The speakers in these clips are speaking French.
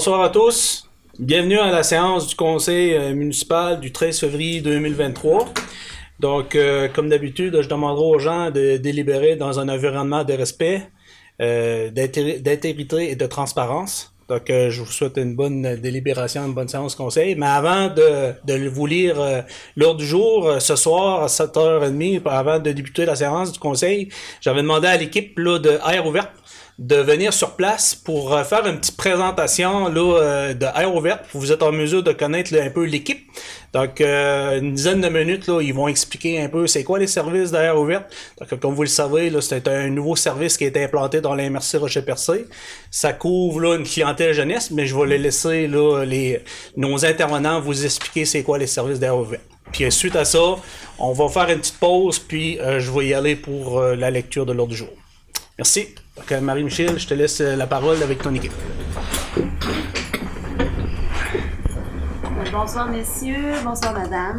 Bonsoir à tous. Bienvenue à la séance du conseil euh, municipal du 13 février 2023. Donc, euh, comme d'habitude, je demanderai aux gens de délibérer dans un environnement de respect, euh, d'intégrité et de transparence. Donc, je vous souhaite une bonne délibération, une bonne séance conseil. Mais avant de, vous lire l'ordre du jour, ce soir à 7h30, avant de débuter la séance du conseil, j'avais demandé à l'équipe de Air Ouverte de venir sur place pour euh, faire une petite présentation là, euh, de Air. Vous êtes en mesure de connaître un peu l'équipe. Donc, euh, une dizaine de minutes, là, ils vont expliquer un peu c'est quoi les services d'Air Ouverte. Donc, comme vous le savez, c'est un nouveau service qui a été implanté dans l'MRC Rocher-Percé. Ça couvre là, une clientèle jeunesse, mais je vais les laisser là, les, nos intervenants vous expliquer c'est quoi les services d'Air. Puis suite à ça, on va faire une petite pause, puis je vais y aller pour la lecture de l'ordre du jour. Merci. Marie-Michel, je te laisse euh, la parole avec ton équipe. Bonsoir messieurs, bonsoir madame.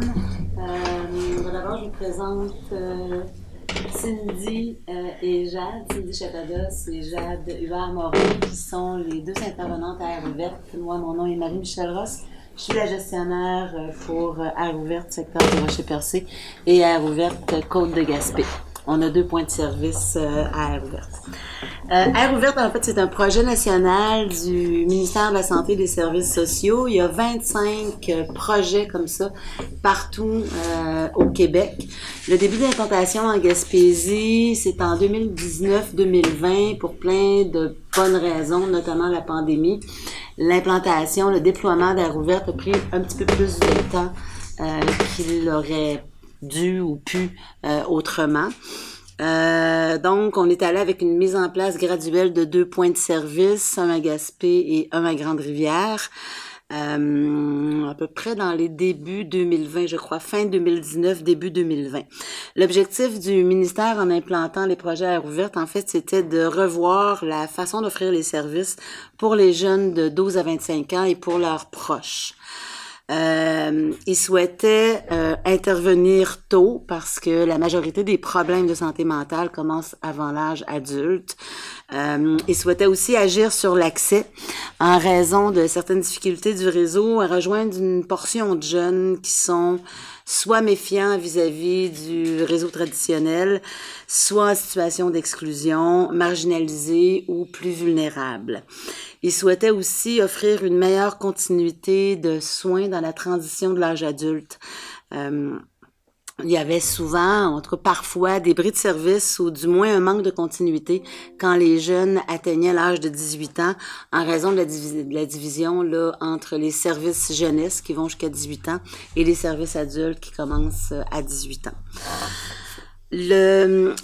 Euh, D'abord, je vous présente euh, Cindy et Jade, Cindy Chapados et Jade Huard-Moreau, qui sont les deux intervenantes à Air Ouverte. Moi, mon nom est Marie-Michel Ross. Je suis la gestionnaire pour Air Ouverte, secteur de Rocher-Percé, et Air Ouverte, Côte de Gaspé. On a deux points de service euh, à Air Ouverte. Euh, Air Ouverte, en fait, c'est un projet national du ministère de la Santé et des Services sociaux. Il y a 25 euh, projets comme ça partout euh, au Québec. Le début d'implantation en Gaspésie, c'est en 2019-2020 pour plein de bonnes raisons, notamment la pandémie. L'implantation, le déploiement d'Air Ouverte a pris un petit peu plus de temps euh, qu'il aurait dû ou pu euh, autrement. Euh, donc, on est allé avec une mise en place graduelle de deux points de service, un à Gaspé et un à Grande-Rivière. Euh, à peu près dans les débuts 2020, je crois, fin 2019, début 2020. L'objectif du ministère en implantant les projets à air en fait, c'était de revoir la façon d'offrir les services pour les jeunes de 12 à 25 ans et pour leurs proches. Euh, ils souhaitaient euh, intervenir tôt parce que la majorité des problèmes de santé mentale commencent avant l'âge adulte. Euh, ils souhaitaient aussi agir sur l'accès en raison de certaines difficultés du réseau à rejoindre une portion de jeunes qui sont soit méfiants vis-à-vis du réseau traditionnel, soit en situation d'exclusion, marginalisés ou plus vulnérables. Ils souhaitaient aussi offrir une meilleure continuité de soins dans la transition de l'âge adulte. Euh, il y avait souvent, en tout cas parfois, des bris de service ou du moins un manque de continuité quand les jeunes atteignaient l'âge de 18 ans en raison de la, division là, entre les services jeunesse qui vont jusqu'à 18 ans et les services adultes qui commencent euh, à 18 ans. Le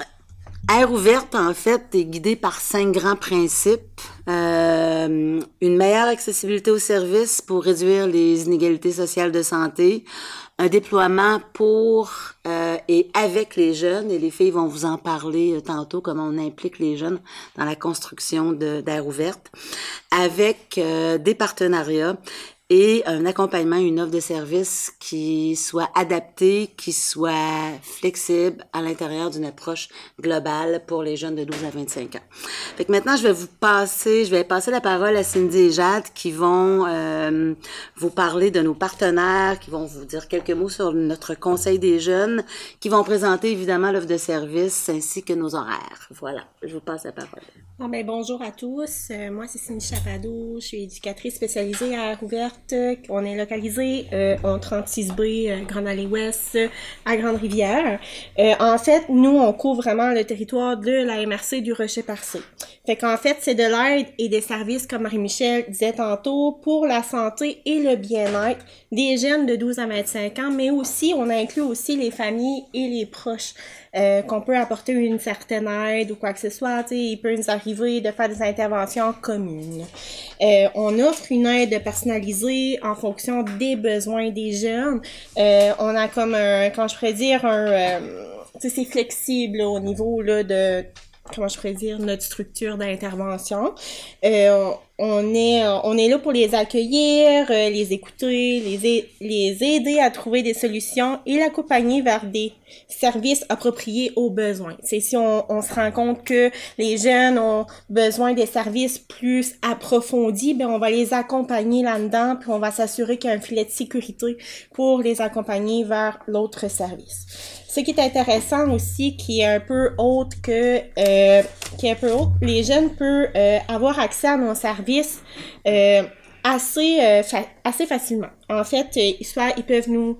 Air ouverte, en fait, est guidé par cinq grands principes. Euh, une meilleure accessibilité aux services pour réduire les inégalités sociales de santé, un déploiement pour euh, et avec les jeunes, et les filles vont vous en parler euh, tantôt, comment on implique les jeunes dans la construction d'air ouverte, avec euh, des partenariats et un accompagnement, une offre de service qui soit adaptée, qui soit flexible à l'intérieur d'une approche globale pour les jeunes de 12 à 25 ans. Fait que maintenant, je vais vous passer, je vais passer la parole à Cindy et Jade qui vont euh, vous parler de nos partenaires, qui vont vous dire quelques mots sur notre conseil des jeunes, qui vont présenter évidemment l'offre de service ainsi que nos horaires. Voilà, je vous passe la parole. Ah ben, bonjour à tous, Euh, moi c'est Cindy Chapado, je suis éducatrice spécialisée à Air On est localisé euh, en 36B, euh, Grande Allée Ouest, à Grande-Rivière. Euh, en fait, nous, on couvre vraiment le territoire de la MRC du Rocher-Percé. Fait qu'en fait, c'est de l'aide et des services, comme Marie-Michel disait tantôt, pour la santé et le bien-être des jeunes de 12 à 25 ans, mais aussi, on inclut aussi les familles et les proches euh, qu'on peut apporter une certaine aide ou quoi que ce soit. tu sais, Il peut nous arriver de faire des interventions communes. Euh, on offre une aide personnalisée en fonction des besoins des jeunes. Euh, on a comme un, quand je pourrais dire, un... euh, c'est flexible au niveau là, de comment je pourrais dire, notre structure d'intervention. Euh, on est, on est là pour les accueillir, euh, les écouter, les, les aider à trouver des solutions et l'accompagner vers des services appropriés aux besoins. C'est si on, on, se rend compte que les jeunes ont besoin des services plus approfondis, ben on va les accompagner là-dedans, puis on va s'assurer qu'il y a un filet de sécurité pour les accompagner vers l'autre service. Ce qui est intéressant aussi, qui est un peu autre que, euh, qui est un peu les jeunes peuvent euh, avoir accès à nos services euh, assez, euh, assez facilement. En fait, euh, soit ils peuvent nous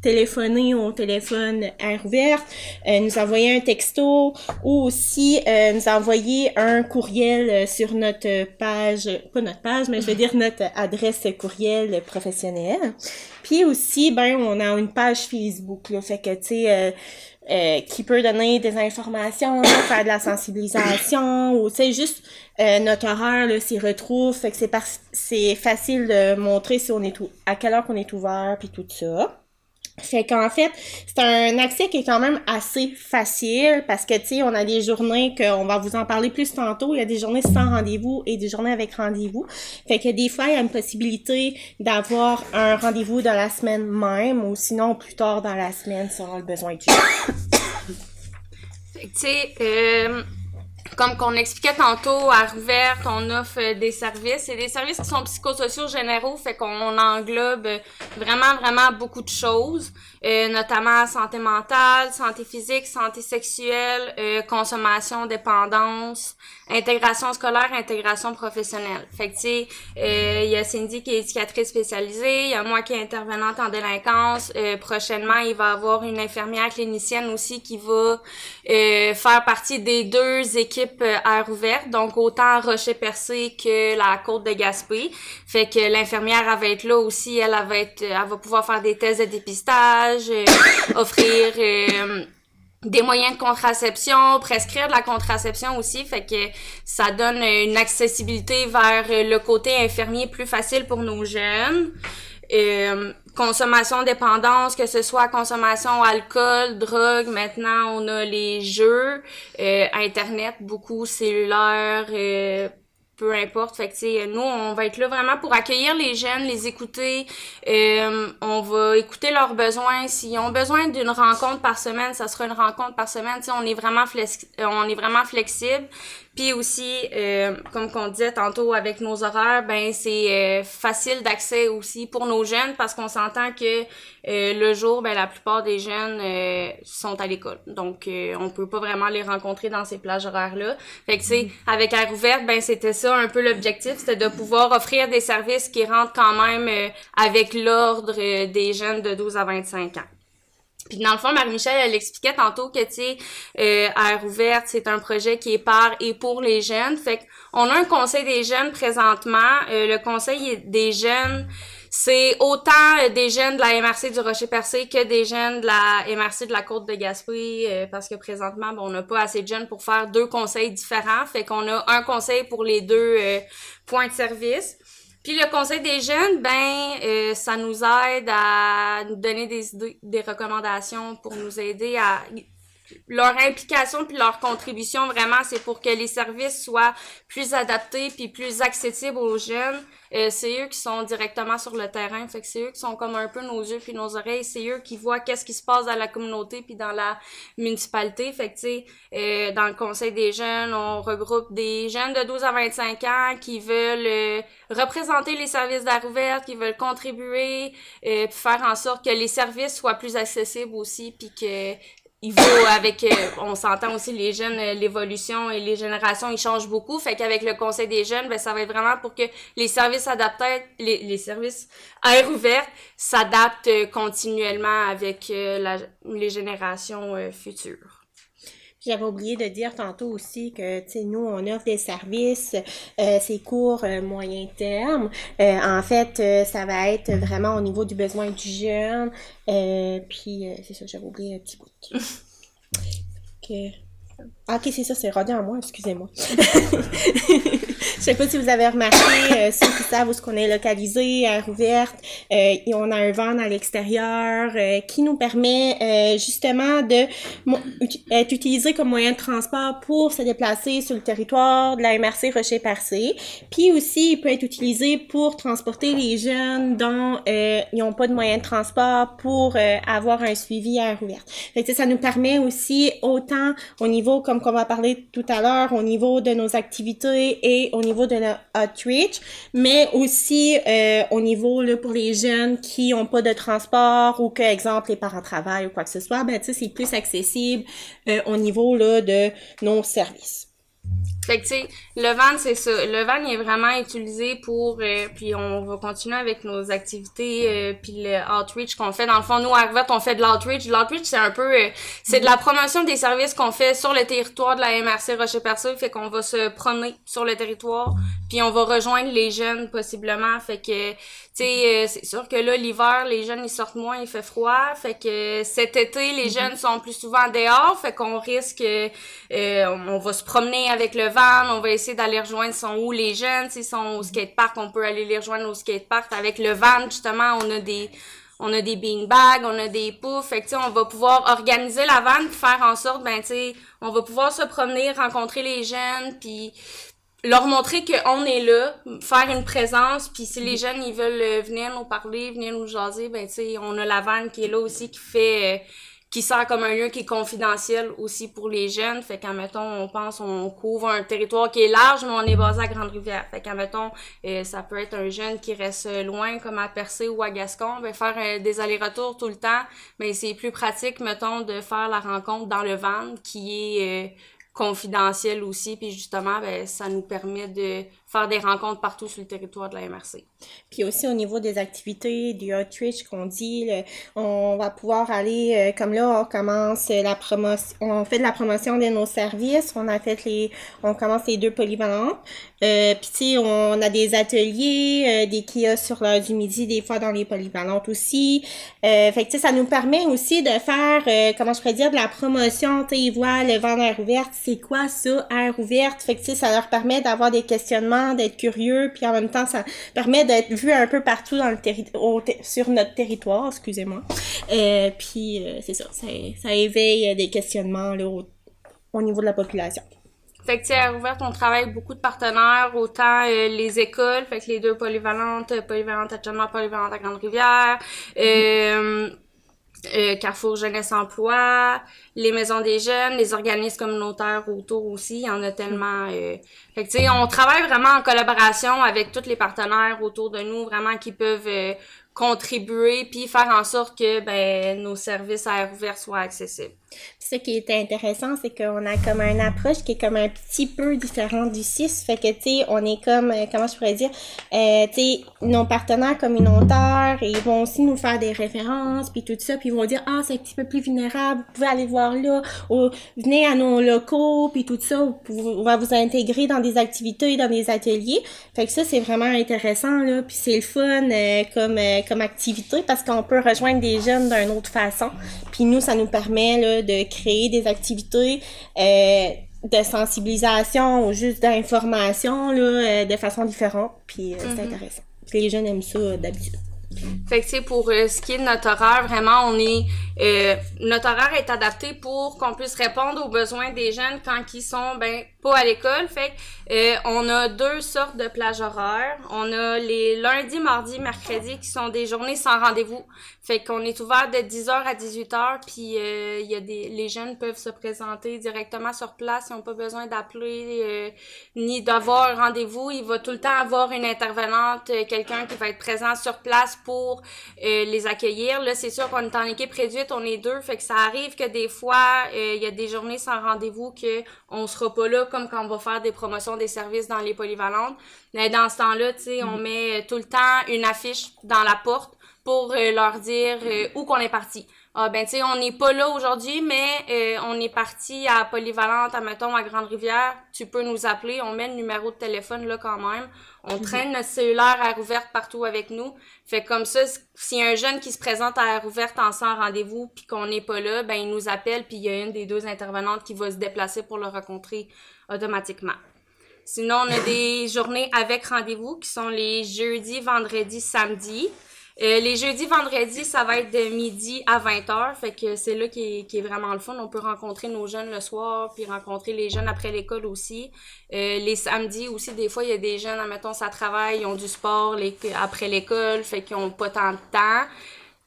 téléphoner au téléphone air ouvert, euh, nous envoyer un texto ou aussi euh, nous envoyer un courriel euh, sur notre page, pas notre page, mais je veux dire notre adresse courriel professionnelle. Puis aussi, ben, on a une page Facebook, là, fait que, tu sais, euh, qui peut donner des informations, faire de la sensibilisation, ou tu sais, juste notre horaire là, s'y retrouve, fait que c'est c'est facile de montrer si on est tout, à quelle heure qu'on est ouvert, puis tout ça. Fait qu'en fait, c'est un accès qui est quand même assez facile parce que, tu sais, on a des journées qu'on va vous en parler plus tantôt. Il y a des journées sans rendez-vous et des journées avec rendez-vous. Fait que des fois, il y a une possibilité d'avoir un rendez-vous dans la semaine même ou sinon plus tard dans la semaine si on a le besoin du Fait que, tu sais, euh, comme qu'on expliquait tantôt, à Rouverte, on offre des services. et des services qui sont psychosociaux généraux, fait qu'on englobe vraiment, vraiment beaucoup de choses, euh, notamment santé mentale, santé physique, santé sexuelle, euh, consommation, dépendance, intégration scolaire, intégration professionnelle. Fait que, tu sais, euh, il y a Cindy qui est éducatrice spécialisée, il y a moi qui est intervenante en délinquance. Euh, prochainement, il va y avoir une infirmière clinicienne aussi qui va euh, faire partie des deux équipes air ouverte, donc autant Rocher-Percé que la côte de Gaspé. Fait que l'infirmière, elle va être là aussi, elle, elle va être, elle va pouvoir faire des tests de dépistage, offrir des moyens de contraception, prescrire de la contraception aussi, fait que ça donne une accessibilité vers le côté infirmier plus facile pour nos jeunes. Euh, consommation dépendance, que ce soit consommation alcool, drogue, maintenant on a les jeux, euh, internet, beaucoup cellulaire, euh, peu importe. Fait que, nous, on va être là vraiment pour accueillir les jeunes, les écouter. Euh, on va écouter leurs besoins. S'ils ont besoin d'une rencontre par semaine, ça sera une rencontre par semaine. Tu sais, on est vraiment flex on est vraiment flexible. Puis aussi, euh, comme qu'on disait tantôt avec nos horaires, ben c'est euh, facile d'accès aussi pour nos jeunes parce qu'on s'entend que euh, le jour, ben la plupart des jeunes euh, sont à l'école. Donc euh, on peut pas vraiment les rencontrer dans ces plages horaires-là. Fait que tu sais, avec Air ouverte, ben c'était ça un peu l'objectif, c'était de pouvoir offrir des services qui rentrent quand même avec l'ordre des jeunes de 12 à 25 ans. Puis dans le fond, Marie-Michel, elle expliquait tantôt que, tu sais, euh, Air ouverte, c'est un projet qui est par et pour les jeunes. Fait qu'on a un conseil des jeunes présentement. Euh, le conseil des jeunes, c'est autant des jeunes de la MRC du Rocher-Percé que des jeunes de la MRC de la Côte de Gaspé, euh, parce que présentement, bon, on n'a pas assez de jeunes pour faire deux conseils différents. Fait qu'on a un conseil pour les deux euh, points de service. Puis le conseil des jeunes, ben, euh, ça nous aide à nous donner des idées, des recommandations pour nous aider à leur implication puis leur contribution vraiment c'est pour que les services soient plus adaptés puis plus accessibles aux jeunes euh, c'est eux qui sont directement sur le terrain. Fait que c'est eux qui sont comme un peu nos yeux puis nos oreilles. C'est eux qui voient qu'est-ce qui se passe dans la communauté puis dans la municipalité. Fait que tu sais euh, dans le conseil des jeunes on regroupe des jeunes de 12 à 25 ans qui veulent euh, représenter les services d'air ouverte qui veulent contribuer euh, puis faire en sorte que les services soient plus accessibles aussi puis que il vaut avec euh, on s'entend aussi les jeunes euh, l'évolution et les générations ils changent beaucoup. Fait qu'avec le conseil des jeunes ben ça va être vraiment pour que les services adaptés les, services air ouvert s'adaptent euh, continuellement avec la, les générations futures j'avais oublié de dire tantôt aussi que, tu sais, nous, on offre des services, euh, c'est court, euh, moyen terme. Euh, en fait, ça va être vraiment au niveau du besoin du jeune. puis, c'est ça, j'avais oublié un petit bout. ok, c'est ça, c'est rodé en moi, excusez-moi. Je sais pas si vous avez remarqué, euh, ceux qui savent où est-ce qu'on est localisé, à Rouverte, euh, on a un van à l'extérieur euh, qui nous permet euh, justement de être utilisé comme moyen de transport pour se déplacer sur le territoire de la MRC Rocher-Percé. Puis aussi, il peut être utilisé pour transporter les jeunes dont ils n'ont pas de moyen de transport pour avoir un suivi tu sais, ça nous permet aussi autant au niveau, comme qu'on va parler tout à l'heure, au niveau de nos activités et au niveau de notre outreach, mais aussi euh, au niveau là, pour les jeunes qui ont pas de transport ou que, exemple, les parents travaillent ou quoi que ce soit, ben c'est plus accessible euh, au niveau là, de nos services. Fait que, tu sais, le van, c'est ça. Le van, il est vraiment utilisé pour... euh, puis on va continuer avec nos activités, euh, puis le outreach qu'on fait. Dans le fond, nous, à Arvette, on fait de l'outreach. L'outreach, c'est un peu... euh, c'est de la promotion des services qu'on fait sur le territoire de la MRC Rocher-Percé. Fait qu'on va se promener sur le territoire, puis on va rejoindre les jeunes, possiblement. Fait que, sais, euh, c'est sûr que là, l'hiver, les jeunes, ils sortent moins, il fait froid. Fait que cet été, les jeunes sont plus souvent dehors. Fait qu'on risque... euh, on va se promener avec le van, on va essayer d'aller rejoindre sont où les jeunes, s'ils sont au skatepark, on peut aller les rejoindre au skatepark. Avec le van justement, on a des on a des beanbags, on a des poufs, fait que on va pouvoir organiser la van puis faire en sorte ben tu on va pouvoir se promener, rencontrer les jeunes puis leur montrer qu'on est là, faire une présence, puis si les jeunes ils veulent euh, venir nous parler, venir nous jaser, ben tu sais, on a la vanne qui est là aussi qui fait euh, qui sert comme un lieu qui est confidentiel aussi pour les jeunes. Fait qu'en mettons, on pense, on couvre un territoire qui est large, mais on est basé à Grande-Rivière. Fait qu'en mettons, euh, ça peut être un jeune qui reste loin, comme à Percé ou à Gascon, ben faire euh, des allers-retours tout le temps, mais c'est plus pratique, mettons, de faire la rencontre dans le van, qui est euh, confidentiel aussi, puis justement, ben, ça nous permet de faire des rencontres partout sur le territoire de la MRC. Puis aussi au niveau des activités, du outreach qu'on dit, on va pouvoir aller, euh, comme là, on commence la promotion, on fait de la promotion de nos services, on a fait les, on commence les deux polyvalentes. Euh, puis tu sais, on a des ateliers, euh, des kiosques sur l'heure du midi, des fois dans les polyvalentes aussi. Euh, fait que tu sais, ça nous permet aussi de faire, euh, comment je pourrais dire, de la promotion, tu sais, le vent air ouverte, c'est quoi ça, air ouverte? Fait que tu sais, ça leur permet d'avoir des questionnements, d'être curieux, puis en même temps, ça permet d'être vu un peu partout dans le sur notre territoire, excusez-moi. Euh, puis euh, c'est ça, ça, éveille euh, des questionnements là, au, au niveau de la population. Fait que, tu sais, à Ouverte, on travaille avec beaucoup de partenaires, autant euh, les écoles, fait que les deux polyvalentes, polyvalente à Chalmers, polyvalente à Grande-Rivière, euh, Carrefour Jeunesse Emploi, les maisons des jeunes, les organismes communautaires autour aussi, il y en a tellement. euh. Fait que, tu sais, on travaille vraiment en collaboration avec tous les partenaires autour de nous, vraiment qui peuvent euh, contribuer puis faire en sorte que ben nos services à air ouvert soient accessibles. Ce qui est intéressant, c'est qu'on a comme une approche qui est comme un petit peu différente du CIS. Fait que, tu sais, on est comme, euh, comment je pourrais dire, euh, tu sais, nos partenaires communautaires, ils vont aussi nous faire des références, puis tout ça, puis ils vont dire, ah, c'est un petit peu plus vulnérable, vous pouvez aller voir là, ou venez à nos locaux, puis tout ça, on va vous intégrer dans des activités, dans des ateliers. Fait que ça, c'est vraiment intéressant, là, puis c'est le fun euh, comme, comme activité, parce qu'on peut rejoindre des jeunes d'une autre façon. Puis nous, ça nous permet, là, de créer des activités euh, de sensibilisation ou juste d'information là, euh, de façon différente. Puis euh, c'est intéressant. Puis les jeunes aiment ça d'habitude. Fait que, tu sais, pour euh, ce qui est de notre horaire, vraiment, on est... euh, notre horaire est adapté pour qu'on puisse répondre aux besoins des jeunes quand ils sont, ben, à l'école. Fait euh, on a deux sortes de plages horaires. On a les lundis, mardis, mercredis qui sont des journées sans rendez-vous. Fait qu'on est ouvert de 10h à 18h, puis euh, y a des... Les jeunes peuvent se présenter directement sur place. Ils n'ont pas besoin d'appeler euh, ni d'avoir rendez-vous. Il va tout le temps avoir une intervenante, euh, quelqu'un qui va être présent sur place pour les accueillir. Là, c'est sûr qu'on est en équipe réduite, on est deux, fait que ça arrive que des fois, il y a des journées sans rendez-vous que on sera pas là, quand on va faire des promotions des services dans les polyvalentes. Mais dans ce temps-là, tu sais, on met euh, tout le temps une affiche dans la porte pour euh, leur dire euh, où qu'on est parti. Ah ben tu sais, on n'est pas là aujourd'hui, mais euh, on est parti à Polyvalente, à mettons à Grande-Rivière. Tu peux nous appeler, on met le numéro de téléphone là quand même. On traîne notre cellulaire à ouverte partout avec nous. Fait comme ça, s- s'il y a un jeune qui se présente à air ouverte en sans rendez-vous puis qu'on n'est pas là, ben il nous appelle puis il y a une des deux intervenantes qui va se déplacer pour le rencontrer automatiquement. Sinon, on a des journées avec rendez-vous qui sont les jeudis, vendredis, samedis. Euh, les jeudis, vendredis, ça va être de midi à 20h. Fait que c'est là qui est, qui est vraiment le fun. On peut rencontrer nos jeunes le soir, puis rencontrer les jeunes après l'école aussi. Euh, les samedis aussi, des fois, il y a des jeunes, admettons, ça travaille, ils ont du sport les- après l'école, fait qu'ils ont pas tant de temps.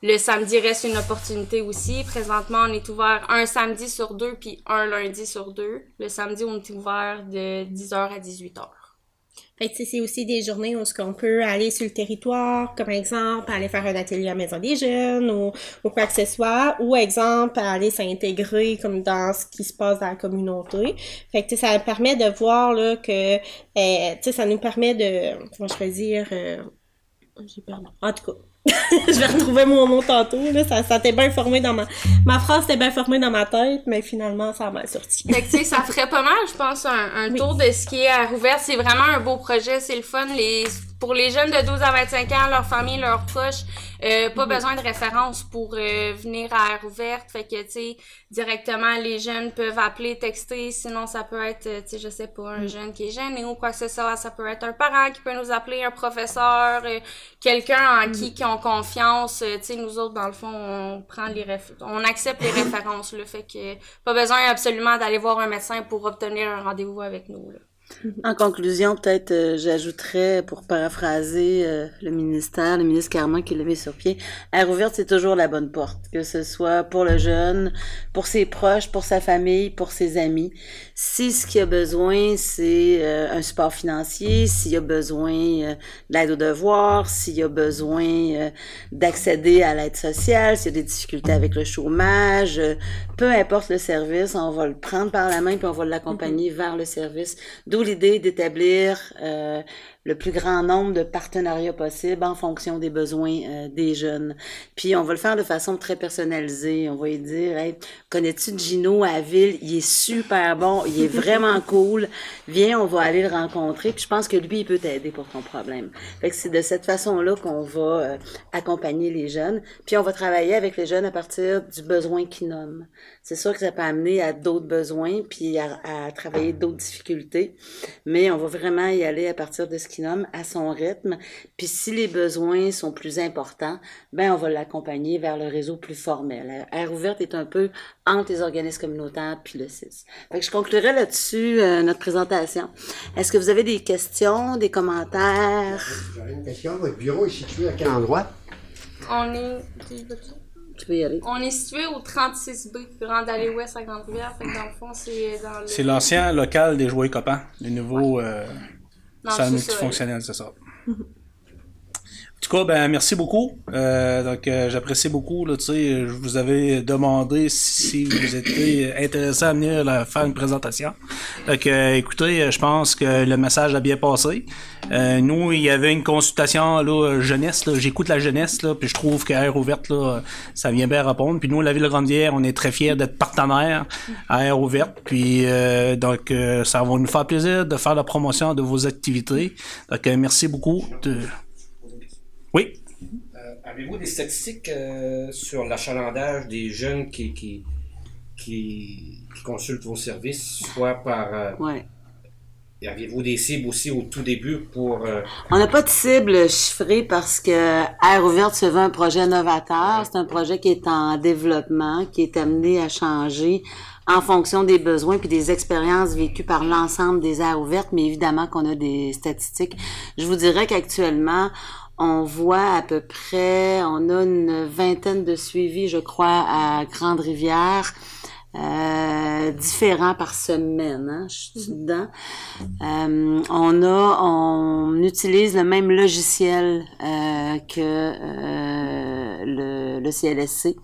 Le samedi reste une opportunité aussi. Présentement, on est ouvert un samedi sur deux, puis un lundi sur deux. Le samedi, on est ouvert de 10h à 18h. Fait que, c'est aussi des journées où on peut aller sur le territoire, comme exemple, aller faire un atelier à la Maison des Jeunes ou, quoi que ce soit, ou exemple, aller s'intégrer comme dans ce qui se passe dans la communauté. Fait que, ça permet de voir, là, que, sais, ça nous permet de, comment je peux dire, euh, j'ai. En tout cas. je vais retrouver mon mot tantôt, là. Ça, ça était bien formé dans ma, ma phrase était bien formée dans ma tête, mais finalement, ça a mal sorti. Fait que, tu sais, ça ferait pas mal, je pense, un, un Oui. tour de ce qui est à Rouvert. C'est vraiment un beau projet, c'est le fun. Les, pour les jeunes de 12 à 25 ans, leur famille, leurs proches, euh, pas besoin de référence pour euh, venir à Air Ouverte. Fait que, tu sais, directement, les jeunes peuvent appeler, texter. Sinon, ça peut être, euh, tu sais, je sais pas, un jeune qui est gêné ou quoi que ce soit. Ça peut être un parent qui peut nous appeler, un professeur, euh, quelqu'un en qui qui ont confiance. Euh, tu sais, nous autres, dans le fond, on prend les on accepte les références, là. Fait que pas besoin absolument d'aller voir un médecin pour obtenir un rendez-vous avec nous, là. En conclusion, peut-être euh, j'ajouterais, pour paraphraser euh, le ministère, le ministre Carman qui l'a mis sur pied, Air ouverte, c'est toujours la bonne porte, que ce soit pour le jeune, pour ses proches, pour sa famille, pour ses amis. Si ce qu'il a besoin, c'est euh, un support financier, s'il a besoin euh, d'aide aux devoirs, s'il a besoin euh, d'accéder à l'aide sociale, s'il y a des difficultés avec le chômage, euh, peu importe le service, on va le prendre par la main puis on va l'accompagner vers le service. D'où l'idée d'établir euh, le plus grand nombre de partenariats possibles en fonction des besoins euh, des jeunes. Puis on va le faire de façon très personnalisée. On va lui dire, hey, connais-tu Gino à la ville? Il est super bon, il est vraiment cool. Viens, on va aller le rencontrer. Puis je pense que lui, il peut t'aider pour ton problème. Fait que c'est de cette façon-là qu'on va euh, accompagner les jeunes. Puis on va travailler avec les jeunes à partir du besoin qu'ils nomment. C'est sûr que ça peut amener à d'autres besoins, puis à, à travailler d'autres difficultés. Mais on va vraiment y aller à partir de ce qu'il nomme, à son rythme. Puis si les besoins sont plus importants, ben on va l'accompagner vers le réseau plus formel. Air ouverte est un peu entre les organismes communautaires puis le CIS. Fait que je conclurai là-dessus euh, notre présentation. Est-ce que vous avez des questions, des commentaires? J'aurais une question. Votre bureau est situé à quel endroit? On est? Tu peux y aller. on est situé au 36B, Grande Allée Ouest à Grande-Rivière. Fait que dans le fond, c'est dans le. C'est l'ancien local des jouets copains. Le nouveau euh, dans salle le sous-sol. multifonctionnelle, c'est ça. Cas, ben merci beaucoup. Euh, donc euh, j'apprécie beaucoup. Là, je vous avais demandé si vous étiez intéressé à venir faire une présentation. Donc euh, écoutez, je pense que le message a bien passé. Euh, nous, il y avait une consultation là, jeunesse. J'écoute la jeunesse, là, puis je trouve que Air ouverte, là, ça vient bien répondre. Puis nous, la ville de on est très fiers d'être partenaire à Air ouverte. Puis euh, donc euh, ça va nous faire plaisir de faire la promotion de vos activités. Donc merci beaucoup. De... Oui. Euh, Avez-vous des statistiques euh, sur l'achalandage des jeunes qui, qui, qui, qui consultent vos services, soit par... euh, Ouais. Aviez-vous des cibles aussi au tout début pour... euh, On n'a pas de cible chiffrée parce que Air ouverte se veut un projet novateur. C'est un projet qui est en développement, qui est amené à changer en fonction des besoins puis des expériences vécues par l'ensemble des aires ouvertes, mais évidemment qu'on a des statistiques. Je vous dirais qu'actuellement, on voit à peu près, on a une vingtaine de suivis, je crois, à Grande-Rivière. Euh, différents par semaine, hein, je suis dedans. Euh, on utilise le même logiciel euh, que le CLSC.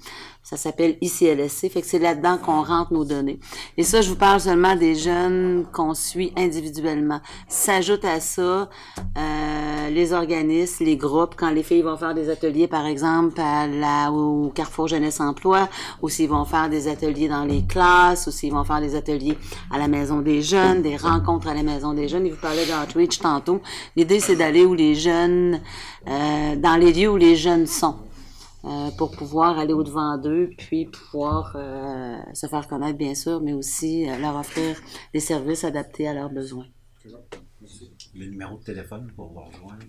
Ça s'appelle ICLSC, fait que c'est là-dedans qu'on rentre nos données. Et ça, je vous parle seulement des jeunes qu'on suit individuellement. S'ajoute à ça euh, les organismes, les groupes, quand les filles vont faire des ateliers, par exemple, à la, au Carrefour Jeunesse Emploi, ou s'ils vont faire des ateliers dans les classes, ou s'ils vont faire des ateliers à la Maison des Jeunes, des rencontres à la Maison des Jeunes. Et vous parlez d'outreach tantôt. L'idée, c'est d'aller où les jeunes, euh, dans les lieux où les jeunes sont. Euh, pour pouvoir aller au-devant d'eux, puis pouvoir euh, se faire connaître, bien sûr, mais aussi euh, leur offrir des services adaptés à leurs besoins. Le numéro de téléphone pour vous rejoindre.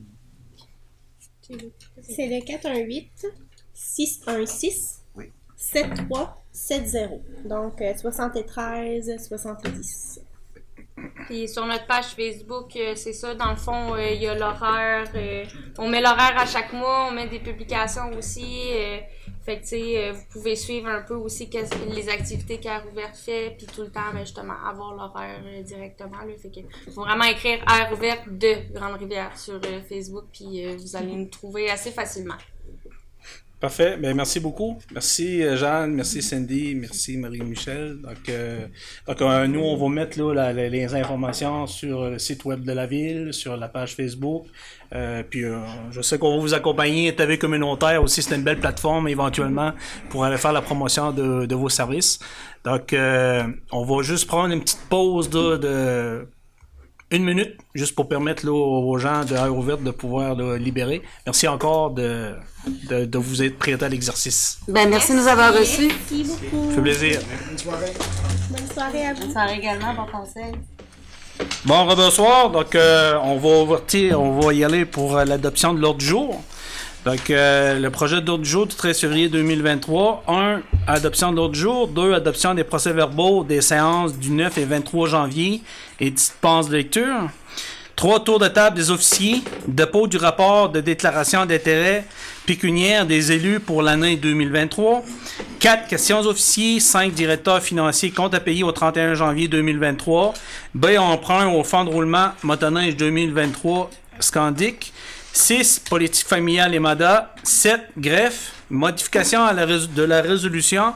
C'est le 418 616 Oui. 7370. Donc euh, 73 70. Puis sur notre page Facebook, euh, c'est ça, dans le fond, euh, il y a l'horaire. euh, on met l'horaire à chaque mois, on met des publications aussi. fait que, tu sais, vous pouvez suivre un peu aussi les activités qu'Air Ouverte fait, puis tout le temps, ben, justement, avoir l'horaire directement. Là, fait que, faut vraiment écrire Air Ouverte de Grande-Rivière sur Facebook, puis vous allez nous trouver assez facilement. Parfait. Ben, merci beaucoup. Merci euh, Jeanne, merci Cindy, merci Marie-Michel. Donc, euh, donc euh, nous, on va mettre là, les informations sur le site web de la ville, sur la page Facebook. Euh, puis euh, je sais qu'on va vous accompagner, TV communautaire aussi, c'est une belle plateforme éventuellement pour aller faire la promotion de, de vos services. Donc, euh, on va juste prendre une petite pause là, de une minute, juste pour permettre là, aux gens de Air Ouverte de pouvoir là, libérer. Merci encore de, de, de vous être prêté à l'exercice. Ben, merci de nous avoir reçus. Merci beaucoup. Ça fait plaisir. Bonne soirée à vous. Bonne soirée également, bon conseil. Bon, bonsoir. Donc, euh, on va ouvrir- on va y aller pour euh, l'adoption de l'ordre du jour. Donc, euh, le projet d'ordre du jour du 13 février 2023. 1. Adoption de du jour. 2. Adoption des procès-verbaux des séances du 9 et 23 janvier et dispense de lecture. 3. Tour de table des officiers. Dépôt du rapport de déclaration d'intérêt pécuniaire des élus pour l'année 2023. 4. Questions officiers. 5. Directeur financier compte à payer au 31 janvier 2023. B. Emprunt au fonds de roulement motoneige 2023 Scandic. 6. Politique familiale et MADA. 7. Greffe. Modification la de la résolution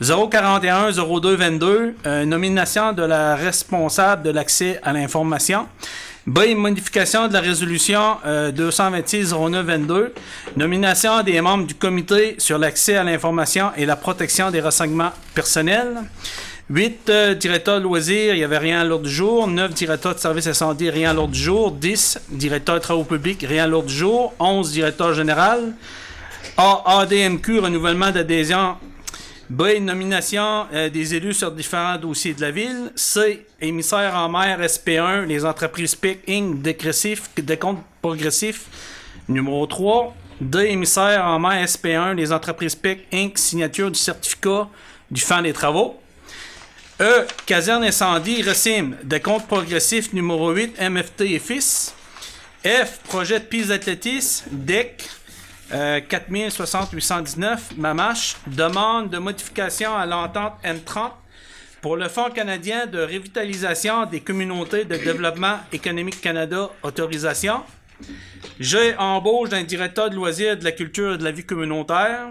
041 02 22. euh, nomination de la responsable de l'accès à l'information. B. Modification de la résolution euh, 226 09 22. Nomination des membres du comité sur l'accès à l'information et la protection des renseignements personnels. 8 euh, directeurs de loisirs, il n'y avait rien à l'ordre du jour. 9 directeurs de services incendie, rien à l'ordre du jour. 10 directeurs de travaux publics, rien à l'ordre du jour. 11 directeurs général. A, ADMQ, renouvellement d'adhésion. B, nomination euh, des élus sur différents dossiers de la ville. C, émissaire en mer SP1, les entreprises PIC Inc. dégressif, décompte progressif. Numéro 3. D, émissaire en mer SP1, les entreprises PIC Inc. signature du certificat du fan des travaux. E. Caserne incendie, RECIM, décompte progressif numéro 8, MFT et fils. F. Projet de piste d'athlétisme, DEC, euh, 4060819, Mamache. Demande de modification à l'entente M30 pour le Fonds canadien de revitalisation des communautés de développement économique Canada, autorisation. G. Embauche d'un directeur de loisirs de la culture et de la vie communautaire.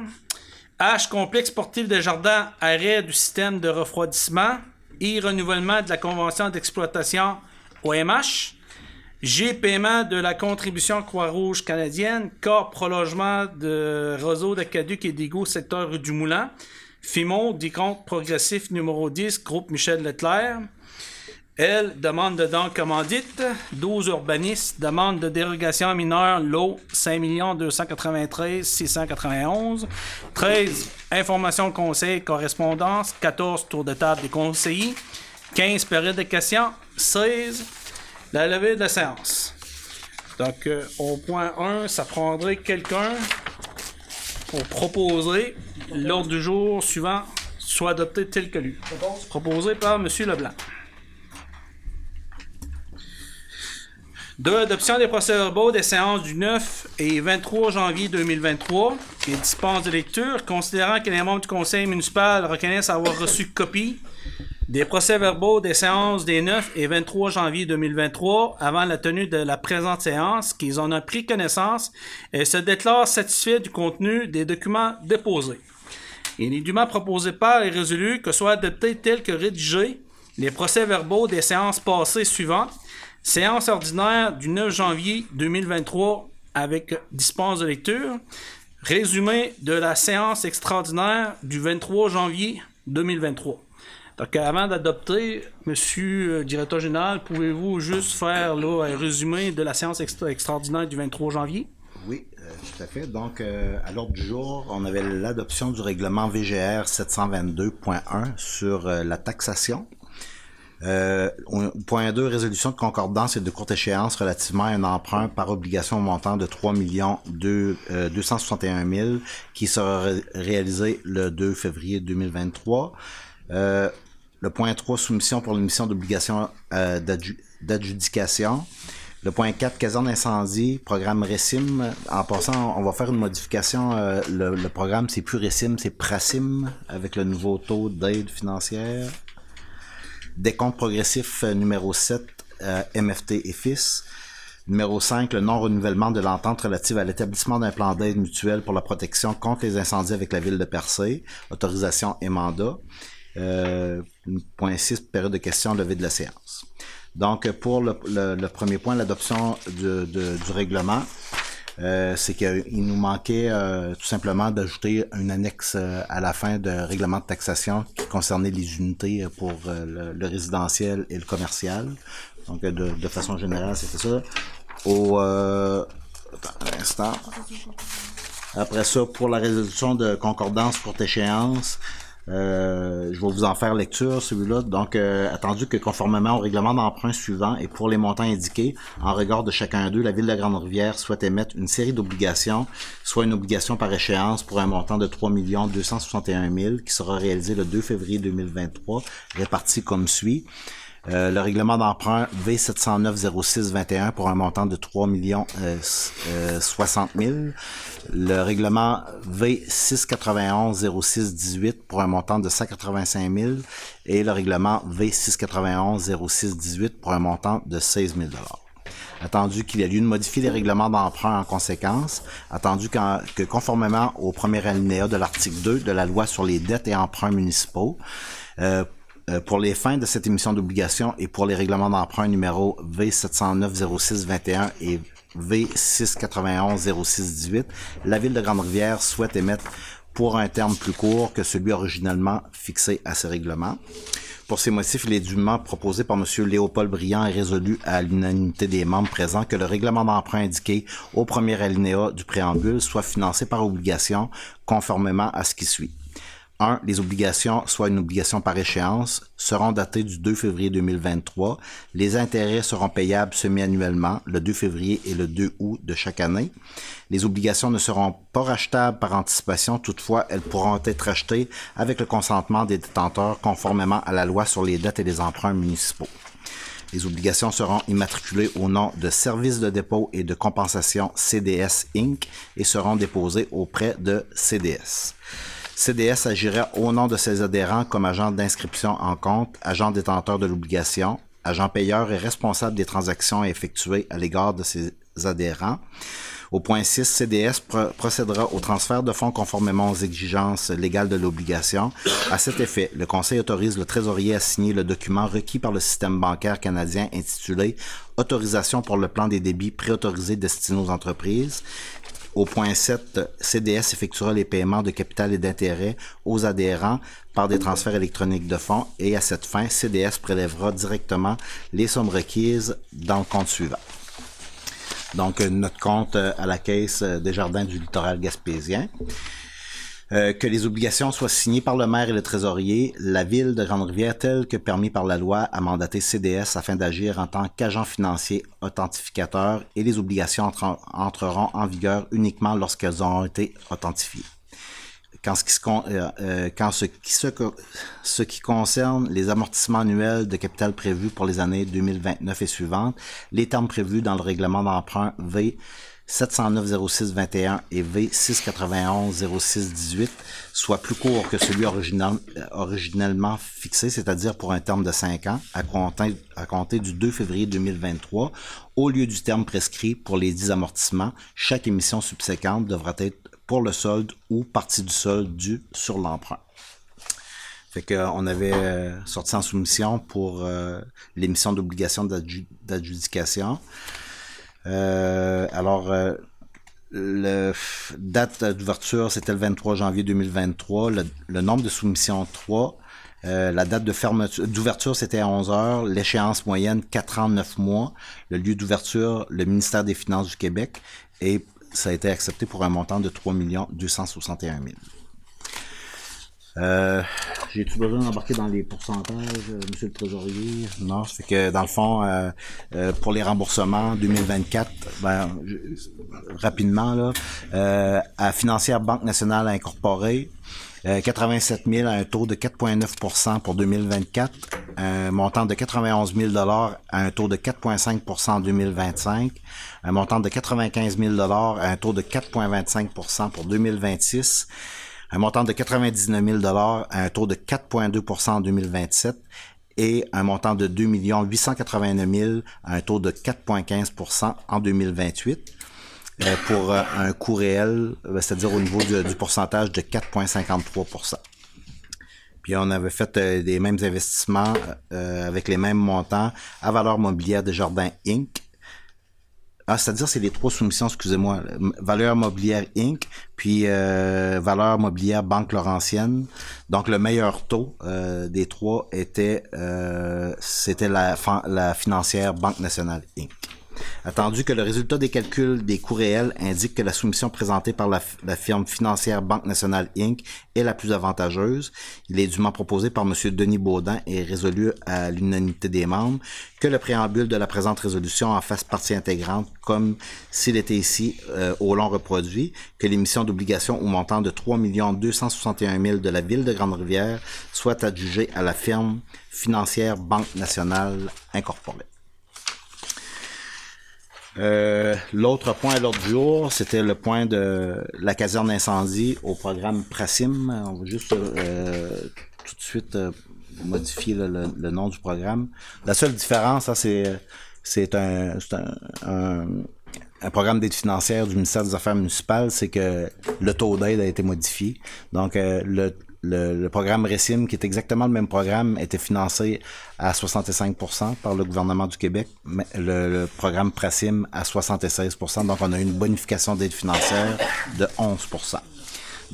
H. Complexe sportif des jardins, arrêt du système de refroidissement. I. Renouvellement de la convention d'exploitation OMH. G. Paiement de la contribution Croix-Rouge canadienne. K. Prolongement de réseau d'aqueduc et d'égouts secteur du Moulin. FIMO, décompte progressif numéro 10, groupe Michel Leclerc. L, demande de dons commandite. 12, urbanistes, demande de dérogation mineure, lot 5 293 691. 13, information conseil, correspondance. 14, tour de table des conseillers. 15, période de questions. 16, la levée de la séance. Donc, euh, au point 1, ça prendrait quelqu'un pour proposer l'ordre du jour suivant soit adopté tel que lu. Proposé par M. Leblanc. Deux, adoption des procès-verbaux des séances du 9 et 23 janvier 2023 et dispense de lecture, considérant que les membres du conseil municipal reconnaissent avoir reçu copie des procès-verbaux des séances des 9 et 23 janvier 2023 avant la tenue de la présente séance, qu'ils en ont pris connaissance et se déclarent satisfaits du contenu des documents déposés. Il est dûment proposé par et résolu que soient adoptés tels que rédigés les procès-verbaux des séances passées suivantes. Séance ordinaire du 9 janvier 2023 avec dispense de lecture. Résumé de la séance extraordinaire du 23 janvier 2023. Donc, avant d'adopter, Monsieur le directeur général, pouvez-vous juste faire un résumé de la séance extra- extraordinaire du 23 janvier? Oui, euh, tout à fait. Donc, euh, à l'ordre du jour, on avait l'adoption du règlement VGR 722.1 sur euh, la taxation. Euh, point 2, résolution de concordance et de courte échéance relativement à un emprunt par obligation au montant de 3 millions deux- euh, 261 000 qui sera ré- réalisé le 2 février 2023. Euh, le point 3, soumission pour l'émission d'obligation euh, d'adju- d'adjudication. Le point 4, caserne incendie, programme RECIM. En passant, on va faire une modification. euh, le, le programme, c'est plus RECIM, c'est PRACIM, avec le nouveau taux d'aide financière. Décompte progressif euh, numéro 7, euh, MFT et FIS. Numéro 5, le non-renouvellement de l'entente relative à l'établissement d'un plan d'aide mutuelle pour la protection contre les incendies avec la ville de Percé. Autorisation et mandat. Euh, point 6, période de questions, levée de la séance. Donc, pour le, le- le premier point, l'adoption du règlement, euh, c'est qu'il nous manquait euh, tout simplement d'ajouter une annexe euh, à la fin de règlement de taxation qui concernait les unités pour euh, le, le résidentiel et le commercial. Donc, de, de façon générale, c'était ça. Au attends un instant. Après ça, pour la résolution de concordance courte échéance, euh, je vais vous en faire lecture, celui-là. Donc, euh, attendu que conformément au règlement d'emprunt suivant et pour les montants indiqués, en regard de chacun d'eux, la Ville de Grande-Rivière souhaite émettre une série d'obligations, soit une obligation par échéance pour un montant de 3 261 000 qui sera réalisé le 2 février 2023, réparti comme suit. Euh, le règlement d'emprunt V709-06-21 pour un montant de 3 millions euh, s- euh, 60 000. Le règlement V691-06-18 pour un montant de 185 000. Et le règlement V691-06-18 pour un montant de 16 000 Attendu qu'il y a lieu de modifier les règlements d'emprunt en conséquence, attendu qu'en- que conformément au premier alinéa de l'article 2 de la loi sur les dettes et emprunts municipaux, euh, euh, pour les fins de cette émission d'obligation et pour les règlements d'emprunt numéro V709-06-21 et V691-06-18, la Ville de Grande-Rivière souhaite émettre pour un terme plus court que celui originellement fixé à ces règlements. Pour ces motifs, il est dûment proposé par M. Léopold Briand et résolu à l'unanimité des membres présents que le règlement d'emprunt indiqué au premier alinéa du préambule soit financé par obligation conformément à ce qui suit. 1. Les obligations, soit une obligation par échéance, seront datées du 2 février 2023. Les intérêts seront payables semi-annuellement, le 2 février et le 2 août de chaque année. Les obligations ne seront pas rachetables par anticipation, toutefois, elles pourront être achetées avec le consentement des détenteurs conformément à la loi sur les dettes et les emprunts municipaux. Les obligations seront immatriculées au nom de Service de dépôt et de compensation CDS Inc. et seront déposées auprès de CDS. CDS agira au nom de ses adhérents comme agent d'inscription en compte, agent détenteur de l'obligation, agent payeur et responsable des transactions effectuées à l'égard de ses adhérents. Au point 6, CDS pro- procédera au transfert de fonds conformément aux exigences légales de l'obligation. À cet effet, le Conseil autorise le trésorier à signer le document requis par le système bancaire canadien intitulé Autorisation pour le plan des débits préautorisés destinés aux entreprises. Au point 7, CDS effectuera les paiements de capital et d'intérêt aux adhérents par des transferts électroniques de fonds et à cette fin, CDS prélèvera directement les sommes requises dans le compte suivant. Donc, notre compte euh, à la caisse des jardins du littoral gaspésien. Euh, que les obligations soient signées par le maire et le trésorier, la ville de Grande-Rivière, telle que permis par la loi, a mandaté CDS afin d'agir en tant qu'agent financier authentificateur et les obligations entre- entreront en vigueur uniquement lorsqu'elles auront été authentifiées. Quand ce qui, euh, euh, ce qui concerne les amortissements annuels de capital prévus pour les années 2029 et suivantes, les termes prévus dans le règlement d'emprunt V 709-06-21 et V691-06-18 soient plus courts que celui euh, originellement fixé, c'est-à-dire pour un terme de 5 ans, à compter, du 2 février 2023, au lieu du terme prescrit pour les 10 amortissements, chaque émission subséquente devra être pour le solde ou partie du solde dû sur l'emprunt. Fait que, euh, on avait euh, sorti en soumission pour euh, l'émission d'obligation d'adju- d'adjudication. Alors, euh, f- date d'ouverture, c'était le 23 janvier 2023. Le, le nombre de soumissions, 3. Euh, la date de fermeture, d'ouverture, c'était à 11 heures. L'échéance moyenne, 4 ans, 9 mois. Le lieu d'ouverture, le ministère des Finances du Québec. Et ça a été accepté pour un montant de 3 261 000. Euh, J'ai-tu besoin d'embarquer dans les pourcentages, euh, monsieur le trésorier? Non, fait que dans le fond, euh, euh, pour les remboursements 2024, ben, rapidement, là, à Financière Banque Nationale Incorporée, euh, 87 000 à un taux de 4,9% pour 2024, un montant de 91 000 à un taux de 4,5 en 2025, un montant de 95 000 à un taux de 4,25% pour 2026, un montant de 99 000 à un taux de 4,2% en 2027 et un montant de 2 889 000 à un taux de 4,15% en 2028 euh, pour euh, un coût réel, euh, c'est-à-dire au niveau du, pourcentage de 4,53% Puis on avait fait des mêmes investissements avec les mêmes montants à valeur mobilière des Jardins Inc. Ah, c'est-à-dire c'est les trois soumissions, excusez-moi. Valeur mobilière Inc. Puis euh, valeur mobilière Banque Laurentienne. Donc le meilleur taux euh, des trois était euh, c'était la, la financière Banque Nationale Inc. Attendu que le résultat des calculs des coûts réels indique que la soumission présentée par la, firme financière Banque Nationale Inc. est la plus avantageuse, il est dûment proposé par M. Denis Baudin et résolu à l'unanimité des membres que le préambule de la présente résolution en fasse partie intégrante comme s'il était ici euh, au long reproduit, que l'émission d'obligations au montant de 3 261 000 de la ville de Grande-Rivière soit adjugée à la firme financière Banque Nationale Incorporée. Euh, L'autre point à l'ordre du jour, c'était le point de la caserne incendie au programme Prasim. On va juste euh, tout de suite euh, modifier le, nom du programme. La seule différence, ça, c'est c'est un, c'est un, un, un programme d'aide financière du ministère des Affaires municipales, c'est que le taux d'aide a été modifié. Donc, euh, le, le, le programme RECIM, qui est exactement le même programme, était financé à 65% par le gouvernement du Québec, mais le, le programme PRACIM à 76% Donc, on a eu une bonification d'aide financière de 11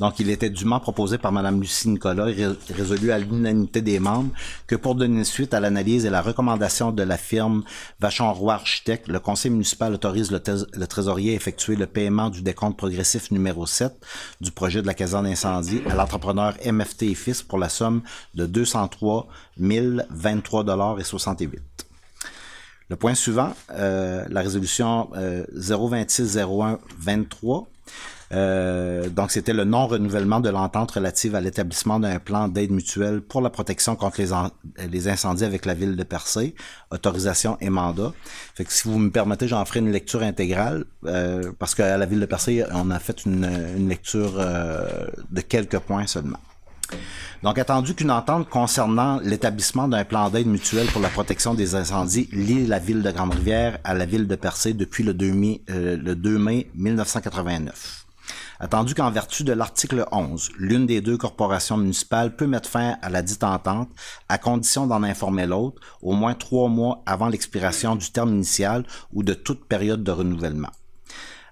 donc, il était dûment proposé par Mme Lucie Nicolas et ré- résolu à l'unanimité des membres que pour donner suite à l'analyse et la recommandation de la firme Vachon-Roy Architecte, le conseil municipal autorise le, trésorier à effectuer le paiement du décompte progressif numéro 7 du projet de la caserne incendie à l'entrepreneur MFT et Fils pour la somme de 203 023 et 68. Le point suivant, euh, la résolution euh, 026-01-23. Euh, donc, c'était le non-renouvellement de l'entente relative à l'établissement d'un plan d'aide mutuelle pour la protection contre les, en- les incendies avec la ville de Percé, autorisation et mandat. Fait que si vous me permettez, j'en ferai une lecture intégrale, euh, parce qu'à la ville de Percé, on a fait une, une lecture euh, de quelques points seulement. Donc, attendu qu'une entente concernant l'établissement d'un plan d'aide mutuelle pour la protection des incendies lie la ville de Grande-Rivière à la ville de Percé depuis le 2 mai, euh, le 2 mai 1989. Attendu qu'en vertu de l'article 11, l'une des deux corporations municipales peut mettre fin à la dite entente à condition d'en informer l'autre au moins trois mois avant l'expiration du terme initial ou de toute période de renouvellement.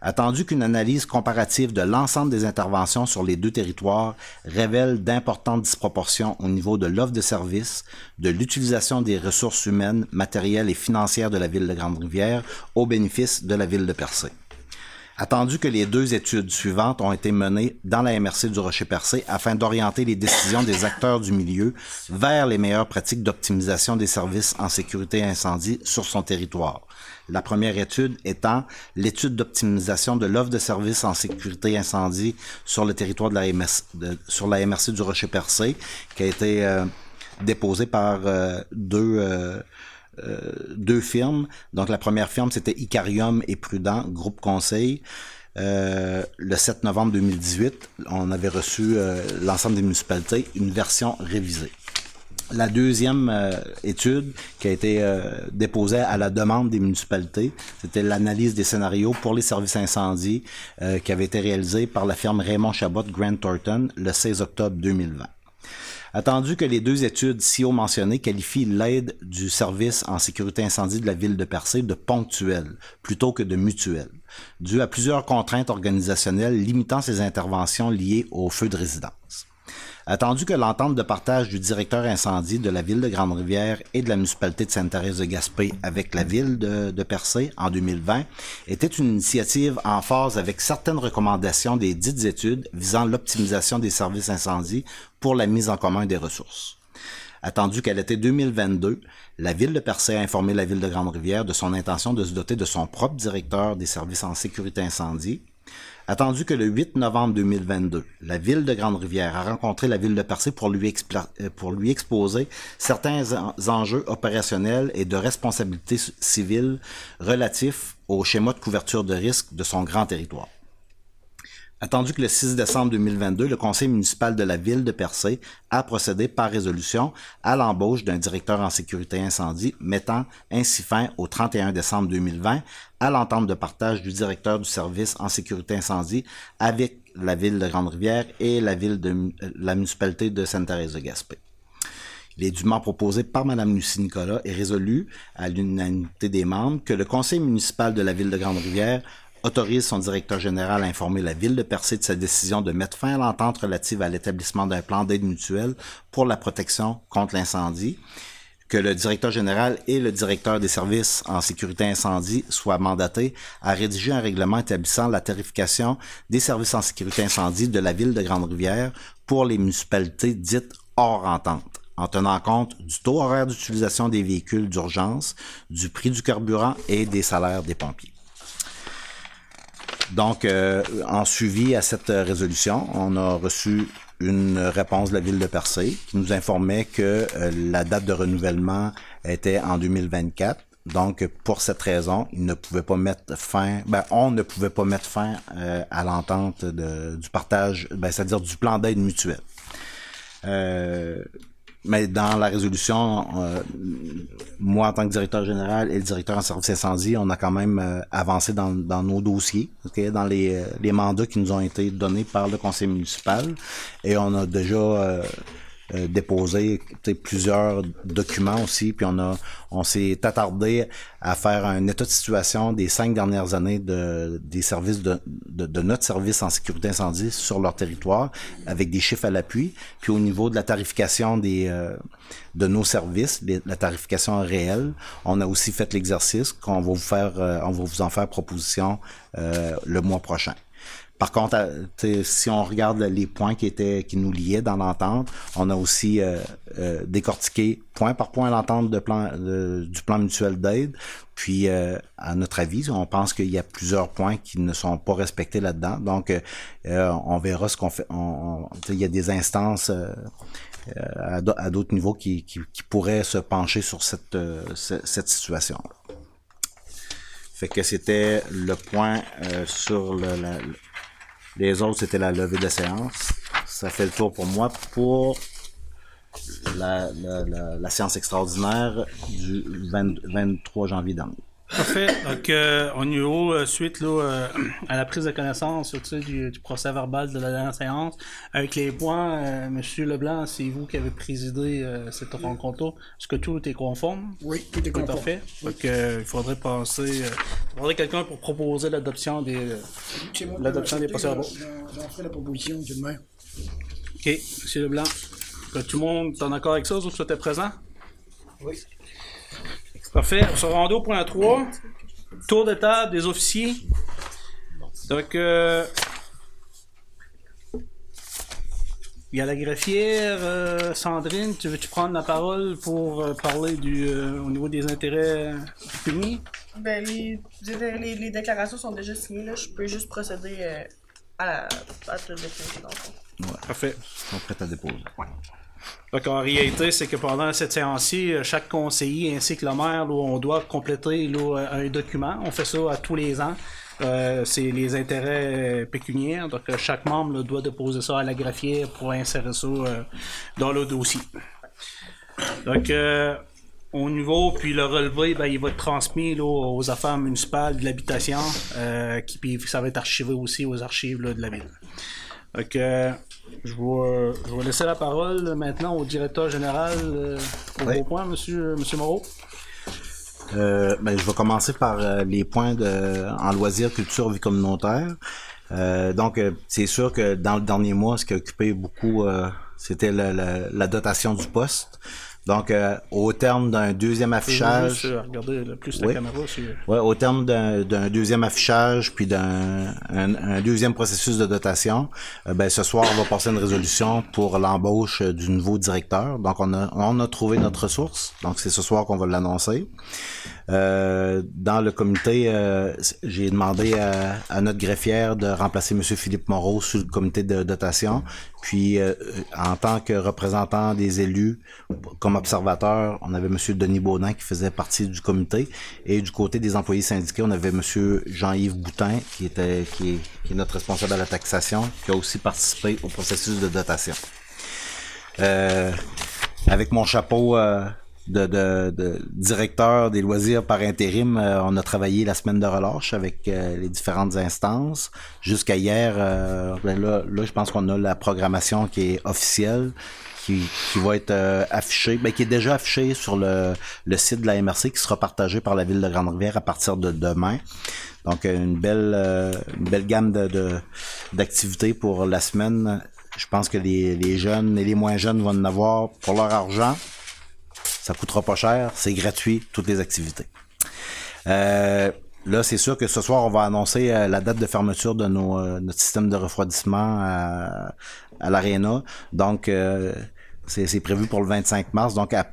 Attendu qu'une analyse comparative de l'ensemble des interventions sur les deux territoires révèle d'importantes disproportions au niveau de l'offre de services, de l'utilisation des ressources humaines, matérielles et financières de la ville de Grande-Rivière au bénéfice de la ville de Percé. Attendu que les deux études suivantes ont été menées dans la MRC du Rocher-Percé afin d'orienter les décisions des acteurs du milieu vers les meilleures pratiques d'optimisation des services en sécurité incendie sur son territoire. La première étude étant l'étude d'optimisation de l'offre de services en sécurité incendie sur le territoire de la sur la MRC du Rocher-Percé, qui a été euh, déposée par euh, deux, euh, deux firmes. Donc la première firme, c'était Icarium et Prudent, groupe conseil. Euh, le 7 novembre 2018, on avait reçu euh, l'ensemble des municipalités une version révisée. La deuxième euh, étude qui a été euh, déposée à la demande des municipalités, c'était l'analyse des scénarios pour les services incendies euh, qui avait été réalisée par la firme Raymond Chabot Grant Thornton le 16 octobre 2020. Attendu que les deux études si haut mentionnées qualifient l'aide du service en sécurité incendie de la ville de Percé de ponctuelle plutôt que de mutuelle, dû à plusieurs contraintes organisationnelles limitant ces interventions liées au feu de résidence. Attendu que l'entente de partage du directeur incendie de la ville de Grande-Rivière et de la municipalité de Sainte-Thérèse de Gaspé avec la ville de, de Percé en 2020 était une initiative en phase avec certaines recommandations des dites études visant l'optimisation des services incendies pour la mise en commun des ressources. Attendu qu'à l'été 2022, la ville de Percé a informé la ville de Grande-Rivière de son intention de se doter de son propre directeur des services en sécurité incendie. Attendu que le 8 novembre 2022, la ville de Grande-Rivière a rencontré la ville de Percé pour lui, euh, exposer certains en- enjeux opérationnels et de responsabilité civile relatifs au schéma de couverture de risque de son grand territoire. Attendu que le 6 décembre 2022, le conseil municipal de la ville de Percé a procédé par résolution à l'embauche d'un directeur en sécurité incendie, mettant ainsi fin au 31 décembre 2020 à l'entente de partage du directeur du service en sécurité incendie avec la ville de Grande-Rivière et la ville de la municipalité de Sainte-Thérèse de Gaspé. Il est dûment proposé par Mme Lucie Nicolas et résolu à l'unanimité des membres que le conseil municipal de la ville de Grande-Rivière autorise son directeur général à informer la ville de Percé de sa décision de mettre fin à l'entente relative à l'établissement d'un plan d'aide mutuelle pour la protection contre l'incendie, que le directeur général et le directeur des services en sécurité incendie soient mandatés à rédiger un règlement établissant la tarification des services en sécurité incendie de la ville de Grande-Rivière pour les municipalités dites hors entente en tenant compte du taux horaire d'utilisation des véhicules d'urgence, du prix du carburant et des salaires des pompiers. Donc, euh, en suivi à cette euh, résolution, on a reçu une réponse de la ville de Percé qui nous informait que euh, la date de renouvellement était en 2024. Donc, pour cette raison, il ne pouvait pas mettre fin, ben, on ne pouvait pas mettre fin euh, à l'entente du partage, ben, c'est-à-dire du plan d'aide mutuel. Euh, mais dans la résolution, euh, moi en tant que directeur général et le directeur en service incendie, on a quand même euh, avancé dans, dans nos dossiers, ok, dans les, euh, les mandats qui nous ont été donnés par le conseil municipal, et on a déjà euh, déposé plusieurs documents aussi, puis on a on s'est attardé à faire un état de situation des cinq dernières années de des services de, notre service en sécurité incendie sur leur territoire, avec des chiffres à l'appui, puis au niveau de la tarification des euh, de nos services, la tarification réelle, on a aussi fait l'exercice qu'on va vous faire, euh, on va vous en faire proposition le mois prochain. Par contre, euh, si on regarde les points qui étaient qui nous liaient dans l'entente, on a aussi euh, euh, décortiqué point par point l'entente plan du plan mutuel d'aide. Puis, euh, à notre avis, on pense qu'il y a plusieurs points qui ne sont pas respectés là-dedans. Donc, euh, on verra ce qu'on fait. Il y a des instances à d'au- à d'autres niveaux qui, qui, qui pourraient se pencher sur cette, ce- cette situation. Fait que c'était le point sur le- les autres, c'était la levée de séance. Ça fait le tour pour moi pour la, la, séance extraordinaire du 20 23 janvier dernier. Parfait. Donc, euh, au niveau euh, suite là, euh, à la prise de connaissance tu sais, du, du procès verbal de la dernière séance, avec les points, euh, Monsieur Leblanc, c'est vous qui avez présidé euh, cette rencontre-là. Est-ce que tout est conforme? Oui, tout est conforme. parfait. Donc, il faudrait passer. euh, il faudrait quelqu'un pour proposer l'adoption des. L'adoption des procès-verbaux. J'en j'en ferai la proposition, tout de même. Ok, Monsieur Leblanc. Tout le monde est en accord avec ça, vous souhaitez présent? Oui. Parfait. On se rend au point 3. Tour de table des officiers. Donc, euh, il y a la greffière, euh, Sandrine, tu veux-tu prendre la parole pour euh, parler du, euh, au niveau des intérêts pécuniaires? Ben, les, les, les déclarations sont déjà signées, là. Je peux juste procéder euh, à la à dans le fond. Parfait. Ils sont prêts à déposer. Donc, en réalité, c'est que pendant cette séance-ci, euh, chaque conseiller ainsi que le maire, on doit compléter là, un document. On fait ça à tous les ans. Euh, c'est les intérêts pécuniaires. Donc, euh, chaque membre doit déposer ça à la greffière pour insérer ça euh, dans le dossier. Donc, euh, au niveau, puis le relevé, ben, il va être transmis aux affaires municipales de l'habitation, euh, qui puis ça va être archivé aussi aux archives de la ville. Donc, euh, je vais, je vais laisser la parole euh, maintenant au directeur général euh, au Oui. point, monsieur, monsieur Moreau. Euh, ben, je vais commencer par euh, les points de, en loisirs, culture, vie communautaire. Euh, donc, euh, c'est sûr que dans le dernier mois, ce qui a occupé beaucoup euh, C'était la dotation du poste. Donc, euh, au terme d'un deuxième affichage... Juste, Regardez là, plus la Oui. caméra. sur- Ouais, au terme d'un deuxième affichage puis d'un un, un deuxième processus de dotation, euh, ben ce soir on va passer une résolution pour l'embauche du nouveau directeur. Donc on a on a trouvé notre ressource. Donc c'est ce soir qu'on va l'annoncer. Euh, dans le comité, euh, j'ai demandé à, à notre greffière de remplacer Monsieur Philippe Moreau sur le comité de dotation. Puis, euh, en tant que représentant des élus, comme observateur, on avait Monsieur Denis Baudin qui faisait partie du comité. Et du côté des employés syndiqués, on avait Monsieur Jean-Yves Boutin, qui était qui est, qui est notre responsable à la taxation, qui a aussi participé au processus de dotation. Euh, avec mon chapeau euh, de, de, de directeur des loisirs par intérim, euh, on a travaillé la semaine de relâche avec euh, les différentes instances. Jusqu'à hier, euh, ben là, là, je pense qu'on a la programmation qui est officielle. Qui, qui va être euh, affichée, ben, qui est déjà affichée sur le, le site de la MRC, qui sera partagé par la ville de Grande-Rivière à partir de demain. Donc euh, une belle, euh, une belle gamme de, de- d'activités pour la semaine. Je pense que les, les jeunes et les moins jeunes vont en avoir pour leur argent. Ça coûtera pas cher, c'est gratuit, toutes les activités. Euh, là, c'est sûr que ce soir, on va annoncer euh, la date de fermeture de nos, euh, notre système de refroidissement à, à l'Arena. Donc, euh, c'est c'est prévu pour le 25 mars. Donc, à-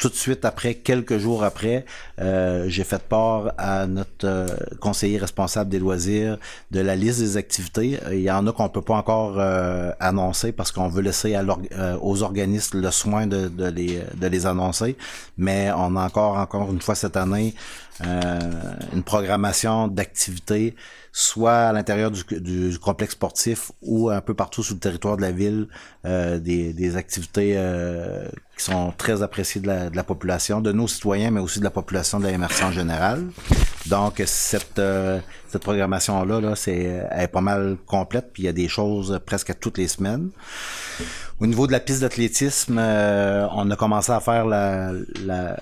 tout de suite après, quelques jours après, euh, j'ai fait part à notre euh, conseiller responsable des loisirs de la liste des activités. Euh, Il y en a qu'on peut pas encore euh, annoncer parce qu'on veut laisser à euh, aux organismes le soin de, de les, de les annoncer. Mais on a encore, encore une fois cette année, une programmation d'activités, soit à l'intérieur du, du complexe sportif ou un peu partout sur le territoire de la ville, euh, des, des activités euh, qui sont très appréciées de la, de la population, de nos citoyens, mais aussi de la population de la MRC en général. Donc, cette, euh, cette programmation-là, là, c'est, elle est pas mal complète, puis il y a des choses presque toutes les semaines. Au niveau de la piste d'athlétisme, euh, on a commencé à faire la, la-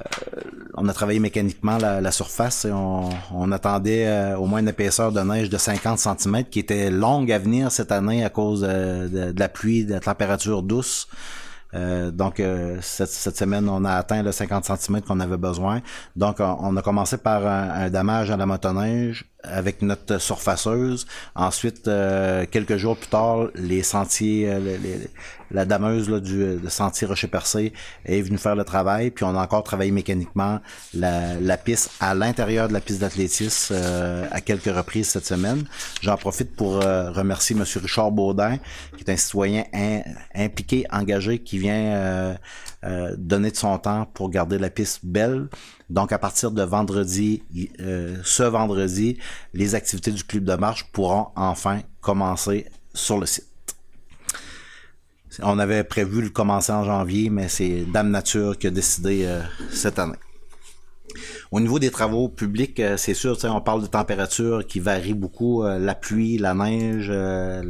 on a travaillé mécaniquement la, la surface et on, on attendait euh, au moins une épaisseur de neige de 50 cm qui était longue à venir cette année à cause de, de- de la pluie, de la température douce. Euh, donc euh, cette, cette semaine, on a atteint le 50 cm qu'on avait besoin. Donc on, on a commencé par un, un damage à la motoneige avec notre surfaceuse. Ensuite, euh, quelques jours plus tard, les sentiers, euh, les- les- la dameuse là, du le sentier Rocher Percé est venue faire le travail. Puis on a encore travaillé mécaniquement la, la piste à l'intérieur de la piste d'athlétisme euh, à quelques reprises cette semaine. J'en profite pour euh, remercier Monsieur Richard Baudin, qui est un citoyen impliqué, engagé, qui vient euh, donner de son temps pour garder la piste belle. Donc, à partir de vendredi, euh, ce vendredi, les activités du club de marche pourront enfin commencer sur le site. On avait prévu le commencer en janvier, mais c'est Dame Nature qui a décidé euh, cette année. Au niveau des travaux publics, euh, c'est sûr, on parle de température qui varie beaucoup, euh, la pluie, la neige, euh,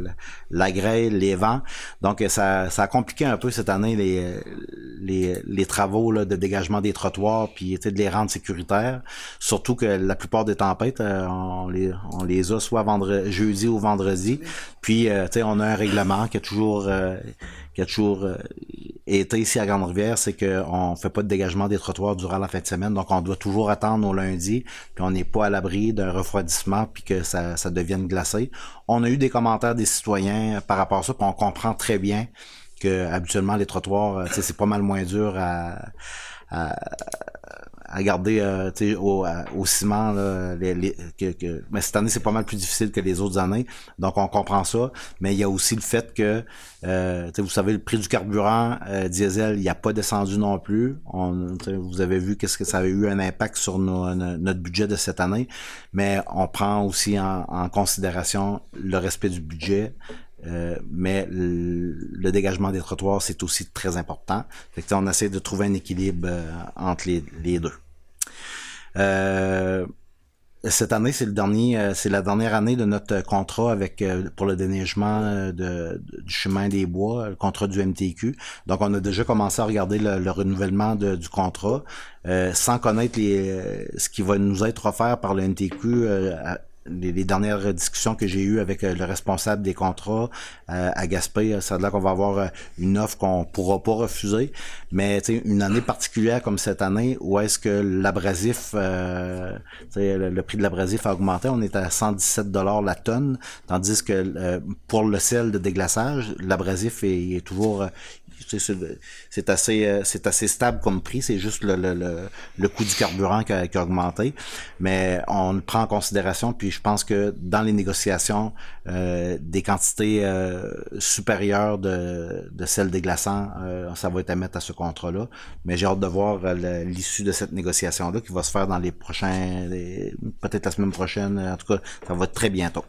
la- grêle, les vents. Donc ça, ça a compliqué un peu cette année les, les, travaux de dégagement des trottoirs, puis de les rendre sécuritaires. Surtout que la plupart des tempêtes, on, les, on les a soit vendredi, jeudi ou vendredi. Puis on a un règlement qui a toujours qui a toujours euh, été ici à Grande-Rivière, c'est qu'on fait pas de dégagement des trottoirs durant la fin de semaine, donc on doit toujours attendre au lundi, puis on n'est pas à l'abri d'un refroidissement puis que ça, ça devienne glacé. On a eu des commentaires des citoyens par rapport à ça, puis on comprend très bien que habituellement les trottoirs, euh, c'est pas mal moins dur à, à, à garder euh, au, au ciment là, les, les- que, que- mais cette année c'est pas mal plus difficile que les autres années. Donc on comprend ça. Mais il y a aussi le fait que euh, vous savez le prix du carburant euh, diesel il n'y a pas descendu non plus. On, vous avez vu qu'est-ce que ça avait eu un impact sur nos- no- notre budget de cette année. Mais on prend aussi en, en considération le respect du budget euh, mais le, dégagement des trottoirs, c'est aussi très important. Fait que, on essaie de trouver un équilibre euh, entre les, les deux. Euh, cette année, c'est le dernier, euh, c'est la dernière année de notre contrat avec euh, pour le déneigement de, du chemin des bois, le contrat du MTQ. Donc, on a déjà commencé à regarder le, le renouvellement de- du contrat, sans connaître les, ce qui va nous être offert par le MTQ les, les dernières discussions que j'ai eues avec euh, le responsable des contrats euh, à Gaspé, euh, ça a l'air qu'on va avoir euh, une offre qu'on pourra pas refuser. Mais une année particulière comme cette année, où est-ce que l'abrasif, euh, le, le prix de l'abrasif a augmenté, on est à 117 dollars la tonne, tandis que euh, pour le sel de déglaçage, l'abrasif est, est toujours c'est assez euh, c'est assez stable comme prix, c'est juste le, le, le, le coût du carburant qui a, qui a augmenté, mais on le prend en considération. Puis je pense que dans les négociations, euh, des quantités euh, supérieures de, de sel déglaçant, euh, ça va être à mettre à ce contrat-là. Mais j'ai hâte de voir euh, l'issue de cette négociation-là qui va se faire dans les prochains, peut-être la semaine prochaine. En tout cas, ça va être très bientôt.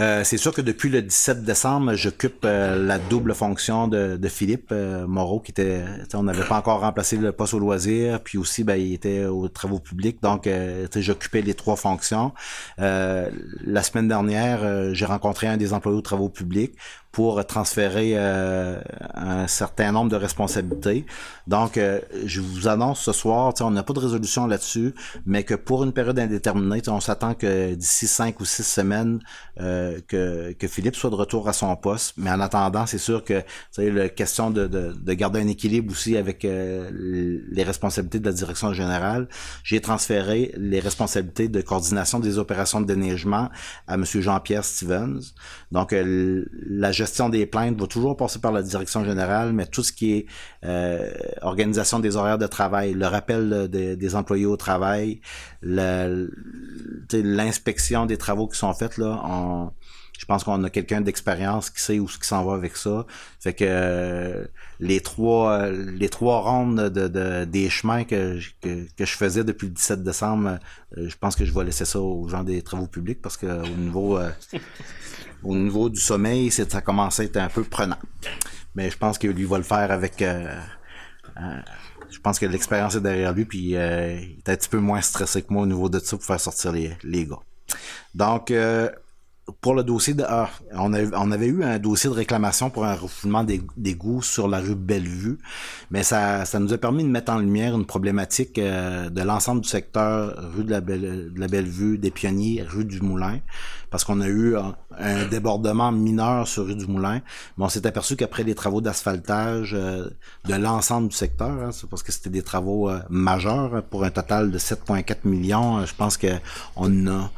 Euh, c'est sûr que depuis le 17 décembre, j'occupe euh, la double fonction de, Philippe euh, Moreau, qui était, on n'avait pas encore remplacé le poste au loisir, puis aussi, ben, il était aux travaux publics, donc, j'occupais les trois fonctions. La semaine dernière, j'ai rencontré un des employés aux travaux publics pour transférer euh, un certain nombre de responsabilités. Donc, euh, je vous annonce ce soir, on n'a pas de résolution là-dessus, mais que pour une période indéterminée, on s'attend que d'ici cinq ou six semaines, euh, que, que Philippe soit de retour à son poste. Mais en attendant, c'est sûr que la question de, de, de garder un équilibre aussi avec euh, les responsabilités de la direction générale, j'ai transféré les responsabilités de coordination des opérations de déneigement à M. Jean-Pierre Stevens. Donc, euh, la des plaintes va toujours passer par la direction générale, mais tout ce qui est euh, organisation des horaires de travail, le rappel de- des employés au travail, l'inspection des travaux qui sont faits, là, on, je pense qu'on a quelqu'un d'expérience qui sait où ce qui s'en va avec ça. Fait que euh, les trois euh, les trois rondes de, de- des chemins que, je- que, que je faisais depuis le 17 décembre, euh, je pense que je vais laisser ça aux gens des travaux publics parce que au niveau euh, au niveau du sommeil, ça commence à être un peu prenant. Mais je pense que lui va le faire avec euh, euh, je pense que l'expérience est derrière lui, puis euh, il est un petit peu moins stressé que moi au niveau de ça pour faire sortir les, les gars. Donc, euh, pour le dossier de... ah, on, avait eu un dossier de réclamation pour un refoulement d'égouts sur la rue Bellevue, mais ça, ça nous a permis de mettre en lumière une problématique euh, de l'ensemble du secteur, rue de la, Belle, Bellevue, des Pionniers, rue du Moulin, parce qu'on a eu un, débordement mineur sur rue du Moulin, mais on s'est aperçu qu'après les travaux d'asphaltage euh, de l'ensemble du secteur, hein, parce que c'était des travaux euh, majeurs, hein, pour un total de 7,4 millions, je pense que on a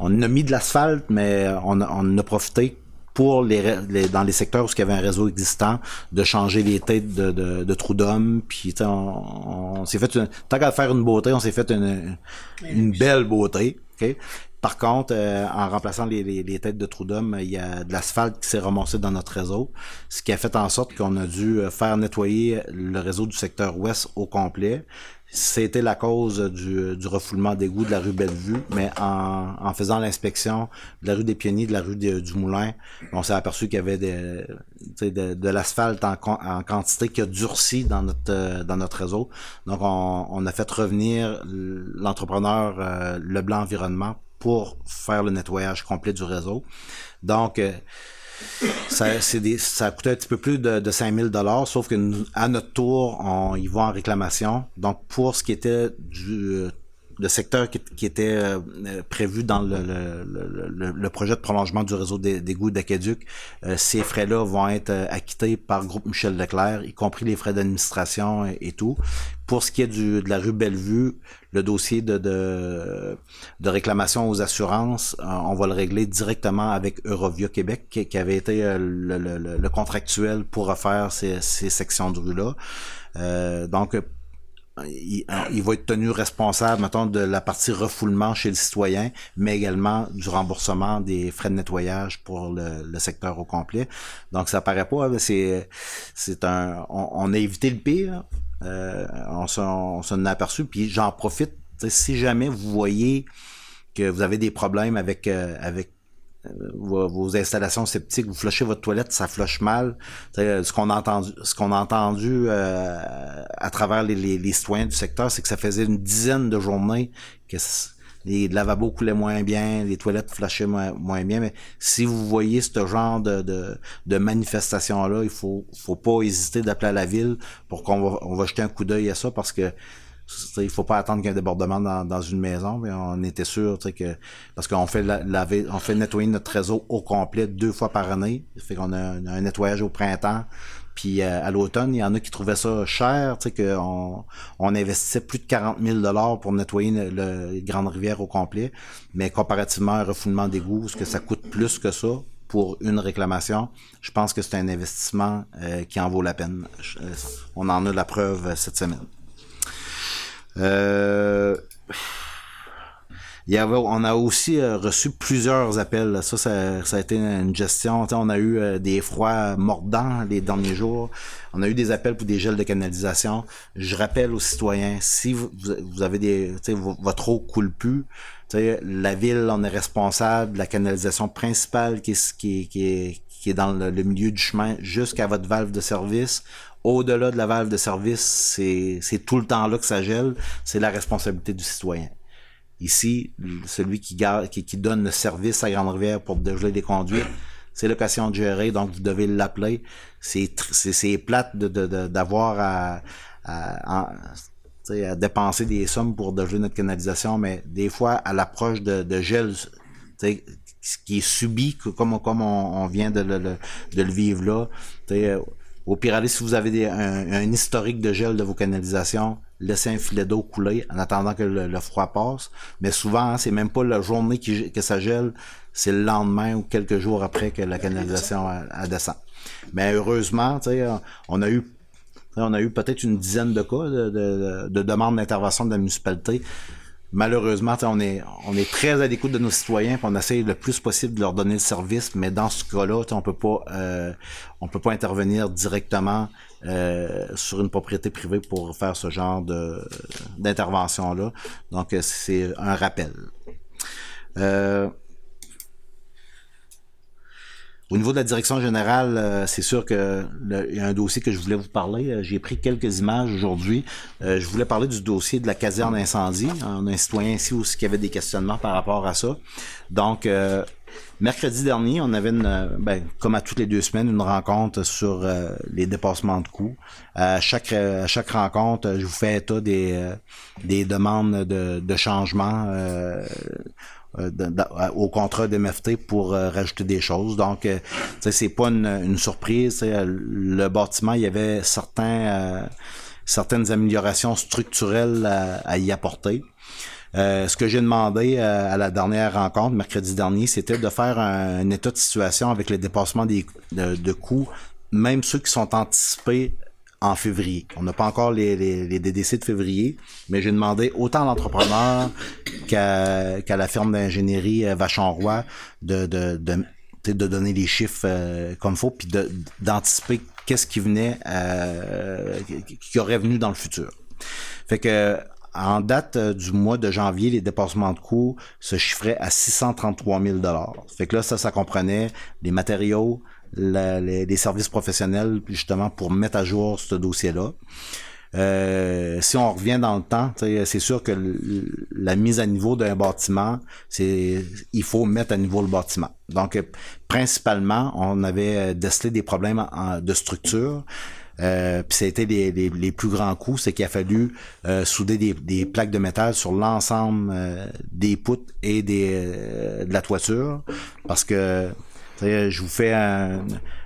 on a mis de l'asphalte, mais on a, on a profité pour les, ré- les- dans les secteurs où il y avait un réseau existant de changer les têtes de, de, de trous d'hommes puis on, on s'est fait une, tant qu'à faire une beauté on s'est fait une, une belle beauté par contre, euh, en remplaçant les, les, les têtes de trous d'hommes, il y a de l'asphalte qui s'est ramassé dans notre réseau, ce qui a fait en sorte qu'on a dû euh, faire nettoyer le réseau du secteur ouest au complet. C'était la cause du, du refoulement d'égout de la rue Bellevue, mais en, faisant l'inspection de la rue des Pionniers, de la rue du Moulin, on s'est aperçu qu'il y avait des, de, de l'asphalte en, en quantité qui a durci dans notre dans notre réseau. Donc on, on a fait revenir l'entrepreneur euh, Leblanc Environnement pour faire le nettoyage complet du réseau. Donc euh, ça, c'est des, ça coûté un petit peu plus de, de 5000 dollars, sauf que nous, à notre tour, on y va en réclamation. Donc, pour ce qui était du euh, le secteur qui, qui était euh, prévu dans le, le, le, le- projet de prolongement du réseau des- d'égouts d'Aqueduc, euh, ces frais-là vont être euh, acquittés par Groupe Michel Leclerc, y compris les frais d'administration et, tout. Pour ce qui est du, de la rue Bellevue, le dossier de, de, de réclamation aux assurances, euh, on va le régler directement avec Eurovia Québec, qui, qui avait été euh, le, contractuel pour refaire ces, ces sections de rue-là. Donc, il, va être tenu responsable, mettons, de la partie refoulement chez le citoyen, mais également du remboursement des frais de nettoyage pour le, le secteur au complet. Donc, ça paraît pas, c'est, c'est un, on, on a évité le pire, euh, on s'en, on a aperçu, puis j'en profite, si jamais vous voyez que vous avez des problèmes avec, euh, avec vos, vos installations sceptiques, vous flushez votre toilette, ça flush mal. Tu sais, Ce qu'on a entendu, ce qu'on a entendu euh, à travers les, les, les citoyens du secteur, c'est que ça faisait une dizaine de journées que les lavabos coulaient moins bien, les toilettes flashaient moins, moins bien. Mais si vous voyez ce genre de, de, de manifestation-là, il faut, faut pas hésiter d'appeler à la ville pour qu'on va, on va jeter un coup d'œil à ça parce que il faut pas attendre qu'il y ait un débordement dans, dans une maison, mais on était sûr que parce qu'on fait on fait nettoyer notre réseau au complet deux fois par année. Fait qu'on a un, un nettoyage au printemps, puis euh, à l'automne, il y en a qui trouvaient ça cher, tu sais, qu'on on investissait plus de 40 000 dollars pour nettoyer le, le Grande Rivière au complet, mais comparativement à un refoulement d'égout, ce que ça coûte plus que ça pour une réclamation, je pense que c'est un investissement euh, qui en vaut la peine. Euh, on en a la preuve euh, cette semaine. Euh, il y avait, on a aussi euh, reçu plusieurs appels. Ça, ça, ça a été une gestion. On a eu euh, des froids mordants les derniers jours. On a eu des appels pour des gels de canalisation. Je rappelle aux citoyens, si vous, avez des, votre eau coule plus, la ville en est responsable la canalisation principale qui est, qui est, qui est, dans le milieu du chemin jusqu'à votre valve de service. Au-delà de la valve de service, c'est tout le temps là que ça gèle. C'est la responsabilité du citoyen. Ici, celui qui, garde, qui, qui donne le service à Grande-Rivière pour dégeler des conduites, c'est l'occasion de gérer, donc vous devez l'appeler. C'est plate d'avoir à, dépenser des sommes pour dégeler notre canalisation, mais des fois, à l'approche de, gel, qui est subi, comme, on, vient de de le vivre là, au pire si vous avez un, historique de gel de vos canalisations, laissez un filet d'eau couler en attendant que le, froid passe. Mais souvent, hein, c'est même pas la journée qui, que ça gèle, c'est le lendemain ou quelques jours après que la canalisation elle descend. Mais heureusement, on a eu on a eu peut-être une dizaine de cas de, de, de demandes d'intervention de la municipalité. Malheureusement, on est, on est très à l'écoute de nos citoyens, puis on essaye le plus possible de leur donner le service, mais dans ce cas-là, on peut pas, euh, on peut pas intervenir directement euh, sur une propriété privée pour faire ce genre de d'intervention-là. Donc, euh, c'est un rappel. Euh, au niveau de la direction générale, euh, c'est sûr que il y a un dossier que je voulais vous parler. Euh, J'ai pris quelques images aujourd'hui. Euh, je voulais parler du dossier de la caserne incendie. On a un citoyen ici aussi qui avait des questionnements par rapport à ça. Donc, euh, mercredi dernier, on avait euh, ben, comme à toutes les deux semaines, une rencontre sur euh, les dépassements de coûts. À chaque chaque rencontre, je vous fais des euh, des demandes de, de changement. au contrat d'MFT pour rajouter des choses. Donc, euh, c'est pas une, une surprise. Le bâtiment, il y avait certains, certaines améliorations structurelles à y apporter. Euh, ce que j'ai demandé euh, à la dernière rencontre, mercredi dernier, c'était de faire un, état de situation avec le dépassement des, de, de coûts, même ceux qui sont anticipés en février. On n'a pas encore les, les, les DDC de février, mais j'ai demandé autant à l'entrepreneur qu'à la firme d'ingénierie euh, Vachon-Roy de, de, de, de donner les chiffres euh, comme faut, puis d'anticiper qu'est-ce qui venait, euh, qui aurait venu dans le futur. Fait que en date euh, du mois de janvier, les dépassements de coûts se chiffraient à 633 000 Fait que là, ça, ça comprenait les matériaux, les, services professionnels, justement pour mettre à jour ce dossier-là. Euh, si on revient dans le temps, c'est sûr que la mise à niveau d'un bâtiment, c'est il faut mettre à niveau le bâtiment. Donc, euh, principalement, on avait décelé des problèmes de structure. Euh, puis été les, les, les plus grands coûts, c'est qu'il a fallu euh, souder des, plaques de métal sur l'ensemble euh, des poutres et des, euh, de la toiture, parce que je vous fais un-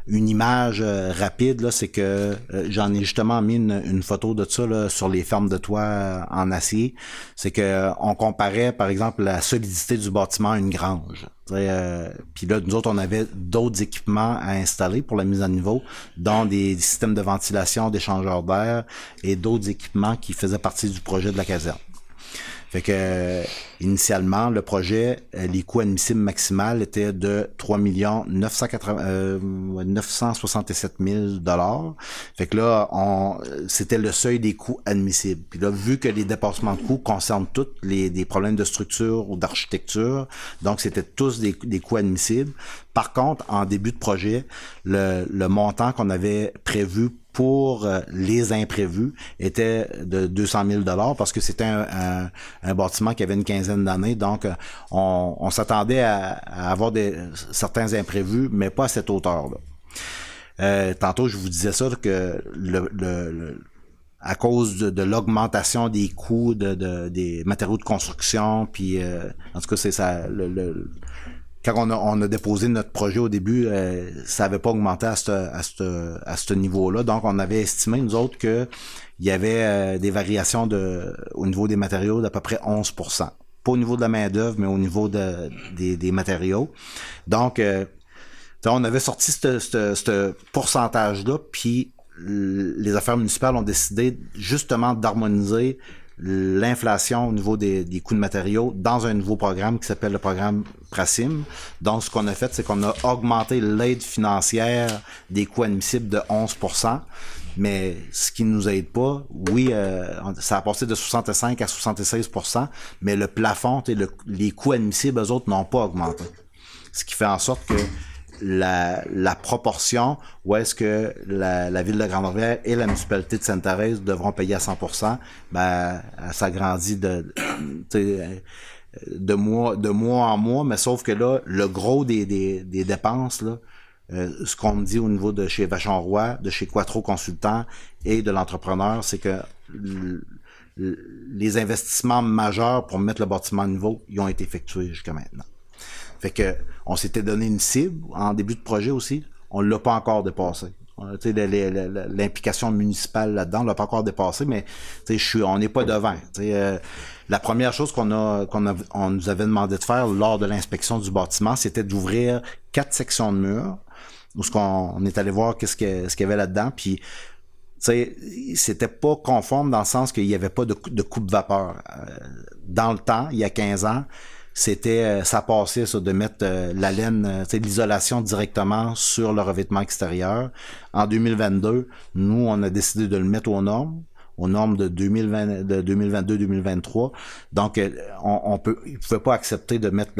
une image euh, rapide, c'est que euh, j'en ai justement mis une, photo de ça sur les fermes de toit euh, en acier. C'est que on comparait, par exemple, la solidité du bâtiment à une grange. Puis là, nous autres, on avait d'autres équipements à installer pour la mise à niveau, dont des systèmes de ventilation, d'échangeurs d'air et d'autres équipements qui faisaient partie du projet de la caserne. Fait que euh, initialement, le projet, euh, les coûts admissibles maximales étaient de 3 980, euh, 967 000 dollars. Fait que là, on, c'était le seuil des coûts admissibles. Puis là, vu que les dépassements de coûts concernent tous les des problèmes de structure ou d'architecture, donc c'était tous des coûts admissibles. Par contre, en début de projet, le, montant qu'on avait prévu pour euh, les imprévus était de 200 000 dollars parce que c'était un, un, bâtiment qui avait une quinzaine d'années. Donc, euh, on, s'attendait à, avoir des, certains imprévus, mais pas à cette hauteur-là. Euh, tantôt, je vous disais ça, que à cause de, l'augmentation des coûts de, de- des matériaux de construction, puis euh, en tout cas c'est ça. Le- quand on a, déposé notre projet au début, euh, ça avait pas augmenté à ce niveau-là. Donc on avait estimé nous autres que il y avait euh, des variations au niveau des matériaux d'à peu près 11% Pas au niveau de la main d'œuvre, mais au niveau de, des, matériaux. Donc euh, on avait sorti ce- ce ce pourcentage-là, puis les affaires municipales ont décidé justement d'harmoniser l'inflation au niveau des, des coûts de matériaux dans un nouveau programme qui s'appelle le programme Prasim. Donc, ce qu'on a fait, c'est qu'on a augmenté l'aide financière des coûts admissibles de 11% mais ce qui nous aide pas, oui, euh, ça a passé de 65 à 76% mais le plafond, le- les coûts admissibles, eux autres, n'ont pas augmenté. Ce qui fait en sorte que la, la proportion où est-ce que la, la ville de Grande-Rivière et la municipalité de Sainte-Thérèse devront payer à 100%, ben, elle s'agrandit de, de mois, de mois en mois, mais sauf que là, le gros des, des, des dépenses, là, euh, ce qu'on me dit au niveau de chez Vachon Roy, de chez Quattro Consultants et de l'entrepreneur, c'est que les investissements majeurs pour mettre le bâtiment à niveau, ils ont été effectués jusqu'à maintenant. Fait que on s'était donné une cible en début de projet aussi. On l'a pas encore dépassé. L'implication municipale là-dedans, on l'a pas encore dépassé, mais je suis, on n'est pas devant. Euh, la première chose qu'on a, qu'on nous avait demandé de faire lors de l'inspection du bâtiment, c'était d'ouvrir quatre sections de murs, où on est allé voir qu'est-ce que- ce qu'il y avait là-dedans, puis c'était pas conforme dans le sens qu'il n'y avait pas de, de coupe-vapeur. Euh, dans le temps, il y a 15 ans, c'était euh, ça passait ça, de mettre euh, la laine, euh, tu sais, l'isolation directement sur le revêtement extérieur. En 2022, nous, on a décidé de le mettre aux normes aux normes de 2020, de 2022-2023. Donc, euh, on, on peut, ils pouvaient pas accepter de mettre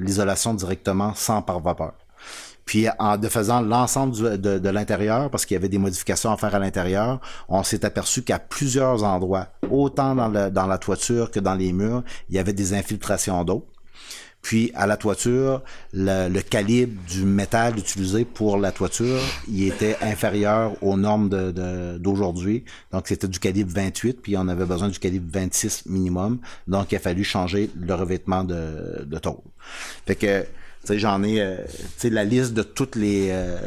l'isolation directement sans par-vapeur. Puis en défaisant l'ensemble du- de, de l'intérieur, parce qu'il y avait des modifications à faire à l'intérieur, on s'est aperçu qu'à plusieurs endroits, autant dans, la toiture que dans les murs, il y avait des infiltrations d'eau. Puis à la toiture, le, calibre du métal utilisé pour la toiture, il était inférieur aux normes de- de- d'aujourd'hui. Donc c'était du calibre 28, puis on avait besoin du calibre 26 minimum. Donc il a fallu changer le revêtement de, de tôle. Fait que sais, j'en ai, euh, tu sais, la liste de toutes les, euh,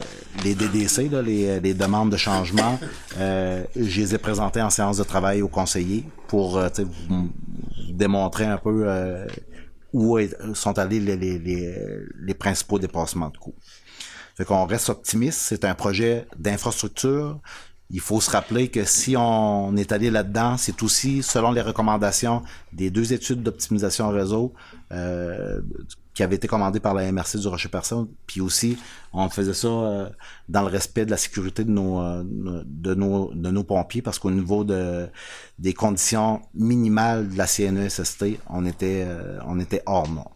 les DDC, là, les, les demandes de changement, euh, je les ai présentées en séance de travail aux conseillers pour, euh, tu sais, vous, démontrer un peu euh, où sont allés les, les, les, les principaux dépassements de coûts. Fait qu'on reste optimiste. C'est un projet d'infrastructure. Il faut se rappeler que si on est allé là-dedans, c'est aussi selon les recommandations des deux études d'optimisation réseau euh, qui avaient été commandées par la MRC du Rocher-Personne. Puis aussi, on faisait ça euh, dans le respect de la sécurité de nos, euh, de nos, de nos pompiers parce qu'au niveau de, des conditions minimales de la CNESST, on était, euh, on était hors norme.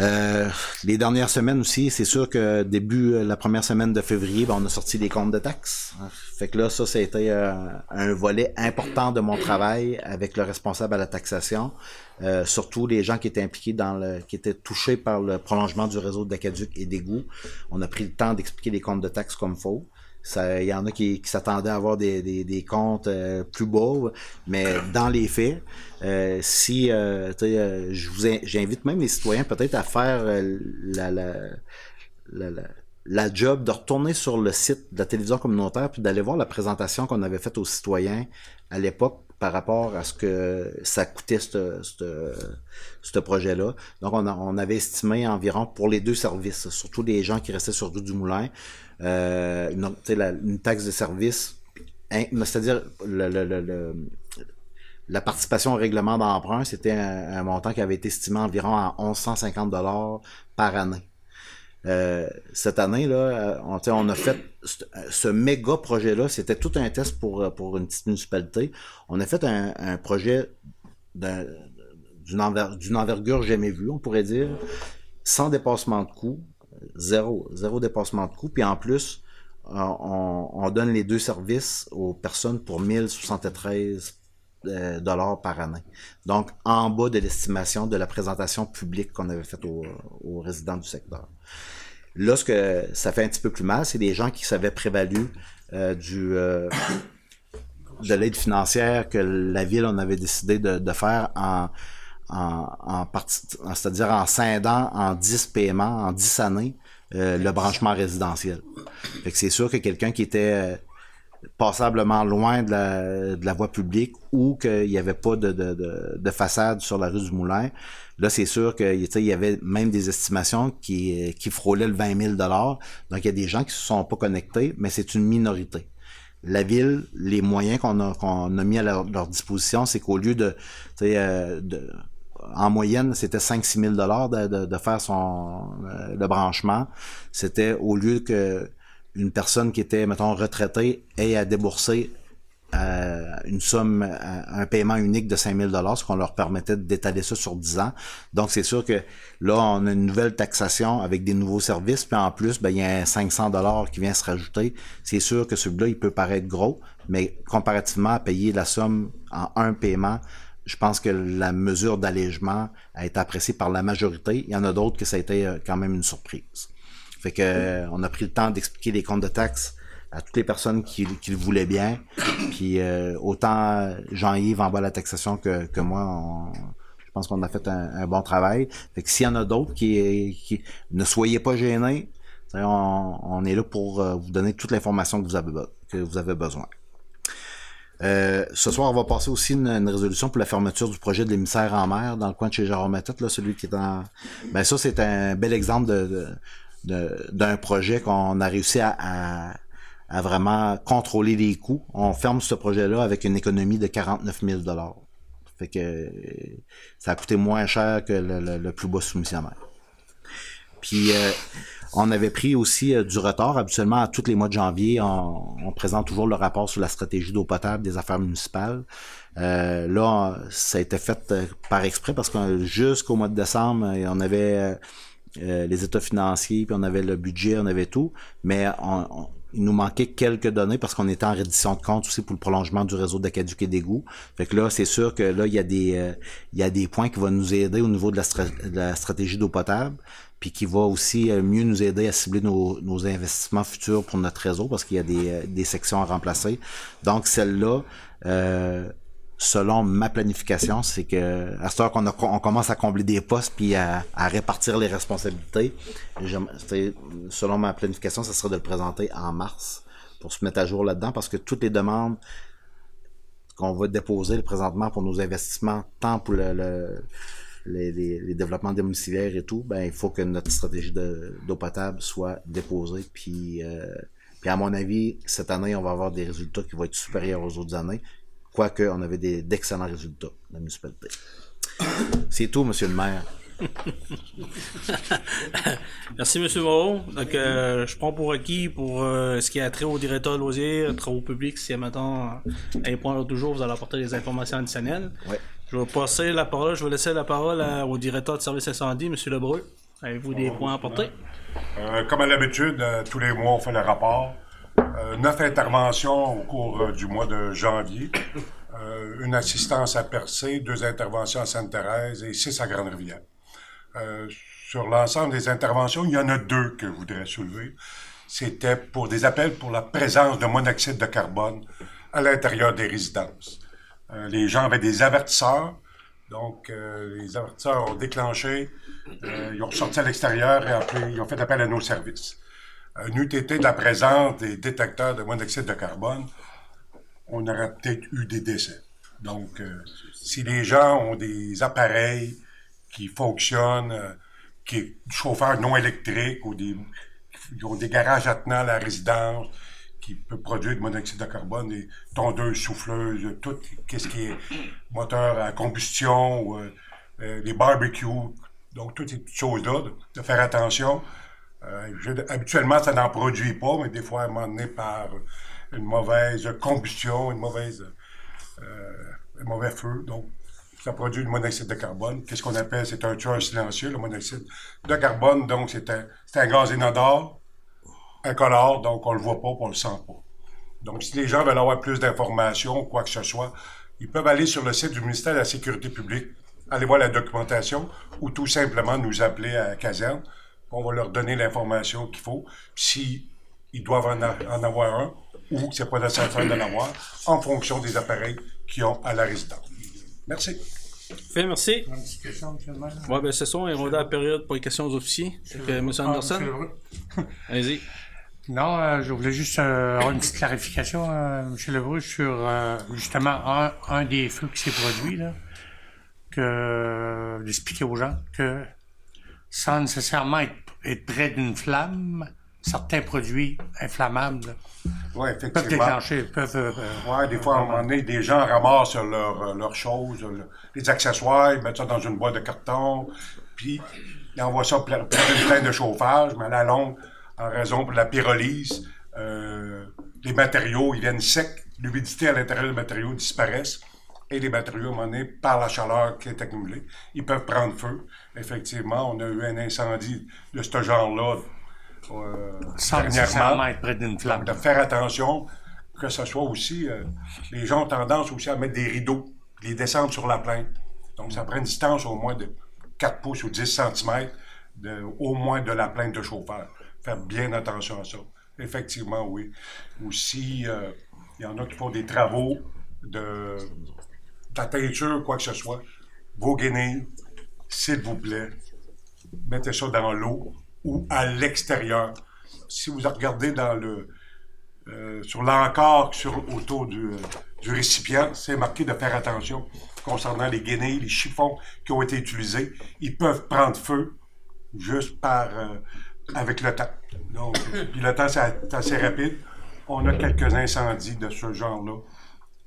Euh, les dernières semaines aussi, c'est sûr que début euh, la première semaine de février, ben, on a sorti les comptes de taxes. Fait que là, ça, ça a été euh, un volet important de mon travail avec le responsable à la taxation. Euh, surtout les gens qui étaient impliqués dans le, qui étaient touchés par le prolongement du réseau d'Acaduc et d'égouts. On a pris le temps d'expliquer les comptes de taxes comme faut. Il y en a qui, s'attendaient à avoir des, comptes euh, plus beaux, mais dans les faits, euh, si euh, je vous in- j'invite même les citoyens peut-être à faire la, job de retourner sur le site de la télévision communautaire puis d'aller voir la présentation qu'on avait faite aux citoyens à l'époque par rapport à ce que ça coûtait ce projet-là. Donc, on, avait estimé environ pour les deux services, surtout les gens qui restaient sur du Moulin, euh, une, taxe de service, hein, c'est-à-dire la participation au règlement d'emprunt, c'était un, montant qui avait été estimé environ à 1150 dollars par année. Euh, cette année, là, euh, on, a fait ce, méga projet-là, c'était tout un test pour, pour une petite municipalité. On a fait un, un projet d'une enver- d'une envergure jamais vue, on pourrait dire, sans dépassement de coût, zéro, zéro dépassement de coût, puis en plus, euh, on, on donne les deux services aux personnes pour 1073 euh, dollars par année. Donc, en bas de l'estimation de la présentation publique qu'on avait faite aux, aux résidents du secteur. Là, ce que ça fait un petit peu plus mal, c'est des gens qui s'avaient prévalu euh, du euh, de l'aide financière que la ville on avait décidé de, de faire en en, en c'est-à-dire en scindant en 10 paiements, en 10 années, euh, le branchement résidentiel. Fait que c'est sûr que quelqu'un qui était euh, passablement loin de la, de la voie publique ou qu'il n'y avait pas de, de, de, de façade sur la rue du Moulin, là, c'est sûr qu'il il y avait même des estimations qui, qui frôlaient le 20 000 Donc, il y a des gens qui se sont pas connectés, mais c'est une minorité. La ville, les moyens qu'on a, qu'on a mis à leur, leur disposition, c'est qu'au lieu de, euh, de en moyenne, c'était 5-6 000 de, de, faire son euh, le branchement. C'était au lieu que une personne qui était, mettons, retraitée ait à débourser euh, une somme, euh, un paiement unique de 5 000 ce qu'on leur permettait d'étaler ça sur 10 ans. Donc, c'est sûr que là, on a une nouvelle taxation avec des nouveaux services, puis en plus, ben, il y a un 500 qui vient se rajouter. C'est sûr que celui-là, il peut paraître gros, mais comparativement à payer la somme en un paiement, je pense que la mesure d'allègement a été appréciée par la majorité. Il y en a d'autres que ça a été euh, quand même une surprise. Fait que euh, on a pris le temps d'expliquer les comptes de taxes à toutes les personnes qui, qui le voulaient bien. Puis euh, autant Jean-Yves en bas la taxation que, que moi, on- je pense qu'on a fait un, un bon travail. Fait que s'il y en a d'autres qui, qui ne soyez pas gênés, on, on est là pour euh, vous donner toute l'information que vous avez, que vous avez besoin. Euh, ce soir, on va passer aussi une, une résolution pour la fermeture du projet de l'émissaire en mer dans le coin de chez Jérôme Matette, là, celui qui est en. Ben ça, c'est un bel exemple de, d'un projet qu'on a réussi à, à, à vraiment contrôler les coûts. On ferme ce projet-là avec une économie de 49 000 Fait que ça a coûté moins cher que le, le- le plus bas soumissionnaire. Puis euh, on avait pris aussi euh, du retard. Habituellement, à tous les mois de janvier, on, présente toujours le rapport sur la stratégie d'eau potable des affaires municipales. Euh, là, ça a été fait euh, par exprès parce que jusqu'au mois de décembre, on avait les états financiers, puis on avait le budget, on avait tout, mais on- il nous manquait quelques données parce qu'on était en reddition de compte aussi pour le prolongement du réseau d'Acaduc et d'égouts. Fait que là, c'est sûr que là, il y a des euh, il y a des points qui vont nous aider au niveau de la, stra- de la stratégie d'eau potable, puis qui va aussi euh, mieux nous aider à cibler nos, nos investissements futurs pour notre réseau parce qu'il y a des, euh, des sections à remplacer. Donc celle-là, euh, selon ma planification, c'est que à cette heure qu'on on commence à combler des postes puis à, à répartir les responsabilités, selon ma planification, ça serait de le présenter en mars pour se mettre à jour là-dedans parce que toutes les demandes qu'on va déposer présentement pour nos investissements, tant pour le, le- les, les- développements domiciliaires et tout, ben il faut que notre stratégie de- d'eau potable soit déposée. Puis, euh, puis à mon avis, cette année, on va avoir des résultats qui vont être supérieurs aux autres années, quoique on avait des- d'excellents résultats, la municipalité. C'est tout, monsieur le maire. Merci, M. Moreau. Donc, euh, je prends pour acquis pour euh, ce qui a trait au directeur de loisirs, travaux publics, si maintenant, à un point ou toujours, vous allez apporter des informations additionnelles. Ouais. Je vais passer la parole, je vais laisser la parole à- au directeur de service incendie, M. Lebreu. Avez-vous des points à apporter? Euh, comme à l'habitude, euh, tous les mois, on fait le rapport. Euh, neuf interventions au cours euh, du mois de janvier. Euh, une assistance à Percé, deux interventions à Sainte-Thérèse et six à Grande-Rivière. Sur l'ensemble des interventions, il y en a deux que je voudrais soulever. C'était pour des appels pour la présence de monoxyde de carbone à l'intérieur des résidences. Les gens avaient des avertisseurs. Donc, les avertisseurs ont déclenché, ils ont sorti à l'extérieur et après, ils ont fait appel à nos services. N'eût été la présence des détecteurs de monoxyde de carbone, on aurait peut-être eu des décès. Donc, euh, si les gens ont des appareils qui fonctionnent, euh, qui du chauffeur non électrique ou des, qui ont des garages attenants à la résidence, qui peut produire du monoxyde de carbone, des tondeuses, souffleuses, tout ce qui est moteur à combustion, ou, euh, barbecues, donc toutes ces choses-là, de faire attention. Euh, habituellement, ça n'en produit pas, mais des fois, à un moment par une mauvaise combustion, une mauvaise, euh, un mauvais feu, donc ça produit du monoxyde de carbone. Qu'est-ce qu'on appelle, c'est un tueur silencieux, le monoxyde de carbone, donc c'est un, un gaz inodore, incolore, donc on le voit pas, on le sent pas. Donc, si les gens veulent avoir plus d'informations, quoi que ce soit, ils peuvent aller sur le site du ministère de la Sécurité publique, aller voir la documentation, ou tout simplement nous appeler à la caserne. On va leur donner l'information qu'il faut. Puis si ils doivent en, a- en avoir un ou c'est pas nécessaire de l'avoir, en fonction des appareils qu'ils ont à la résidence. Merci. Fait, merci. Monsieur. Ouais, ben c'est ça, on est rendu à la période pour les questions aux officiers. Que, M. Ah, Anderson, monsieur allez-y. Non, euh, je voulais juste euh, avoir une petite clarification, euh, M. Lebrun, sur euh, justement un, un des feux qui s'est produit, là, que d'expliquer aux gens que sans nécessairement être, être près d'une flamme, certains produits inflammables Ouais, peuvent déclencher, peuvent... euh, Ouais, des fois, à un moment donné, des gens ramassent leurs leurs choses, le- les accessoires, ils mettent ça dans une boîte de carton, puis ils envoient ça plein, plein, plein de chauffage, mais à la longue, en raison de la pyrolyse, euh, les matériaux, ils viennent secs, l'humidité à l'intérieur des matériaux disparaissent, et les matériaux, à un moment donné, par la chaleur qui est accumulée, ils peuvent prendre feu. Effectivement, on a eu un incendie de ce genre-là euh, sans nécessairement être près d'une flamme. de faire attention que ce soit aussi. euh, les gens ont tendance aussi à mettre des rideaux, les descendre sur la plainte. Donc, ça prend une distance au moins de 4 pouces ou 10 cm de, au moins de la plainte de chauffeur. Faire bien attention à ça. Effectivement, oui. Aussi, euh, il y en a qui font des travaux de, de la teinture, quoi que ce soit. Vos guenilles, s'il vous plaît, mettez ça dans l'eau ou à l'extérieur. Si vous regardez dans le, euh, sur l'encart sur, autour du, euh, du récipient, c'est marqué de faire attention concernant les guenilles, les chiffons qui ont été utilisés. Ils peuvent prendre feu juste par euh, avec le temps. Donc, puis le temps, c'est assez rapide. On a quelques incendies de ce genre-là,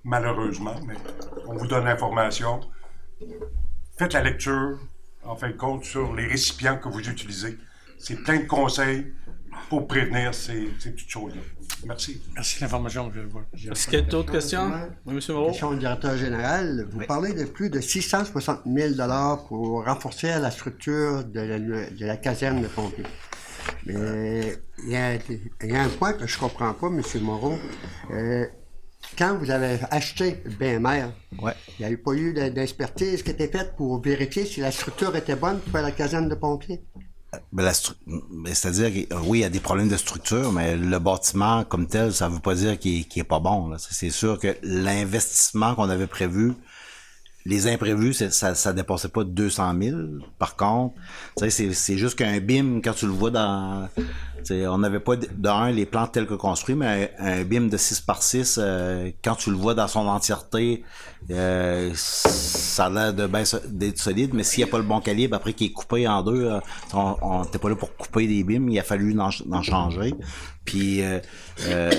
malheureusement, mais on vous donne l'information. Faites la lecture, en fin de compte, sur les récipients que vous utilisez. C'est plein de conseils pour prévenir ces, ces petites choses-là. Merci. Merci de l'information. Est-ce qu'il y a d'autres questions? Oui, M. Moreau? Question au directeur général. Vous parlez de plus de 660 000 pour renforcer la structure de la, de la caserne de pompiers. Mais il y, a, il y a un point que je comprends pas, M. Moreau. Euh, quand vous avez acheté le BMR, Ouais. il n'y a eu pas eu de- d'expertise qui était faite pour vérifier si la structure était bonne pour faire la caserne de pompiers? Ben, la stru- ben, C'est-à-dire que, euh, oui, il y a des problèmes de structure, mais le bâtiment comme tel, ça veut pas dire qu'il qu'il est pas bon. c'est sûr que l'investissement qu'on avait prévu, les imprévus, ça, ça dépassait pas 200 000. Par contre, c'est juste qu'un BIM, quand tu le vois dans... On n'avait pas, de de un, les plans tels que construits, mais un, BIM de 6 par 6, euh, quand tu le vois dans son entièreté, euh, ça a l'air de ben d'être solide, mais s'il n'y a pas le bon calibre, après qu'il est coupé en deux, euh, on n'était pas là pour couper des BIM, il a fallu en changer. Puis euh, euh,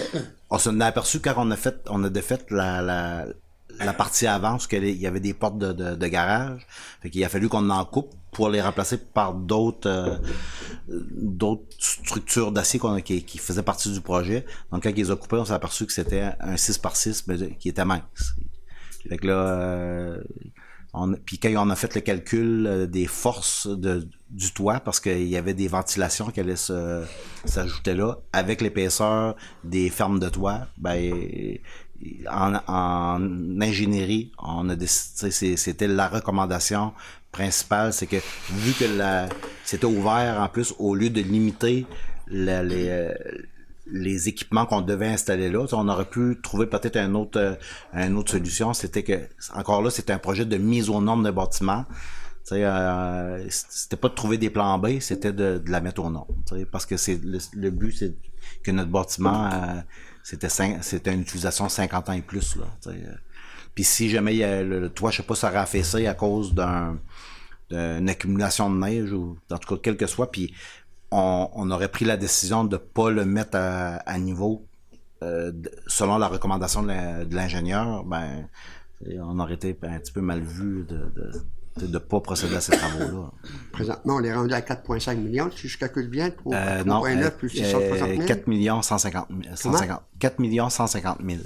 on s'en est aperçu quand on a fait, on a défait la, la, la partie avant, parce qu'il y avait des portes de, garage. Fait qu'il a fallu qu'on en coupe pour les remplacer par d'autres euh, d'autres structures d'acier a- qui, qui faisaient partie du projet. Donc quand ils ont coupés, on s'est aperçu que c'était un 6 par 6 mais qui était mince. Fait que là, euh, on, puis quand on a fait le calcul euh, des forces de, du toit, parce qu'il y avait des ventilations qui allaient s'ajouter là, avec l'épaisseur des fermes de toit, ben, en, en ingénierie, on a c'était la recommandation principale, c'est que vu que c'était ouvert en plus, au lieu de limiter les, euh, les équipements qu'on devait installer là, on aurait pu trouver peut-être autre, euh, une autre solution. C'était que, encore là, c'était un projet de mise aux normes de bâtiment. Euh, c'était pas de trouver des plans B, c'était de, de la mettre aux normes. Parce que c'est le, le but, c'est que notre bâtiment, euh, c'était une utilisation 50 ans et plus. Là, euh. Puis si jamais le, toit, je sais pas, ça affaissé à cause d'un d'une accumulation de neige ou en tout cas quel que soit, puis on, aurait pris la décision de pas le mettre à, niveau euh, selon la recommandation de l'ingénieur, ben on aurait été un petit peu mal vu de, de pas procéder à ces travaux-là. Présentement, on est rendu à 4,5 millions, si je calcule bien, pour Euh, non, 3,9 euh, plus 660 000. 4 millions 150 000. 150 4 millions 150 000.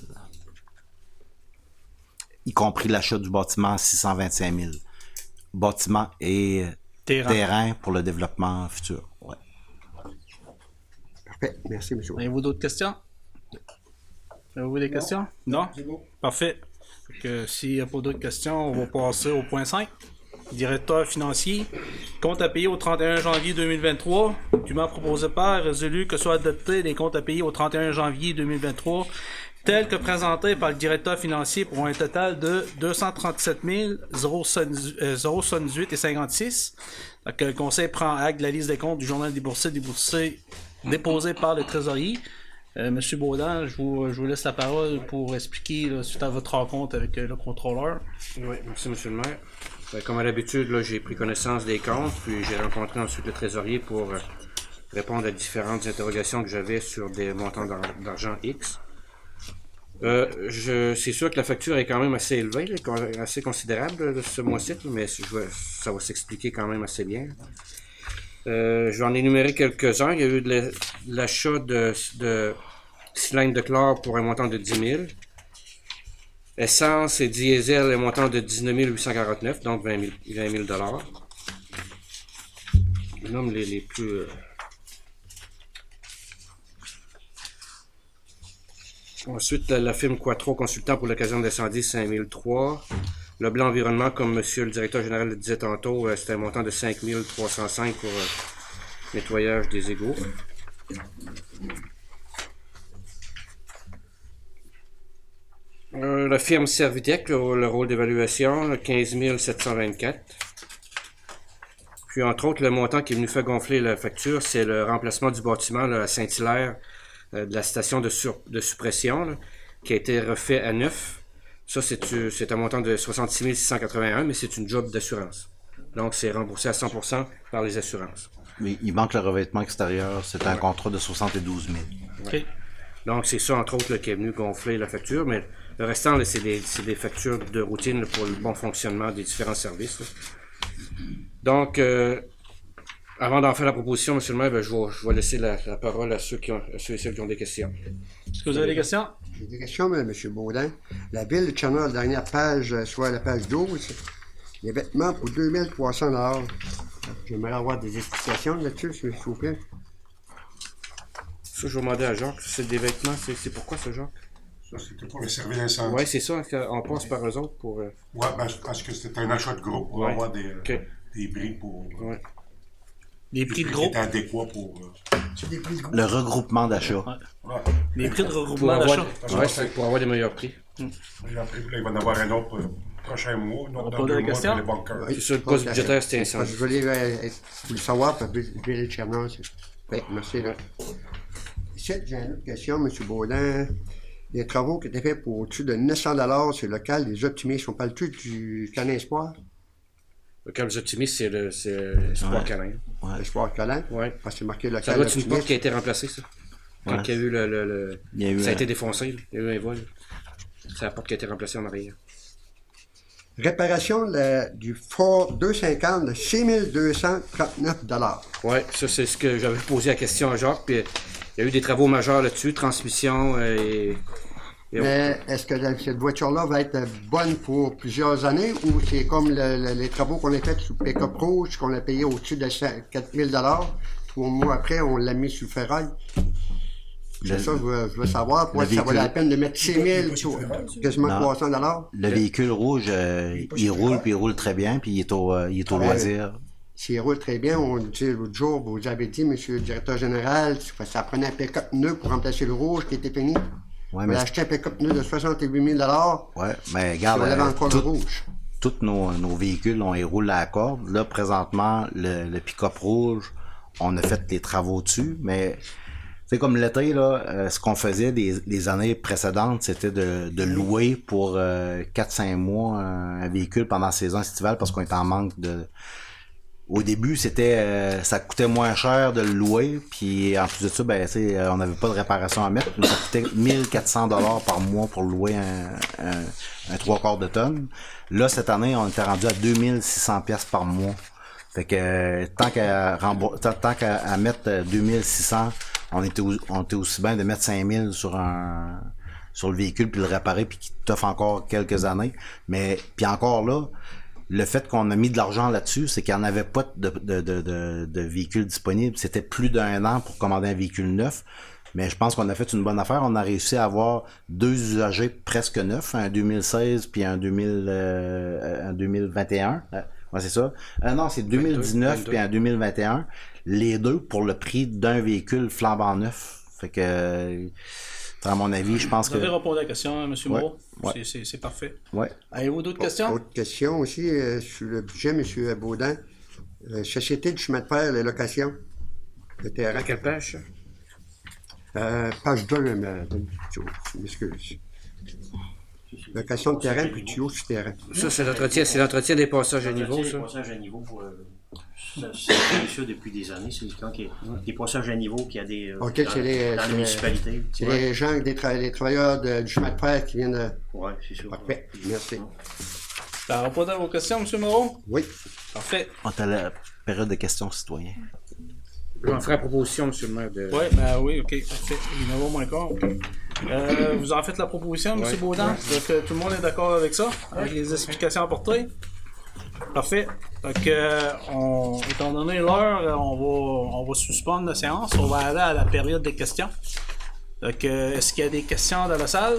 Y compris l'achat du bâtiment 625 000. Bâtiment et Terrain. terrain pour le développement futur. Ouais. Parfait. Merci, M. Avez-vous d'autres questions? Avez-vous des questions? Non? Parfait. S'il n'y a pas d'autres questions, on va passer au point 5. Directeur financier. Compte à payer au 31 janvier 2023. Dûment proposé par, résolu que soit adopté les comptes à payer au 31 janvier 2023 tels que présentés par le directeur financier pour un total de 237 078 et 56. Donc, le conseil prend acte de la liste des comptes du journal des boursiers déposé par le trésorier. Euh, Monsieur Baudin, je vous, laisse la parole pour expliquer là, suite à votre rencontre avec euh, le contrôleur. Oui, merci, Monsieur le maire. Ben, comme à l'habitude, j'ai pris connaissance des comptes, puis j'ai rencontré ensuite le trésorier pour euh, répondre à différentes interrogations que j'avais sur des montants d'ar- d'argent X. Euh, c'est sûr que la facture est quand même assez élevée, assez considérable ce mois-ci, mais ça va s'expliquer quand même assez bien. Euh, je vais en énumérer quelques-uns. Il y a eu l'achat de, de cylindres de chlore pour un montant de 10 000. Essence et diesel, un montant de 19 849, donc 20 000, 20 000 dollars. Je nomme les, plus... euh, Ensuite, la, firme Quattro Consultant pour l'occasion d'incendie, 5003. Le blanc environnement, comme monsieur le directeur général le disait tantôt, euh, c'était un montant de 5305 pour euh, nettoyage des égouts. Euh, la firme Servitec, le, le rôle d'évaluation, le 15 724. Puis, entre autres, le montant qui est venu faire gonfler la facture, c'est le remplacement du bâtiment là, à Saint-Hilaire euh, de la station de, sur- de suppression, là, qui a été refait à neuf. Ça, c'est euh, c'est un montant de 66 681, mais c'est une job d'assurance. Donc, c'est remboursé à 100% par les assurances. Mais il manque le revêtement extérieur. C'est un contrat de 72 000. OK. Donc, c'est ça, entre autres, là, qui est venu gonfler la facture, mais le restant, là, c'est des, factures de routine là, pour le bon fonctionnement des différents services. là. Donc, euh, avant d'en faire la proposition, M. le maire, ben, je, vais, je vais laisser la, la parole à ceux, qui ont, à ceux et celles qui ont des questions. Est-ce que vous avez des questions? J'ai des questions, M. Baudin. La ville de Tchernobyl, la dernière page, euh, soit la page 12, les vêtements pour 2300 J'aimerais avoir des explications là-dessus, s'il vous plaît. Ça, je vais demander à Jacques. C'est des vêtements, c'est c'est pourquoi ça, Jacques? Ça, c'était pour le service d'incendie. Oui, c'est ça, on passe par eux autres pour... euh, Ouais, ben, je pense que c'était un achat de groupe pour Ouais. avoir des, euh, des prix pour. Ouais. Des prix de groupe? adéquats pour. euh, C'est des prix de groupe. Le regroupement d'achat. ouais. Les prix de regroupement d'achat. avoir, pour avoir des meilleurs prix. Là, il va y en avoir un autre euh, prochain mois, un autre dans deux mois question? pour les ça, le poste budgétaire, c'était Parce incendie. Je voulais euh, le savoir, parce que je vais le Oui, merci. Là. J'ai une autre question, M. Baudin. Les travaux qui étaient faits pour au-dessus de 900 sur le local, les optimistes, on parle-tu du Canin Espoir, Le câble optimiste, c'est le c'est Espoir Ouais. Canin. Espoir Canin? Ouais. Parce que c'est marqué Ça local doit être une porte qui a été remplacée, ça. Quand Ouais. il y a eu le. le- le- Il y a eu ça a un- été défoncé, il y a eu un vol. C'est la porte qui a été remplacée en arrière. Réparation du Ford 250 de 6239 Ouais, ça, c'est ce que j'avais posé la question à Jacques. Puis il y a eu des travaux majeurs là-dessus, transmission euh, et. et- Mais est-ce que la- cette voiture-là va être bonne pour plusieurs années ou c'est comme le- le- les travaux qu'on a fait sur Pick-up Rouge, qu'on a payé au-dessus de 4000 Trois mois après, on l'a mis sur le ferraille. C'est ça que je veux, je veux savoir. Pour le ça vaut la peine de mettre 6000 sur quasiment Non. 300 Le véhicule rouge, euh, il roule, puis il roule très bien, puis il est au, euh, il est au Ouais. loisir. S'il roule très bien, on dit l'autre jour, vous avez dit, monsieur le directeur général, ça prenait un pick-up neuf pour remplacer le rouge qui était fini. Ouais, on mais a acheté un pick-up neuf de 68 000 Ouais, mais Si regarde, on avait euh, encore tout- le rouge. tous nos, nos véhicules, on les roule à la corde. Là, présentement, le, le pick-up rouge, on a fait les travaux dessus, mais c'est comme l'été, là, euh, ce qu'on faisait les années précédentes, c'était de, de louer pour euh, 4-5 mois un, un véhicule pendant la saison estivale parce qu'on était en manque de... Au début, c'était euh, ça coûtait moins cher de le louer, puis en plus de ça, ben, euh, on n'avait pas de réparation à mettre, ça coûtait 1400 dollars par mois pour louer un, un, un trois quarts de tonne. Là, cette année, on était rendu à 2600 pièces par mois. Fait que euh, tant qu'à tant, qu'à mettre euh, 2600, on était, on était aussi bien de mettre 5000 sur un sur le véhicule puis le réparer puis qui t'offre encore quelques années. Mais puis encore là, le fait qu'on a mis de l'argent là-dessus, c'est qu'il n'y en avait pas de, de, de, de, de véhicules disponibles. C'était plus d'un an pour commander un véhicule neuf. Mais je pense qu'on a fait une bonne affaire. On a réussi à avoir deux usagers presque neufs, un 2016 puis un, 2000, euh, un 2021. Euh, Ouais, c'est ça. Euh, non, c'est 2019 22. puis en 2021. Les deux pour le prix d'un véhicule flambant neuf. Fait que, à mon avis, je pense Vous que. avez répondu à la question, M. Ouais, Moreau? ouais. C'est- C'est c'est parfait. Ouais. Avez-vous d'autres questions? Autre question aussi euh, sur le budget, M. Baudin. Euh, Société du chemin de fer, les locations de terrain. À quelle page? Euh, page 2, madame Tuyau, je m'excuse. Location de terrain puis tuyau sur terrain. Ça, c'est l'entretien, c'est l'entretien des passages à niveau, Des ça? passages à niveau pour. euh, ça, C'est fait ça depuis des années. C'est quand il y a des passages à niveau qu'il y a des. euh, OK, dans, c'est les, dans la municipalité. c'est Ouais. les gens, des tra- les travailleurs de- du chemin de fer qui viennent de... Ouais, c'est ça. Parfait, merci. Ça répondre à vos questions, M. Moreau? Oui. Parfait. On est à la période de questions citoyens. J'en ferai la proposition, monsieur le maire. De... Oui, ben oui, ok, parfait. Il y en a moins encore. ok. Euh, vous en faites la proposition, M. Ouais. Baudin? Donc, euh, tout le monde est d'accord avec ça? Avec les explications apportées? Parfait. Donc, euh, on, étant donné l'heure, euh, on va, on va suspendre la séance. On va aller à la période des questions. Donc, euh, est-ce qu'il y a des questions dans la salle?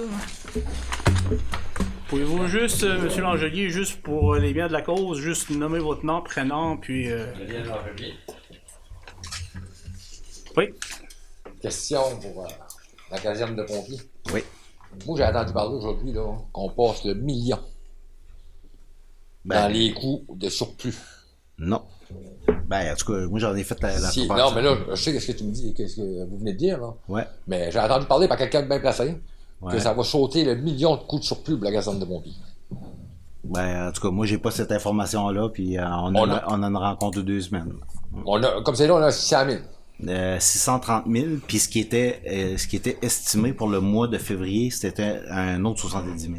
Pouvez-vous juste, euh, M. Langelier, juste pour les biens de la cause, juste nommer votre nom, prénom, puis... euh, Oui. Question pour euh, la caserne de pompiers. Oui. Moi, j'ai entendu parler aujourd'hui là, qu'on passe le million Ben, dans les coûts de surplus. Non. Ben, en tout cas, moi, j'en ai fait la, la Si- non, mais là, je sais ce que tu me dis, qu'est-ce que vous venez de dire. Là. Ouais. Mais j'ai entendu parler par quelqu'un de bien placé Ouais. que ça va sauter le million de coûts de surplus pour la de pompiers. Ben, en tout cas, moi, j'ai pas cette information-là, puis euh, on, On a, a- on a une rencontre de deux semaines. On a, comme c'est là, on a 600 000. Euh, 630 000, puis ce qui était euh, ce qui était estimé pour le mois de février, c'était un autre 70 000.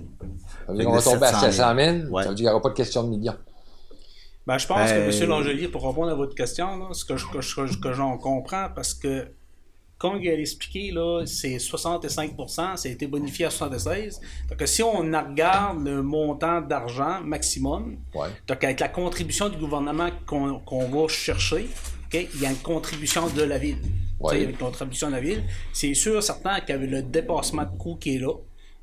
Ça veut Fait dire que qu'on va tomber à 700 700 000. Ouais. Ça veut dire qu'il n'y aura pas de question de million. Ben, je pense Ben, que M. Langelier, pour répondre à votre question, là, ce que, je- que, je- que j'en comprends, parce que comme il a expliqué, là, c'est 65 ça a été bonifié à 76 Donc, si on regarde le montant d'argent maximum, Ouais. donc avec la contribution du gouvernement qu'on qu'on va chercher, ok, il y a une contribution de la ville. Ouais. Il y a une contribution de la ville. C'est sûr, certain qu'avec le dépassement de coût qui est là,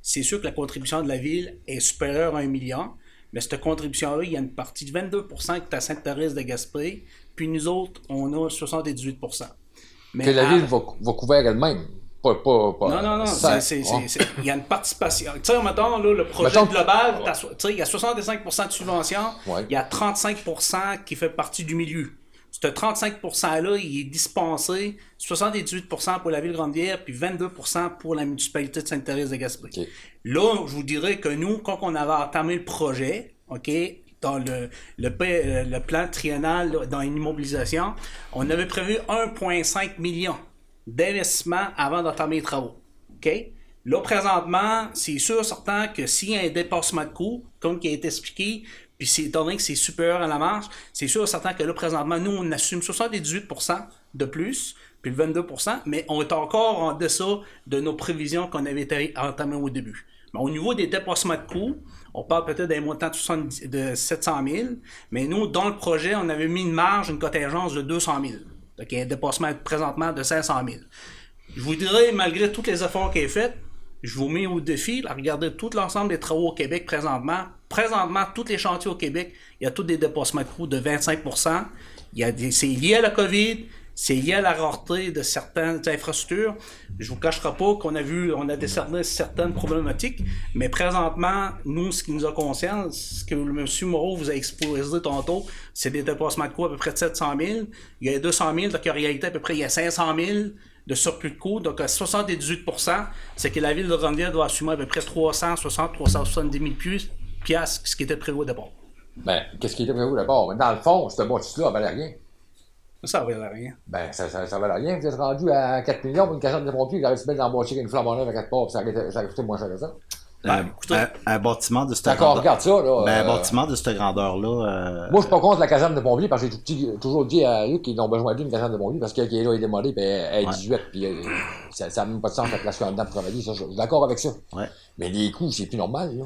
c'est sûr que la contribution de la ville est supérieure à un million. Mais cette contribution-là, il y a une partie de 22% qui est à Sainte-Thérèse de Gaspé, puis nous autres, on a 78% Mais que la à- ville va, va couvrir elle-même. Pas, pas, pas, non, non, non, il y a une participation. Tu sais, mettons, là, le projet Mettons- global, il y a 65% de subvention, Ouais. il y a 35% qui fait partie du milieu. Ce 35 %-là, il est dispensé 78% pour la ville de Grande-Bière, puis 22% pour la municipalité de Sainte-Thérèse de Gaspé. Ok. Là, je vous dirais que nous, quand on avait entamé le projet, OK, dans le, le, euh, le plan triennal là, dans une immobilisation, on avait prévu 1,5 million d'investissement avant d'entamer les travaux. OK? Là, présentement, c'est sûr, certain que s'il y a un dépassement de coût, comme qui a été expliqué, puis c'est étant donné que c'est supérieur à la marge, c'est sûr, certain que là, présentement, nous, on assume 78% de plus, puis le 22%, mais on est encore en deçà de nos prévisions qu'on avait entamées au début. Mais au niveau des dépassements de coûts, on parle peut-être d'un montant de, 70 de 700 000, mais nous, dans le projet, on avait mis une marge, une contingence de 200 000. Donc, il y a un dépassement présentement de 500 000. Je vous dirais, malgré tous les efforts qui est faits, je vous mets au défi, regardez tout l'ensemble des travaux au Québec présentement. Présentement, tous les chantiers au Québec, il y a tous des dépassements de coûts de 25 il y a C'est lié à la COVID, c'est lié à la rareté de certaines infrastructures. Je vous cacherai pas qu'on a vu, on a décerné certaines problématiques, mais présentement, nous, ce qui nous a concerne, ce que M. Moreau vous a exposé tantôt, c'est des dépassements de coûts à peu près de 700 000. Il y a 200 000, donc en réalité, à peu près, il y a 500 000 de surplus de coûts. Donc, à 78% c'est que la ville de Grande-Ville doit assumer à peu près 360-370 000 pièces, piastres, ce qui était prévu au départ. Ben, qu'est-ce qui était prévu d'abord? Mais dans le fond, ce bâtisse-là, valait rien. Ça ne valait rien. Ben, ça, ça, ça valait rien. Vous êtes rendu à 4 millions pour une caserne de pompiers, il aurait pu mettre dans le bâtiment une flamme en neuf à 4 parts, ça aurait coûté moins cher que ça. Un, un- un bâtiment de cette D'accord, regarde ça, là, Ben, un euh, bâtiment de cette grandeur-là. euh, Moi, je suis pas contre la caserne de pompiers parce que j'ai toujours dit à Luc qu'ils ont besoin d'une caserne de pompiers parce qu'elle est là est démolée puis elle elle est Ouais. 18 puis euh, ça n'a même pas de sens de placer un dedans pour travailler. Ça, je je suis d'accord avec ça. Ouais. Mais les coûts, c'est plus normal. Là.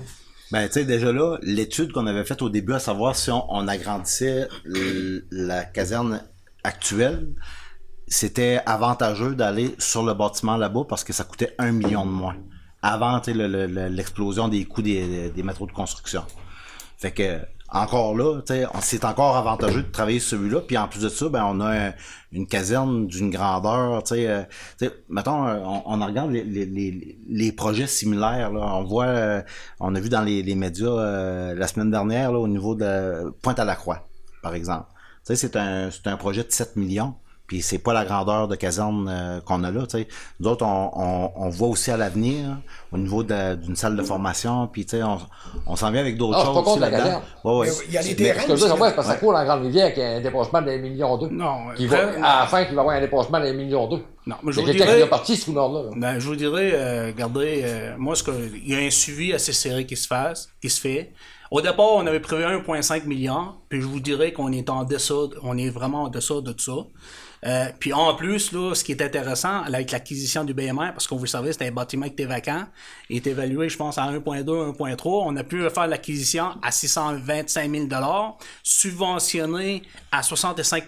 Ben, tu sais, déjà là, l'étude qu'on avait faite au début, à savoir si on, on agrandissait la caserne actuelle, c'était avantageux d'aller sur le bâtiment là-bas parce que ça coûtait un million de moins. Avant, l'explosion des coûts des, des de construction. Fait que, encore là, c'est encore avantageux de travailler celui-là. Puis en plus de ça, ben on a un- une caserne d'une grandeur, tu sais, euh, tu sais, mettons, euh, on, on regarde les, les, les, les projets similaires. Là, on voit, euh, on a vu dans les, médias euh, la semaine dernière là, au niveau de Pointe-à-la-Croix, par exemple. C'est un, un projet de 7 millions. Puis c'est pas la grandeur de caserne euh, qu'on a là. Tu sais. Nous autres, on, on, on voit aussi à l'avenir au niveau d'une salle de formation. Puis tu sais, on, on s'en vient avec d'autres Ah, je suis choses. pas contre la caserne. Ouais, ouais. Il y a les Mais terrains ce que je veux dire, parce que ça court en Grande Rivière qu'il y a un dépassement d'un million deux. Non, Qui va, vrai- à la fin, qu'il va y avoir un dépassement d'un million deux. Non, mais je C'est vous qui dirais- parti sous nord là. Ben, je vous dirais, euh, regardez, euh, moi, ce que, il y a un suivi assez serré qui se fasse, qui se fait. Au départ, on avait prévu 1,5 million, puis je vous dirais qu'on est en dessous, on est vraiment en dessous de ça. Euh, puis en plus, là, ce qui est intéressant avec l'acquisition du BMR, parce que vous le savez, c'était un bâtiment qui était vacant, il est évalué, je pense, à 1.2, 1.3. On a pu faire l'acquisition à 625 000 subventionné à 65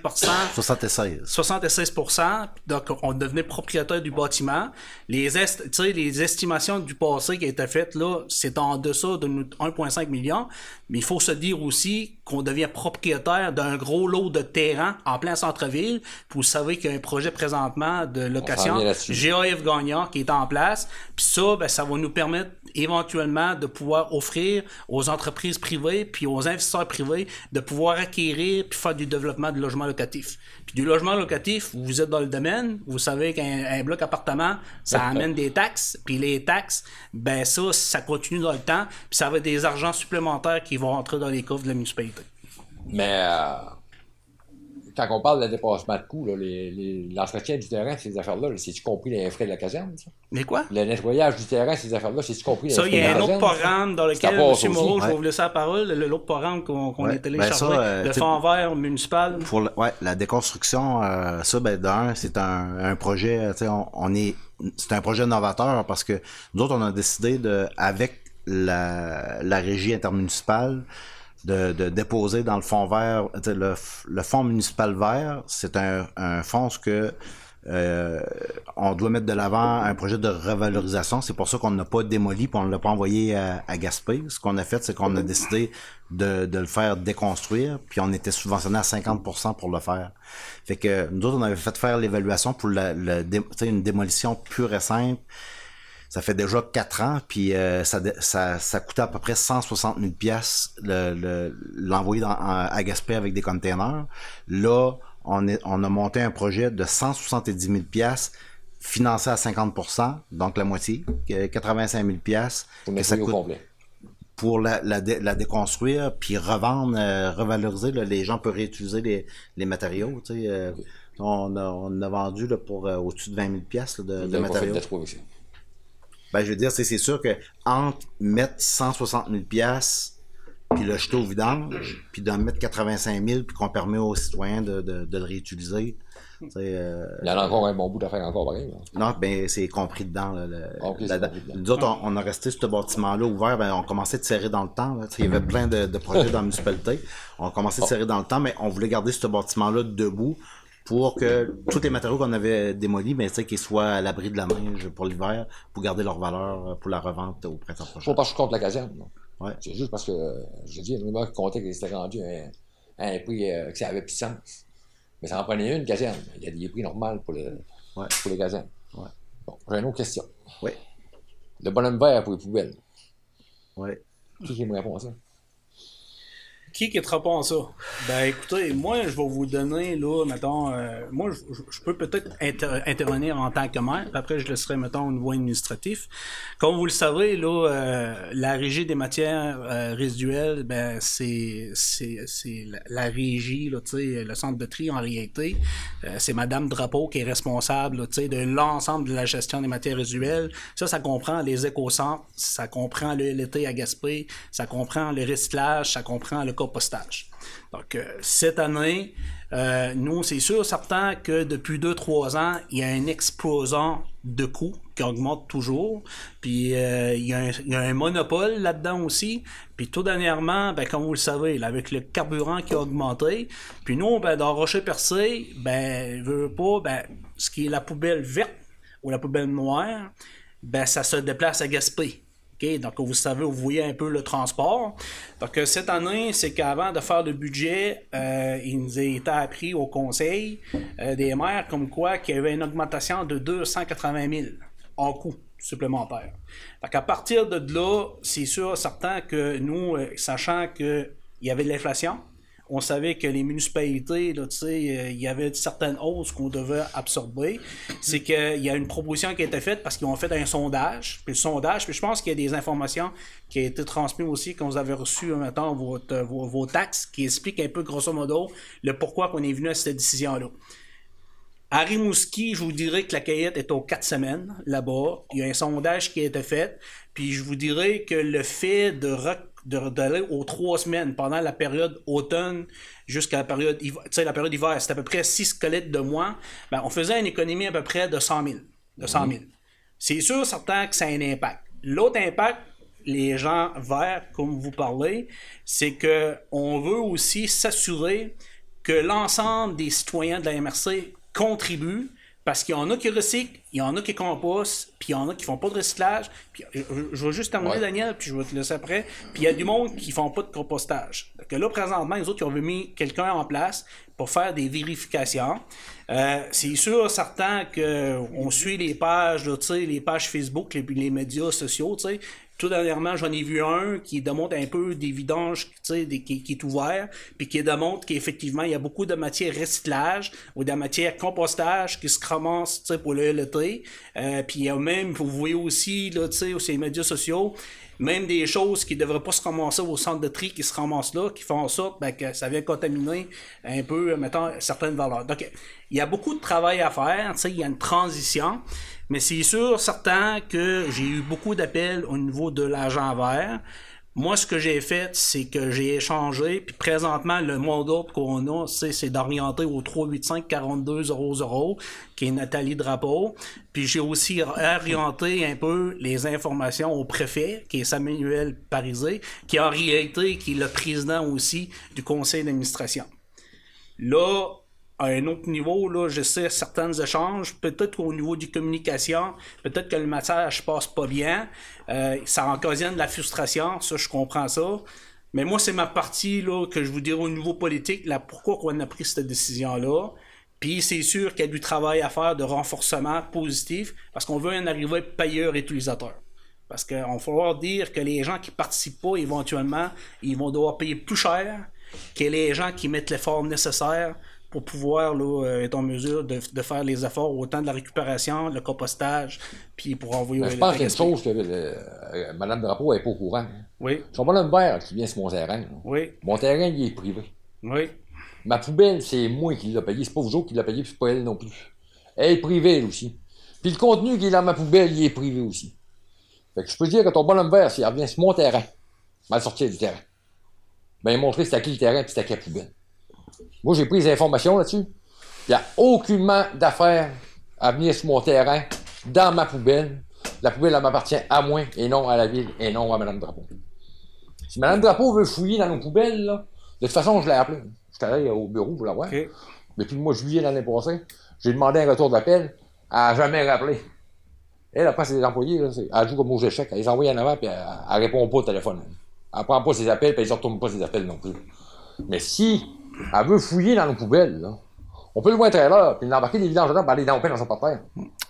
76. 76% donc on devenait propriétaire du bâtiment. Les, est, les estimations du passé qui étaient faites, là, c'est en deçà de nous- 1,5 million. Mais il faut se dire aussi qu'on devient propriétaire d'un gros lot de terrain en plein centre-ville. Puis vous savez qu'il y a un projet présentement de location. GAF gagnant, qui est en place. Puis ça, ben, ça va nous permettre éventuellement de pouvoir offrir aux entreprises privées puis aux investisseurs privés de pouvoir acquérir puis faire du développement de logement locatif. Puis du logement locatif, vous êtes dans le domaine, vous savez qu'un un bloc appartement, ça amène des taxes, puis les taxes, ben ça, ça continue dans le temps, puis ça va être des argents supplémentaires qui vont entrer dans les coffres de la municipalité. Mais euh, quand on parle de dépassement de coûts, l'entretien du terrain, ces affaires-là, là, c'est-tu compris les frais de la caserne? Ça? Mais quoi? Le nettoyage du terrain, ces affaires-là, c'est-tu compris les Ça, frais il y de la a un autre caserne? programme dans lequel, Ça M. Moreau, je vais vous laisser la parole, le- l'autre programme qu'on Ouais. a téléchargé, Ben ça, euh, le fonds vert municipal. Pour le- ouais, la déconstruction, euh, ça, ben, d'un, c'est un, un projet, tu sais, on, on est, c'est un projet novateur parce que nous autres, on a décidé de, avec la, la régie intermunicipale, de, déposer dans le fonds vert, le, le fonds municipal vert, c'est un, un fonds que euh, on doit mettre de l'avant un projet de revalorisation. C'est pour ça qu'on n'a pas démoli puis on ne l'a pas envoyé à, à Gaspé. Ce qu'on a fait, c'est qu'on a décidé de, le faire déconstruire, puis on était subventionné à 50% pour le faire. Fait que nous autres, on avait fait faire l'évaluation pour la, sais, une démolition pure et simple. Ça fait déjà quatre ans, puis euh, ça, ça, ça coûtait à peu près 160 000 pièces l'envoyer dans- en- à Gaspé avec des containers. Là, on, est, on a monté un projet de 170 000 pièces financé à 50% donc la moitié, que 85 000 pièces Pour que ça coûte pour la, la, dé- la déconstruire, puis revendre, euh, revaloriser. là. les gens peuvent réutiliser les, les matériaux. tu sais, euh, on, a, on a vendu là, pour euh, au-dessus de 20 000 pièces là, de, de matériaux. Ben, je veux dire, c'est sûr que entre mettre 160 000 pièces puis le jeter au vidange, puis d'en mettre 85 000 puis qu'on permet aux citoyens de, de, de le réutiliser. euh, Il y en a encore un bon bout d'affaires encore pareil. non, ben c'est compris dedans. Là, le- Ok, c'est la- compris dedans. Nous autres, on, on a resté ce bâtiment-là ouvert, ben, on commençait de serrer dans le temps. là. Il y avait plein de, de projets dans la municipalité. On commençait de serrer dans le temps, mais on voulait garder ce bâtiment-là debout pour que tous les matériaux qu'on avait démolis, ben, tu sais, qu'ils soient à l'abri de la neige pour l'hiver, pour garder leur valeur euh, pour la revente au printemps prochain. pas parce que je suis contre la caserne. Ouais. C'est juste parce que, euh, je dis, nous, qui comptait qu'il s'était rendu à un, un prix euh, que ça avait plus de sens. Mais ça en prenait une caserne. Il y a des prix normaux pour, le, Ouais. pour les casernes. Ouais. Bon, j'ai une autre question. Oui. Le bonhomme vert pour les poubelles. Ouais. Qui, qui me répond à ça? Qui qui te répond à ça? Ben écoutez, moi je vais vous donner là, mettons, euh, moi je, peux peut-être inter- intervenir en tant que maire, après je laisserai, mettons, au niveau administratif. Comme vous le savez, là, euh, la régie des matières euh, résiduelles, ben c'est la, régie, là, le centre de tri en réalité. C'est Madame Drapeau qui est responsable, là, de l'ensemble de la gestion des matières résiduelles. Ça, ça comprend les éco-centres, ça comprend le LT à Gaspé, ça comprend le recyclage, ça comprend le Donc, euh, cette année, euh, nous, c'est sûr, certain que depuis 2-3 ans, il y a une explosion de coûts qui augmente toujours. Puis, euh, il, y a un, un monopole là-dedans aussi. Puis, tout dernièrement, ben, comme vous le savez, avec le carburant qui a augmenté, puis nous, ben, dans Rocher-Percé, ben, veut pas, ben, ce qui est la poubelle verte ou la poubelle noire, ben, ça se déplace à Gaspé. Donc, vous savez, vous voyez un peu le transport. Donc, euh, cette année, c'est qu'avant de faire le budget, euh, il nous a été appris au conseil euh, des maires comme quoi qu'il y avait une augmentation de 280 000 en coût supplémentaire. Donc, à partir de là, c'est sûr, certain que nous, euh, sachant qu'il y avait de l'inflation, on savait que les municipalités, là, euh, il y avait certaines hausses qu'on devait absorber. C'est qu'il y a une proposition qui a été faite parce qu'ils ont fait un sondage. Puis le sondage, puis je pense qu'il y a des informations qui ont été transmises aussi quand vous avez reçu, maintenant votre, euh, vos, vos taxes, qui expliquent un peu, grosso modo, le pourquoi qu'on est venu à cette décision-là. À Rimouski, je vous dirais que la cueillette est aux quatre semaines là-bas. Il y a un sondage qui a été fait. Puis je vous dirais que le fait de rec- d'aller aux trois semaines pendant la période automne jusqu'à la période hiver, la période hiver, c'est à peu près six squelettes de moins, ben, on faisait une économie à peu près de 100 000. De 100 000. C'est sûr, certain que ça a un impact. L'autre impact, les gens verts, comme vous parlez, c'est que on veut aussi s'assurer que l'ensemble des citoyens de la MRC contribuent parce qu'il y en a qui recyclent, il y en a qui compostent, puis il y en a qui font pas de recyclage. Puis je, je vais juste terminer, Ouais. Daniel, puis je vais te laisser après. Puis il y a du monde qui font pas de compostage. Donc là, présentement, les autres, ils ont mis quelqu'un en place pour faire des vérifications. Euh, c'est sûr, certain qu'on suit les pages, là, les pages Facebook, les, les médias sociaux. Tout dernièrement, j'en ai vu un qui démontre un peu des vidanges, qui, qui est ouvert, puis qui démontre qu'effectivement, il y a beaucoup de matières recyclage ou de matières compostage qui se sais, pour le LET. Euh, puis il y a même, vous voyez aussi, là, sur les médias sociaux, même des choses qui ne devraient pas se ramasser au centre de tri qui se ramassent là, qui font en sorte ben, que ça vient contaminer un peu, mettons, certaines valeurs. Donc, il y a beaucoup de travail à faire, il y a une transition, mais c'est sûr, certain que j'ai eu beaucoup d'appels au niveau de l'agent vert. Moi, ce que j'ai fait, c'est que j'ai échangé, puis présentement, le mot d'ordre qu'on a, c'est, d'orienter au 385-4200, qui est Nathalie Drapeau. Puis j'ai aussi orienté un peu les informations au préfet, qui est Samuel Parisé, qui en réalité, qui est le président aussi du conseil d'administration. Là, à un autre niveau, là, je sais certains échanges, peut-être qu'au niveau des communications, peut-être que le message passe pas bien, euh, ça occasionne de la frustration, ça je comprends ça. Mais moi, c'est ma partie là, que je vous dirais au niveau politique, là, pourquoi on a pris cette décision-là. Puis c'est sûr qu'il y a du travail à faire de renforcement positif, parce qu'on veut en arriver payeur-utilisateur. Parce qu'il va falloir dire que les gens qui participent pas, éventuellement, ils vont devoir payer plus cher que les gens qui mettent l'effort nécessaire pour pouvoir là, euh, être en mesure de, de faire les efforts autant de la récupération, le compostage, puis pour envoyer Ben, au je pense qu'il y a une chose que euh, Mme Drapeau n'est pas au courant. Oui. Son bonhomme vert qui vient sur mon terrain. Oui. Mon terrain, il est privé. Oui. Ma poubelle, c'est moi qui l'ai payé. C'est pas vous autres qui l'avez payé, puis c'est pas elle non plus. Elle est privée, elle aussi. Puis le contenu qui est dans ma poubelle, il est privé aussi. Fait que je peux dire que ton bonhomme vert, s'il revient sur mon terrain, mal sortir du terrain, ben, montrer c'est à qui le terrain, puis c'est à qui la poubelle. Moi, j'ai pris les informations là-dessus. Il n'y a aucunement d'affaire à venir sur mon terrain, dans ma poubelle. La poubelle, elle m'appartient à moi et non à la ville et non à Mme Drapeau. Si Mme Drapeau veut fouiller dans nos poubelles, là, de toute façon, je l'ai appelé. J'étais allé au bureau pour la voir. Depuis le mois de juillet l'année passée, j'ai demandé un retour d'appel. Elle n'a jamais rappelé. Elle, après, ses employés, là, c'est- elle joue comme aux échecs. Elle les envoie en avant, puis elle, elle répond pas au téléphone. Elle prend pas ses appels, puis elle ne retourne pas ses appels non plus. Mais si elle veut fouiller dans nos poubelles, là, on peut le voir un trailer, puis l'embarquer des vidanges dedans, puis aller dans le pain dans son porte-terre.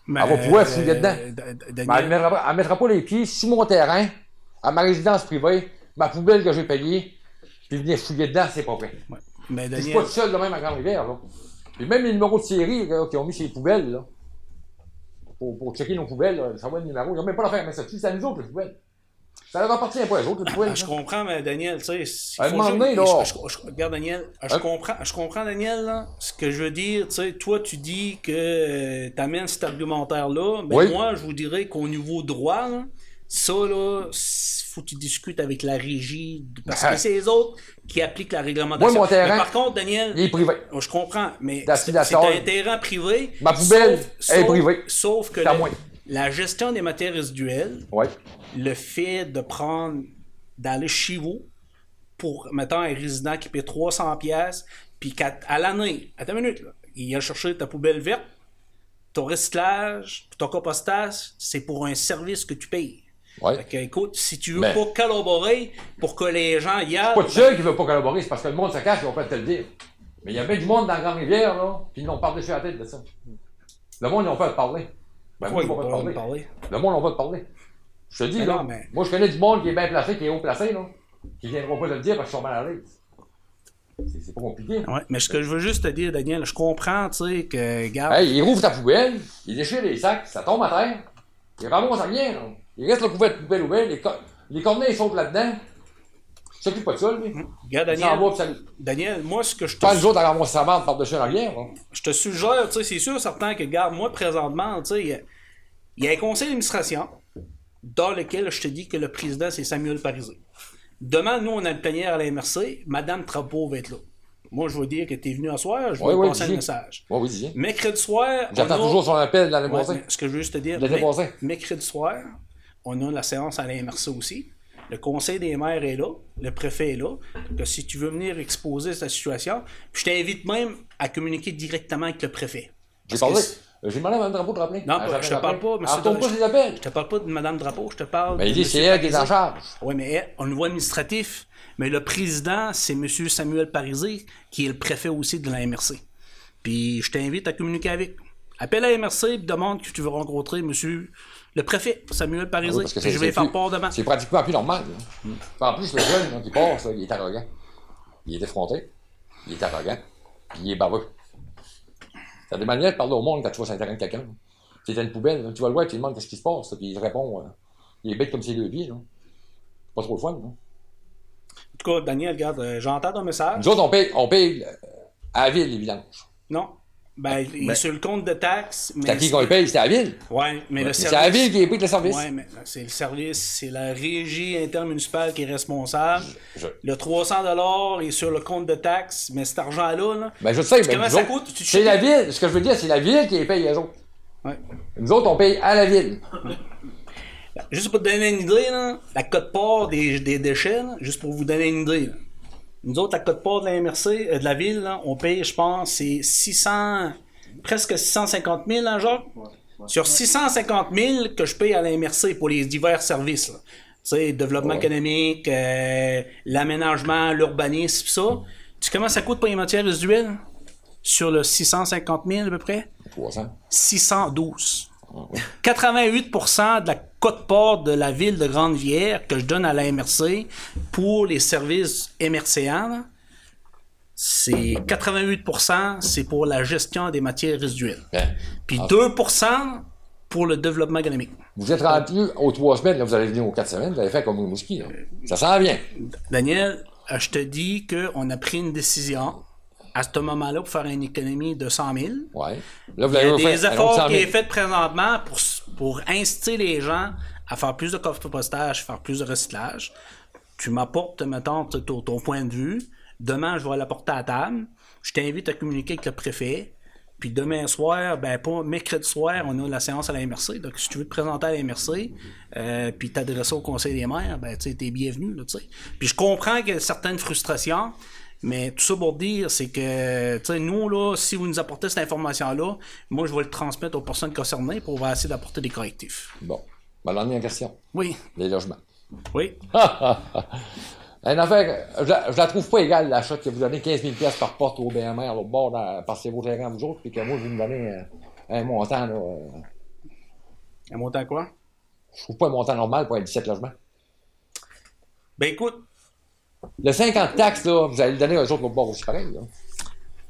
Mais, elle va pouvoir fouiller euh, dedans. Mais Daniel- elle ne mettra, pas- elle mettra pas les pieds sur mon terrain, à ma résidence privée, ma poubelle que j'ai payée, puis venir fouiller dedans, c'est pas vrai. Mais Je suis Daniel- pas tout seul de même à Grande-Rivière, là. Puis même les numéros de série là, qui ont mis ces poubelles, là, pour, pour checker nos poubelles, là, ça va le numéro. Ils n'ont même pas l'affaire, mais ça tue, c'est à nous autres, les poubelles. Ça leur appartient pas, les autres. Ah, je comprends, mais Daniel, tu sais. À un moment donné, là. je- je- je- regarde, Daniel, je Hein? comprends, je comprends, Daniel, là, ce que je veux dire. Tu sais, toi, tu dis que tu amènes cet argumentaire-là. Mais Oui. moi, je vous dirais qu'au niveau droit, là, ça, là, faut que tu discutes avec la régie. Parce que Ben. c'est les autres qui appliquent la réglementation. Moi, mon terrain, mais par contre, Daniel. il est privé. Je comprends, mais c'est un terrain privé. Ma poubelle sauf- est privée. Sauf que C'est à la, moi. La gestion des matières résiduelles, Ouais. le fait de prendre, d'aller chez vous pour, mettons, un résident qui paie 300 pièces puis qu'à à l'année, attends une minute, là, il a cherché ta poubelle verte, ton recyclage, ton compostage, c'est pour un service que tu payes. Ouais. Fait que, écoute, si tu veux Mais- pas collaborer pour que les gens y aillent. Pas tout seul qui veut pas collaborer, c'est parce que le monde se cache, ils vont pas te le dire. Mais il y a bien du monde dans la Grande Rivière, là, puis ils n'ont pas dessus la tête de ça. Le monde, ils n'ont pas de parler. Ben, moi, vont parler. Le monde, ils n'ont pas de parler. Je te dis, Mais là, non, mais- moi, je connais du monde qui est bien placé, qui est haut placé, là, qui ne viendront pas te le dire parce qu'ils sont mal à l'aise. C'est- pas compliqué. Ouais, mais ce que je veux juste te dire, Daniel, je comprends, tu sais, que, regarde. Hey, il rouvre ta poubelle, il déchire les sacs, ça tombe à terre, il ramasse rien, là. Il reste le couvert de poubelle ouvert, les, co- les cornets, ils sautent là-dedans. Il s'occupe pas de ça, lui. Regarde, Il s'en Daniel. va, ça Daniel, moi, ce que je te Pas à ramasser sa merde par-dessus en arrière, là. je te suggère, tu sais, c'est sûr, certain que, regarde, moi, présentement, tu sais, il y a- un conseil d'administration dans lequel je te dis que le président, c'est Samuel Parisé. Demain, nous, on a le plénière à la MRC, Madame Trapeau va être là. Moi, je veux dire que tu es venu à soir, je vais Oui, te oui, passer dis. un message. Oui, oui. Mercredi soir, J'attends a- toujours son appel de l'année Ouais, mais ce que je veux juste te dire, passée. mercredi soir, on a la séance à la MRC aussi. Le conseil des maires est là, le préfet est là. Donc, si tu veux venir exposer cette situation, je t'invite même à communiquer directement avec le préfet. J'ai parlé. C'est- J'ai demandé à Mme Drapeau de rappeler. Non, Elle a pas- je te parle pas, monsieur. pas je- ses appels. Je te parle pas de Mme Drapeau, je te parle. Ben, il dit, c'est elle qui est en Parisé. charge. Oui, mais elle, au niveau administratif, mais le président, c'est M. Samuel Parisé, qui est le préfet aussi de la MRC. Puis je t'invite à communiquer avec. Appelle la MRC et demande que tu veux rencontrer monsieur le préfet, Samuel Parisé. Ah Oui, parce que Puis je vais faire plus- part demain. C'est pratiquement plus normal. là. En plus, le jeune qui passe, là, il est arrogant. Il est effronté. Il est arrogant. puis Il est baveux. T'as des manières de parler au monde quand tu vas sur de quelqu'un. Dans une poubelle, là, tu vas le voir, tu lui demandes qu'est-ce qui se passe, là, puis il répond. euh, il est bête comme ses deux pieds. C'est Pas trop le fun. Là. En tout cas, Daniel, regarde, euh, j'entends ton message. Nous autres, on paye, on paye euh, à la ville les vidanges. Non. Ben, il est Ben- sur le compte de taxes. C'est à qui qu'on paye? C'est à la ville. Ouais, mais le service. c'est à la ville qui de le service. Ouais, mais c'est le service, c'est la régie intermunicipale qui est responsable. Je- Le 300 est sur le compte de taxes, mais cet argent-là, là, Ben, je sais, mais comment ça coûte? C'est la ville. Ce que je veux dire, c'est la ville qui les paye les autres. Ouais. Nous autres, on paye à la ville. Juste pour te donner une idée, là, la cote-part des, des déchets, là, juste pour vous donner une idée. là. Nous autres, la cote-part de la MRC, euh, de la ville, là, on paye, je pense, c'est 600, presque 650 000, hein, Jacques? Sur 650 000 que je paye à la MRC pour les divers services, là. Tu sais, développement Ouais. économique, euh, l'aménagement, l'urbanisme, ça. Tu sais comment ça coûte pour les matières résiduelles? Sur le 650 000 à peu près? 300. 612. 88% de la cote-part de la ville de Grande-Vière que je donne à la MRC pour les services MRCA, c'est 88% c'est pour la gestion des matières résiduelles. Puis ah. 2% pour le développement économique. Vous êtes rendu aux trois semaines, là, vous allez venir aux quatre semaines, vous allez faire comme au mouski. Là. Ça s'en vient. Daniel, euh, je te dis qu'on a pris une décision à ce moment-là pour faire une économie de 100 000. Ouais. Là, vous Il y a des efforts 100 qui 000. est fait présentement pour, pour inciter les gens à faire plus de compostage, faire plus de recyclage. Tu m'apportes, mettons, ton, point de vue. Demain, je vais l'apporter à table. Je t'invite à communiquer avec le préfet. Puis demain soir, ben pas mercredi soir, on a la séance à la MRC. Donc, si tu veux te présenter à la MRC, euh, puis t'adresser au conseil des maires, ben tu t'es bienvenu. Puis je comprends qu'il y a certaines frustrations, mais tout ça pour dire, c'est que, tu sais, nous, là, si vous nous apportez cette information-là, moi, je vais le transmettre aux personnes concernées pour on va essayer d'apporter des correctifs. Bon. Ben, la dernière question. Oui. Les logements. Oui. Une affaire, je, la- je la trouve pas égale, l'achat que vous donnez 15 000 pièces par porte au BMR, l'autre bord, dans- parce que c'est vos terrains, vous autres, puis que moi, vous me donnez euh, un montant, là. euh, Un montant quoi? je trouve pas un montant normal pour un 17 logements. Ben écoute, Le 50 taxes, là, vous allez le donner aux autres, l'autre bord aussi, pareil, là.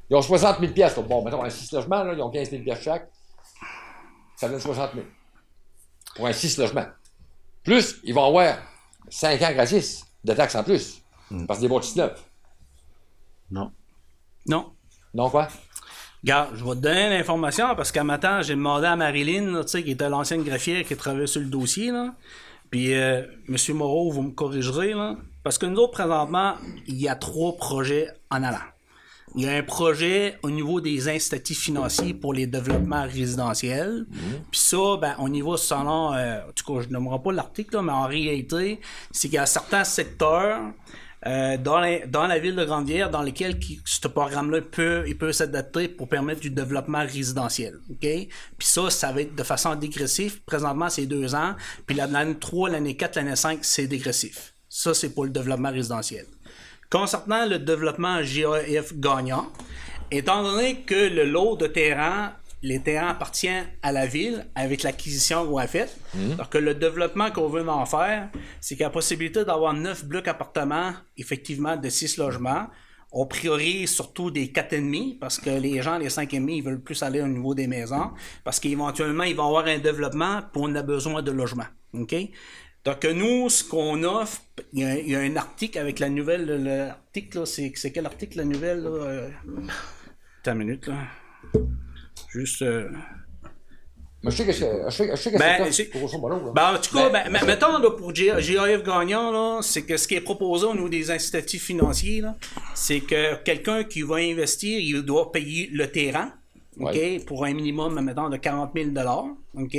Ils ont 60 000 pièces, l'autre bord. Mettons, un 6 logements, là, ils ont 15 000 pièces chaque. Ça donne 60 000. Pour un 6 logements. Plus, ils vont avoir 5 ans gratis de taxes en plus. Parce que des bâtisses neufs. Non. non. Non, quoi? Regarde, je vais te donner l'information parce qu'à matin, j'ai demandé à Marilyn, là, tu sais, qui était l'ancienne greffière qui travaillait sur le dossier, là. Puis, euh, Monsieur Moreau, vous me corrigerez, là. Parce que nous autres, présentement, il y a trois projets en allant. Il y a un projet au niveau des incitatifs financiers pour les développements résidentiels. Puis ça, ben, on y va selon, euh, en tout cas, je ne nommerai pas l'article, là, mais en réalité, c'est qu'il y a certains secteurs euh, dans, la, dans la ville de Grande-Bière dans lesquels qui, ce programme-là peut, il peut s'adapter pour permettre du développement résidentiel. OK? Puis ça, ça va être de façon dégressive. Présentement, c'est deux ans. Puis l'année 3, l'année 4, l'année 5, c'est dégressif. Ça, c'est pour le développement résidentiel. Concernant le développement GAF gagnant, étant donné que le lot de terrain les terrains appartiennent à la ville avec l'acquisition qu'on a faite. Alors que le développement qu'on veut en faire, c'est qu'il y a la possibilité d'avoir neuf blocs appartements, effectivement, de six logements. On priorise surtout des 4,5 parce que les gens, les 5,5, ils veulent plus aller au niveau des maisons parce qu'éventuellement, ils vont avoir un développement pour on a besoin de logements. OK? Donc, nous, ce qu'on offre, il y, a, il y a un article avec la nouvelle. L'article, c'est, c'est quel article la nouvelle? Là? euh? Attends une minute, là. Juste. euh, Mais je sais que c'est. Je sais, je sais que Ben, c'est grosso modo, là. Ben, en tout cas, ben, ben, mettons, là, pour G- GAF gagnant, là, c'est que ce qui est proposé au niveau des incitatifs financiers, là, c'est que quelqu'un qui va investir, il doit payer le terrain, OK, Ouais. pour un minimum, mettons, de 40 000 OK?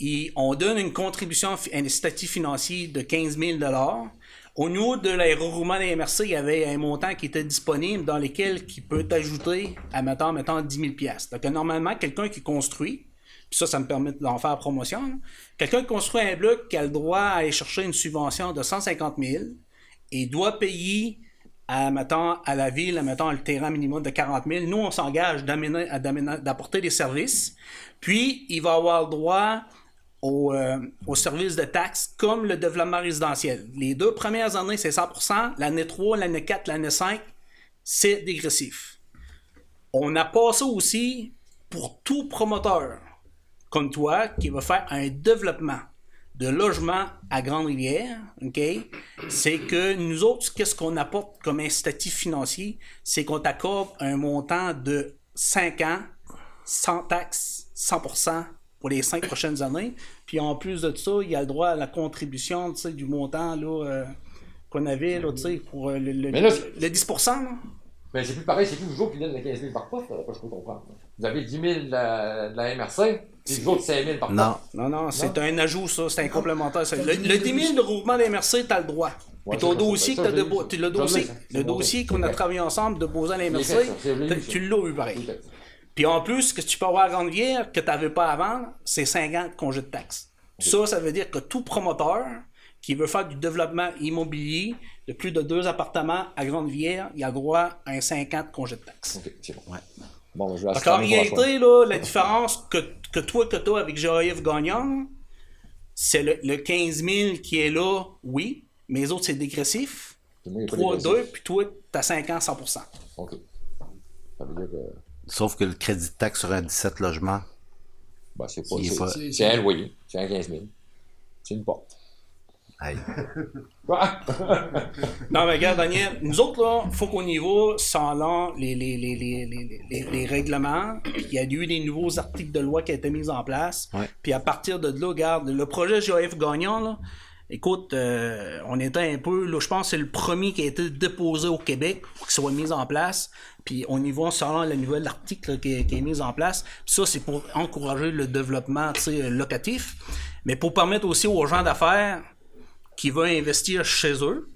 Et on donne une contribution, un incitatif financier de 15 000 Au niveau de l'aéroroulement des MRC, il y avait un montant qui était disponible dans lequel qui peut ajouter à, mettons, mettons 10 000 Donc, normalement, quelqu'un qui construit, puis ça, ça me permet d'en faire promotion. Quelqu'un qui construit un bloc qui a le droit à aller chercher une subvention de 150 000 et doit payer à, mettons, à la ville, mettons, le terrain minimum de 40 000. Nous, on s'engage d'apporter des services. Puis, il va avoir le droit au, euh, au service de taxes comme le développement résidentiel. Les deux premières années, c'est 100% L'année 3, l'année 4, l'année 5, c'est dégressif. On a passé aussi pour tout promoteur comme toi qui va faire un développement de logement à Grande-Rivière, OK? C'est que nous autres, qu'est-ce qu'on apporte comme incitatif financier? C'est qu'on t'accorde un montant de 5 ans, sans taxe, 100% pour les 5 prochaines années. Puis en plus de ça, il y a le droit à la contribution, tu sais, du montant, là, euh, qu'on avait, là, tu sais, pour euh, le, le- Mais là, le 10%, là. Mais c'est plus pareil, c'est plus vous autres qui donnent les 15 000 par poste, là, je peux comprendre. Vous avez 10 000 de la, de la MRC, puis vous autres 5 000 par Non. poste. Non, non, c'est un ajout, ça, c'est un complémentaire. ça. Le, le 10 000 de regroupement des MRC, t'as le droit. Ouais, Puis ton dossier, ça, que tu- ça. le dossier, ça. le dossier qu'on a travaillé ensemble, à la Je l'ai MRC, tu l'as eu pareil. Puis en plus, ce que tu peux avoir à Grande-Vière que tu n'avais pas avant, c'est 5 ans de taxes. Ça, ça veut dire que tout promoteur qui veut faire du développement immobilier de plus de deux appartements à Grande-Vière, il a droit à un 5 ans de congé de taxes. Ok, c'est bon. Bon, je vais en réalité, là, la différence que, que toi, que as avec GAF gagnant, c'est le, le 15 000 qui est là, oui, mais les autres, c'est dégressif. moi, il y a pas 3, dégressif. 2, puis toi, tu as 5 ans, 100% OK. Ça veut dire que. Sauf que le crédit de taxe sur un 17 logements. Ben, c'est pas. c'est- pas- C'est un loyer, c'est un 15 000. C'est une porte. Hey. Non, mais regarde, Daniel, nous autres, là, il faut qu'on y va sans les, les, les, les, les, les, les règlements. Puis Il y a eu des nouveaux articles de loi qui ont été mis en place. Ouais. Puis à partir de là, regarde, le projet GAF gagnant, là, écoute, euh, on était un peu, là, je pense que c'est le premier qui a été déposé au Québec pour qu'il soit mis en place. Puis on y va selon le nouvel article qui, est, mis en place. Ça, c'est pour encourager le développement locatif, mais pour permettre aussi aux gens d'affaires qui veulent investir chez eux,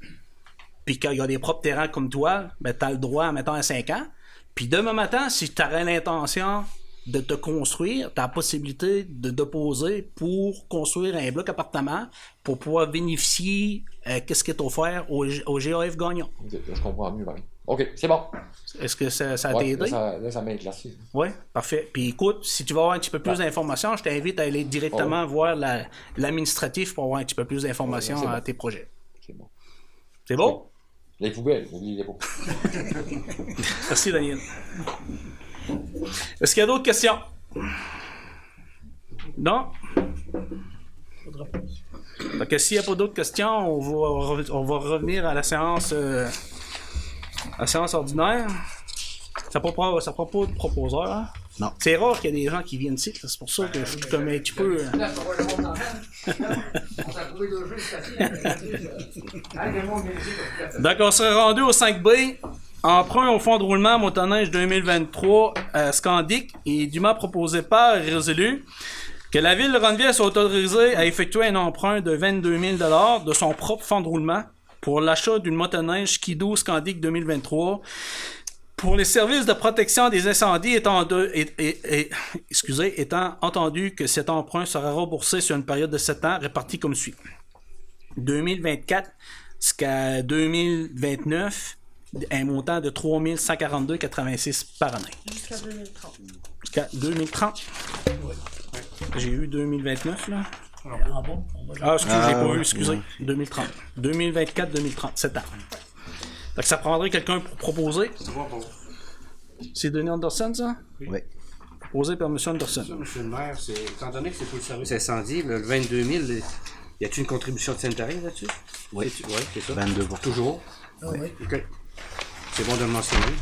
puis quand il y a des propres terrains comme toi, ben, tu as le droit, mettons, à 5 ans. Puis demain matin, si tu aurais l'intention de te construire, tu as la possibilité de déposer pour construire un bloc appartement pour pouvoir bénéficier euh, qu'est-ce qui est offert au, au GAF gagnant. Je comprends mieux, Marie. OK, c'est bon. Est-ce que ça, ça a Ouais, aidé? là, ça, là, ça m'a éclairci. Oui, parfait. Puis écoute, si tu veux avoir un petit peu plus d'informations, je t'invite à aller directement voir la- l'administratif pour avoir un petit peu plus d'informations à bon. tes projets. C'est bon. C'est bon? Les poubelles, oubliez les poubelles. Merci, Daniel. Est-ce qu'il y a d'autres questions? Non? Donc, s'il n'y a pas d'autres questions, on va, re- on va revenir à la séance, euh, à la séance ordinaire. Ça ne prend, ça prend pas de proposeur. hein? Non. C'est rare qu'il y ait des gens qui viennent ici. C'est pour ça que je suis comme un petit peu. euh, Donc, on serait rendu au 5B. Emprunt au fonds de roulement motoneige 2023 à Scandic et dûment proposé par résolu que la ville de Ronnevière soit autorisée à effectuer un emprunt de 22 000 de son propre fonds de roulement pour l'achat d'une motoneige Ski-Doo Scandic 2023 pour les services de protection des incendies étant, de- et- et- excusez, étant entendu que cet emprunt sera remboursé sur une période de 7 ans répartie comme suit. 2024 jusqu'à 2029, un montant de 3142,86 par année. Jusqu'à 2030. Jusqu'à 2030. J'ai eu 2029 là. En bon, on va Ah, excusez, j'ai Ah, pas ouais. eu, excusez. 2030. 2024-2030, 7 ans. Donc ça prendrait quelqu'un pour proposer. C'est Denis Anderson, ça? Oui. Proposé par M. Anderson. Ça, Monsieur le maire, c'est, étant donné que c'est pour le service incendie, le 22 000, le- y a-t-il une contribution de sanitaire là-dessus? Oui. C'est- Oui, c'est ça. 22 Toujours? Ah oui. OK. C'est bon de le mentionner.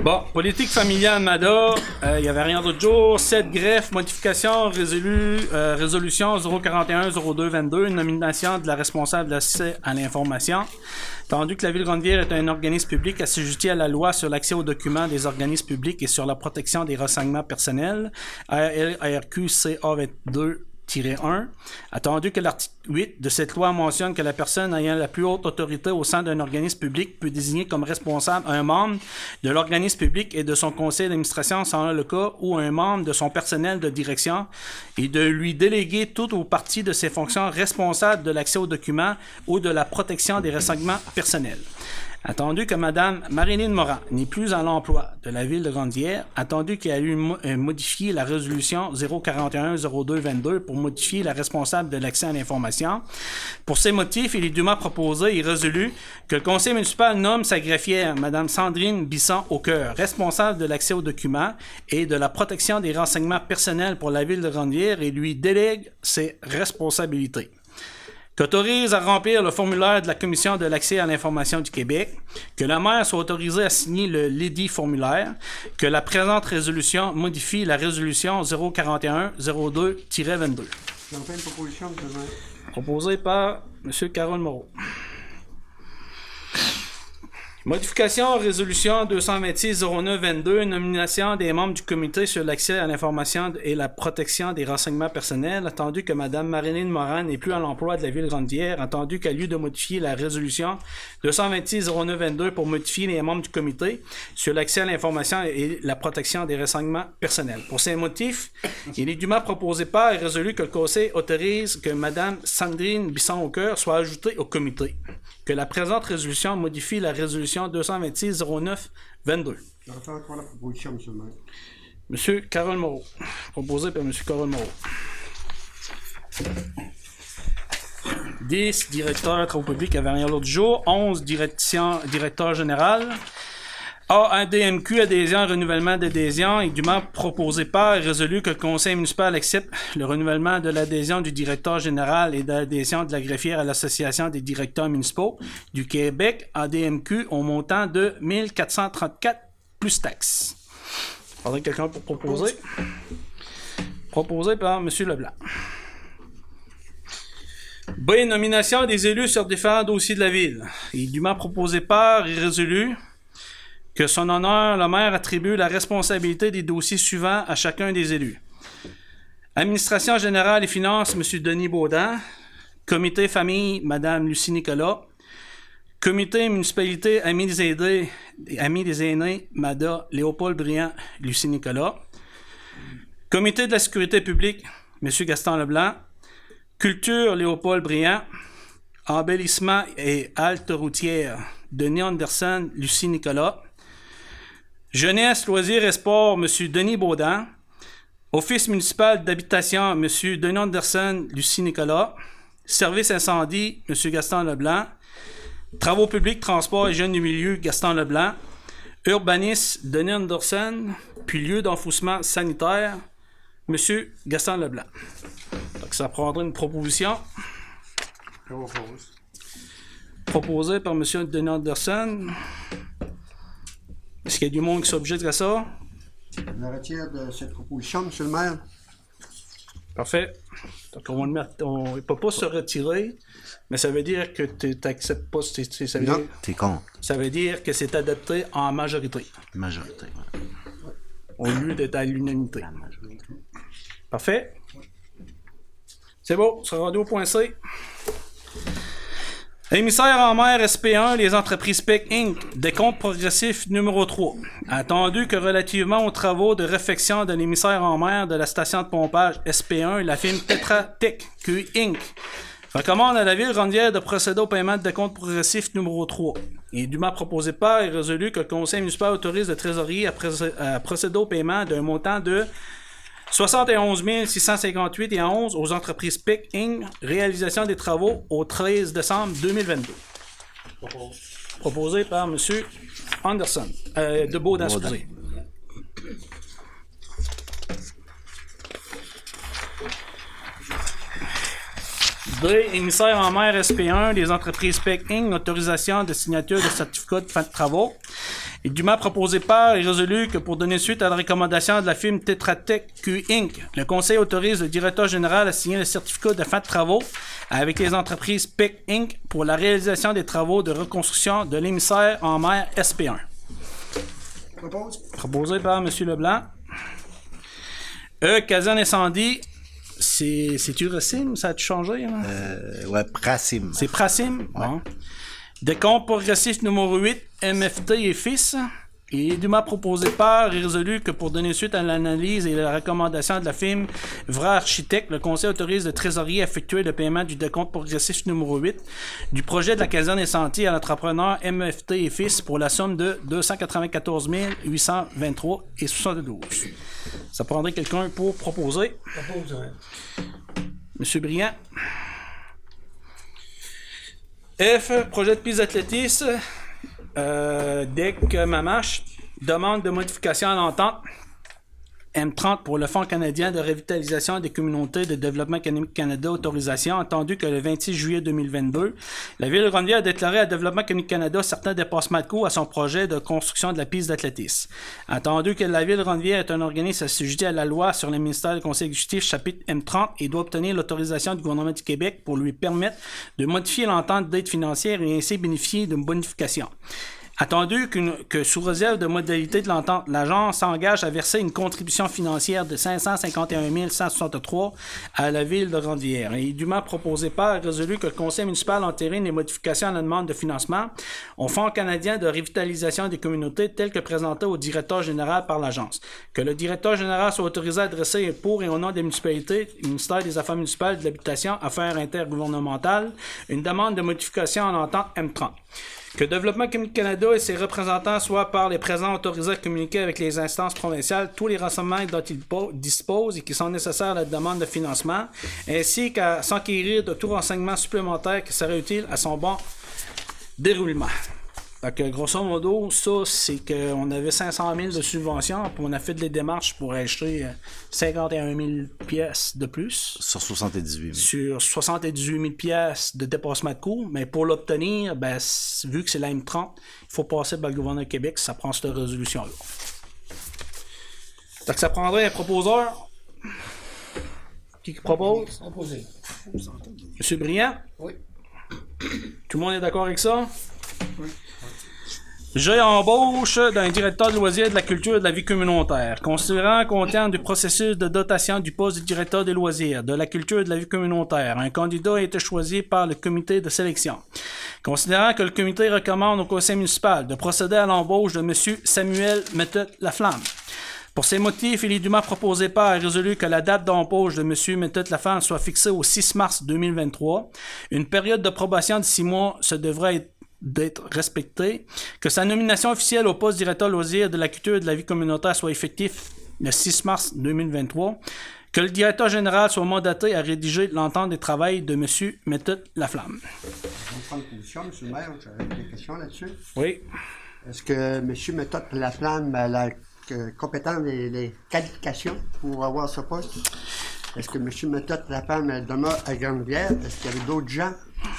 Bon, politique familiale MADA, euh, il n'y avait rien d'autre jour. 7 greffes, modification, résolu, euh, résolution 041-0222, nomination de la responsable de l'accès à l'information. Tandis que la Ville Grande-Ville est un organisme public assujetti à la loi sur l'accès aux documents des organismes publics et sur la protection des renseignements personnels, ARQ CA 22 1, attendu que l'article 8 de cette loi mentionne que la personne ayant la plus haute autorité au sein d'un organisme public peut désigner comme responsable un membre de l'organisme public et de son conseil d'administration sans le cas ou un membre de son personnel de direction et de lui déléguer tout ou partie de ses fonctions responsables de l'accès aux documents ou de la protection des renseignements personnels. Attendu que Mme Marilyn Morin n'est plus à l'emploi de la ville de Grandière, attendu qu'il a eu mo- modifié la résolution 041-0222 pour modifier la responsable de l'accès à l'information. Pour ces motifs, il est dûment proposé et résolu que le conseil municipal nomme sa greffière, Mme Sandrine Bisson au cœur, responsable de l'accès aux documents et de la protection des renseignements personnels pour la ville de Grandière et lui délègue ses responsabilités qu'autorise à remplir le formulaire de la Commission de l'accès à l'information du Québec, que le maire soit autorisé à signer le l'édit formulaire, que la présente résolution modifie la résolution 041-02-22, J'en fais une proposition, proposée par M. Carole Moreau. Modification résolution 226-09-22, nomination des membres du comité sur l'accès à l'information et la protection des renseignements personnels, attendu que Mme Marilyn Morin n'est plus à l'emploi de la ville Grandière, attendu qu'à lieu de modifier la résolution 226-09-22 pour modifier les membres du comité sur l'accès à l'information et la protection des renseignements personnels. Pour ces motifs, il est dûment proposé par et résolu que le conseil autorise que Mme Sandrine Bisson-Aucoeur soit ajoutée au comité que la présente résolution modifie la résolution 226-09-22. Je refais encore la proposition, M. le maire. Monsieur Carole Moreau. Proposé par Monsieur Carole Moreau. 10 directeurs travaux publics avaient rien l'autre jour. 11 direction, directeurs général. A, ADMQ, adhésion, renouvellement d'adhésion, dûment proposé par et résolu que le conseil municipal accepte le renouvellement de l'adhésion du directeur général et d'adhésion de la greffière à l'association des directeurs municipaux du Québec, ADMQ, au montant de 1434 plus taxes. Faudrait quelqu'un pour proposer? Proposé par M. Leblanc. B. Nomination des élus sur différents dossiers de la ville. Dûment proposé par et résolu que son honneur, le maire attribue la responsabilité des dossiers suivants à chacun des élus. Administration générale et finances, M. Denis Baudin. Comité famille, Mme Lucie Nicolas. Comité municipalité Amis des aînés, Mada Léopold Briand, Lucie Nicolas. Comité de la sécurité publique, M. Gaston Leblanc. Culture, Léopold Briand. Embellissement et halte routière, Denis Anderson, Lucie Nicolas. Jeunesse, loisirs et sport, M. Denis Baudin. Office municipal d'habitation, M. Denis Anderson, Lucie Nicolas. Service incendie, M. Gaston Leblanc. Travaux publics, transport et jeunes du milieu, Gaston Leblanc. Urbanisme, Denis Anderson. Puis lieu d'enfouissement sanitaire, M. Gaston Leblanc. Donc, ça prendra une proposition proposée par M. Denis Anderson. Est-ce qu'il y a du monde qui s'objecte à ça? Je me retire de cette proposition, M. le maire. Parfait. Donc, on va le mettre. On ne peut pas se retirer, mais ça veut dire que tu n'acceptes pas. c'est- c'est- Ça veut, Non, dire, t'es contre. ça veut dire que c'est adopté en majorité, Majorité. au lieu d'être à l'unanimité. Parfait. C'est bon, on sera rendu au point C. Émissaire en mer SP1, les entreprises PEC Inc., décompte progressif numéro 3. Attendu que relativement aux travaux de réfection de l'émissaire en mer de la station de pompage SP1, la firme Tetra Tech Q Inc. recommande à la ville Rondière de procéder au paiement de décompte progressif numéro 3. Et dûment proposé par et résolu que le conseil municipal autorise le trésorier à procéder au paiement d'un montant de 71 658 et 11 aux entreprises PIC Inc. Réalisation des travaux au 13 décembre 2022. Proposé par M. Anderson. Euh, de Baudin, excusez. B. Émissaire en mer SP1, les entreprises PEC Inc. Autorisation de signature de certificat de fin de travaux. Et dûment proposé par et résolu que pour donner suite à la recommandation de la firme Tetra Tech Q Inc., le Conseil autorise le directeur général à signer le certificat de fin de travaux avec les entreprises PEC Inc. pour la réalisation des travaux de reconstruction de l'émissaire en mer SP1. Propose. Proposé par M. Leblanc. E. Caserne incendie. C'est. C'est-tu Recim? Ça a changé? Hein? Euh, ouais, Prasim. C'est Prasim? Bon. Décompte progressif numéro 8, MFT et fils. Et dûment proposé par et résolu que pour donner suite à l'analyse et la recommandation de la firme Vra Architecte, le conseil autorise le trésorier à effectuer le paiement du décompte progressif numéro 8 du projet de la caserne incendie à l'entrepreneur MFT et fils pour la somme de 294 823 et 72. Ça prendrait quelqu'un pour proposer. Monsieur Briand. F, projet de piste d'athlétisme. Euh, DEC Mamache. Demande de modification à l'entente. M30 pour le Fonds canadien de revitalisation des communautés de développement économique Canada, autorisation, entendu que le 26 juillet 2022, la Ville de Rondier a déclaré à Développement économique Canada certains dépassements de coûts à son projet de construction de la piste d'athlétisme. Entendu que la Ville de Rondier est un organisme assujetti à la loi sur le ministère du Conseil exécutif chapitre M30 et doit obtenir l'autorisation du gouvernement du Québec pour lui permettre de modifier l'entente d'aide financière et ainsi bénéficier d'une bonification. Attendu que sous réserve de modalités de l'entente, l'agence s'engage à verser une contribution financière de 551 163 à la ville de Randière. Et dûment proposé par résolu que le conseil municipal entérine les modifications à la demande de financement au Fonds canadien de revitalisation des communautés tel que présenté au directeur général par l'agence. Que le directeur général soit autorisé à adresser pour et au nom des municipalités, ministère des Affaires municipales de l'Habitation, Affaires intergouvernementales, une demande de modification en entente M30. Que Développement économique Canada et ses représentants soient par les présents autorisés à communiquer avec les instances provinciales tous les renseignements dont ils po- disposent et qui sont nécessaires à la demande de financement, ainsi qu'à s'enquérir de tout renseignement supplémentaire qui serait utile à son bon déroulement. Fait que, grosso modo, ça, c'est qu'on avait 500 000 de subventions, puis on a fait des démarches pour acheter euh, 51 000 pièces de plus Sur 78 000. sur 78 000 pièces de dépassement de coûts, mais pour l'obtenir, ben, vu que c'est la M30, il faut passer par le gouvernement du Québec, ça prend cette résolution-là. Donc ça prendrait un proposeur. Qui propose? Proposé. Monsieur Briand? Oui. Tout le monde est d'accord avec ça? J'ai embauche d'un directeur de loisirs de la culture et de la vie communautaire. Considérant qu'au terme du processus de dotation du poste de directeur des loisirs, de la culture et de la vie communautaire, un candidat a été choisi par le comité de sélection. Considérant que le comité recommande au conseil municipal de procéder à l'embauche de M. Samuel Méthode Laflamme. Pour ces motifs, il est dûment proposé par et résolu que la date d'embauche de M. Méthode Laflamme soit fixée au 6 mars 2023. Une période de probation de six mois se devrait être d'être respectée, que sa nomination officielle au poste directeur loisir de la culture et de la vie communautaire soit effective le 6 mars 2023, que le directeur général soit mandaté à rédiger l'entente des travail de M. Méthode Laflamme. Je vais prendre position, M. le maire. J'avais des questions là-dessus? Oui. Est-ce que M. Méthode Laflamme a la euh, compétence et les qualifications pour avoir ce poste? Est-ce que M. Méthode elle demeure à Grande-Rivière? Est-ce qu'il y avait d'autres gens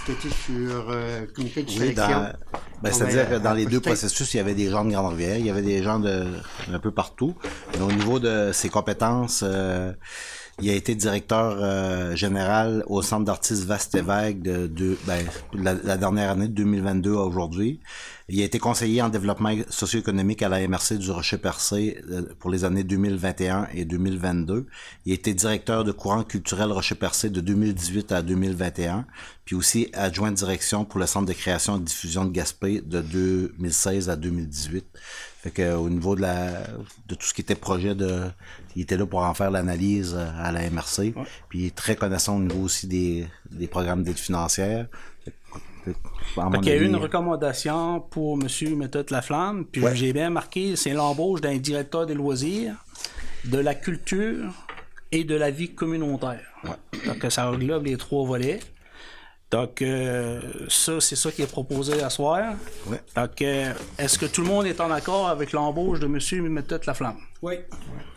qui étaient sur euh, le comité de Oui, sélection? dans, ben, c'est-à-dire que dans les deux processus, il y avait des gens de Grande-Rivière, il y avait des gens de un peu partout. Mais au niveau de ses compétences, euh, il a été directeur euh, général au centre d'artistes Vaste-Évêque de, de ben, la, la dernière année de 2022 à aujourd'hui. Il a été conseiller en développement socio-économique à la MRC du Rocher-Percé euh, pour les années 2021 et 2022. Il a été directeur de courant culturel Rocher-Percé de 2018 à 2021, puis aussi adjoint de direction pour le Centre de création et de diffusion de Gaspé de 2016 à 2018. Fait que au niveau de la de tout ce qui était projet de il était là pour en faire l'analyse euh, à la MRC. Puis il est très connaissant au niveau aussi des, des programmes d'aide financière. Fait qu'il y a eu une recommandation pour M. Méthode Laflamme, puis Ouais. j'ai bien marqué, c'est l'embauche d'un directeur des loisirs, de la culture et de la vie communautaire. Donc ça englobe les trois volets. Donc euh, ça, c'est ça qui est proposé à soir. Ouais. Donc euh, est-ce que tout le monde est en accord avec l'embauche de M. Méthode Laflamme? Oui.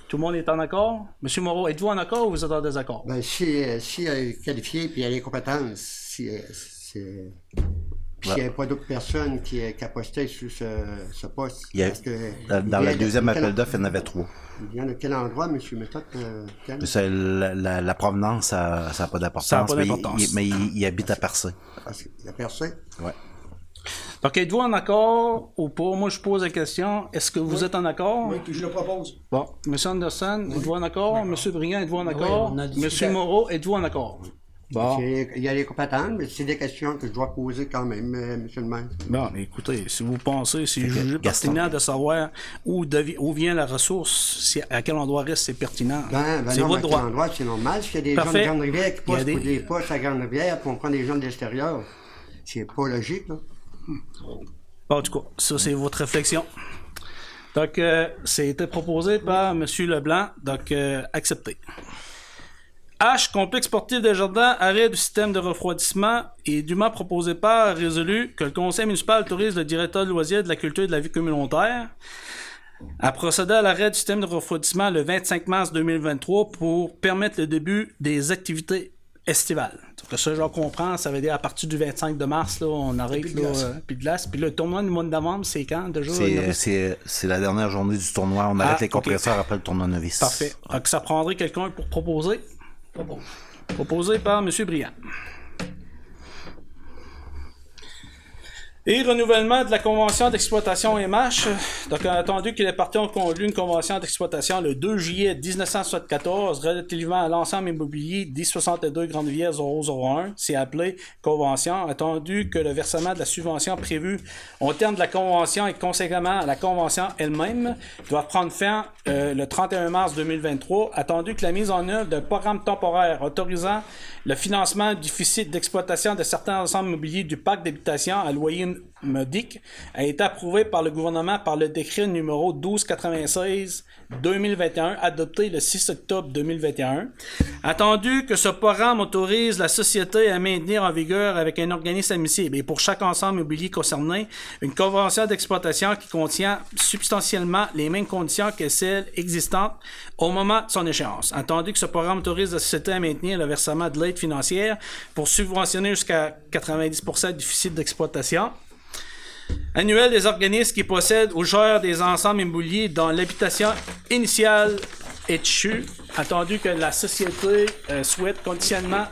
Tout le monde est en accord? M. Moreau, êtes-vous en accord ou vous êtes en désaccord? Ben, si, euh, si elle est qualifiée puis elle a les compétences, si, euh, c'est- puis n'y avait pas d'autres personnes qui, qui apostaient sur ce, ce poste. il y a- parce que dans, le de deuxième appel d'offres, il y en avait trois. Il vient de quel endroit, M. Méthode? euh, la, la, la provenance, ça n'a pas d'importance. Ça a pas mais il- Mais il, il habite à Percé. A percé? Ouais. Donc êtes-vous en accord ou pas? Moi, je pose la question. Est-ce que vous êtes en accord? Oui, puis je le propose. Bon, M. Anderson, êtes-vous en accord? M. Briand, êtes-vous en Oui, accord? on a discuté. M. Moreau, êtes-vous en accord? Bon. Il y a les compétences, mais c'est des questions que je dois poser quand même, euh, M. le maire. Bon, mais écoutez, si vous pensez, c'est que jugé pertinent de savoir où, devi- où vient la ressource, si- à quel endroit reste, c'est pertinent. Ben, ben c'est votre droit. endroit, c'est normal. S'il y a des Parfait. gens de Grande-Rivière qui des- pour des postes à Grande-Rivière, puis on prend des gens de l'extérieur, c'est pas logique, là. Bon, en tout cas, ça, c'est votre réflexion. Donc, euh, c'était proposé par M. Leblanc, donc euh, accepté. H, complexe sportif des jardins, arrêt du système de refroidissement et dûment proposé par résolu que le conseil municipal autorise le directeur de loisirs de la culture et de la vie communautaire à procéder à l'arrêt du système de refroidissement le 25 mars 2023 pour permettre le début des activités estivales. Donc ça, je comprends, ça veut dire à partir du 25 de mars, là, on arrête là, glace. euh, plus de glace. Puis le tournoi du mois de novembre, c'est quand déjà? C'est, la dernière journée du tournoi. On Ah, arrête les ok. compresseurs après le tournoi novice. Parfait. Donc ça prendrait quelqu'un pour proposer? Proposé par M. Briand. Et renouvellement de la convention d'exploitation MH. Donc, attendu qu'il est parti, on conclu une convention d'exploitation le 2 juillet 1974 relativement à l'ensemble immobilier 1062 Grande-Rivière 001. C'est appelé convention. Attendu que le versement de la subvention prévue au terme de la convention et conséquemment à la convention elle-même doit prendre fin euh, le 31 mars 2023. Attendu que la mise en œuvre d'un programme temporaire autorisant le financement du déficit d'exploitation de certains ensembles immobiliers du parc d'habitation à loyer a été approuvé par le gouvernement par le décret numéro 1296-2021 adopté le 6 octobre 2021. Attendu que ce programme autorise la société à maintenir en vigueur avec un organisme admissible et pour chaque ensemble immobilier concerné une convention d'exploitation qui contient substantiellement les mêmes conditions que celles existantes au moment de son échéance. Attendu que ce programme autorise la société à maintenir le versement de l'aide financière pour subventionner jusqu'à 90% du déficit d'exploitation annuel des organismes qui possèdent ou gèrent des ensembles immobiliers dont l'habitation initiale est échue, attendu que la société euh, souhaite conditionnement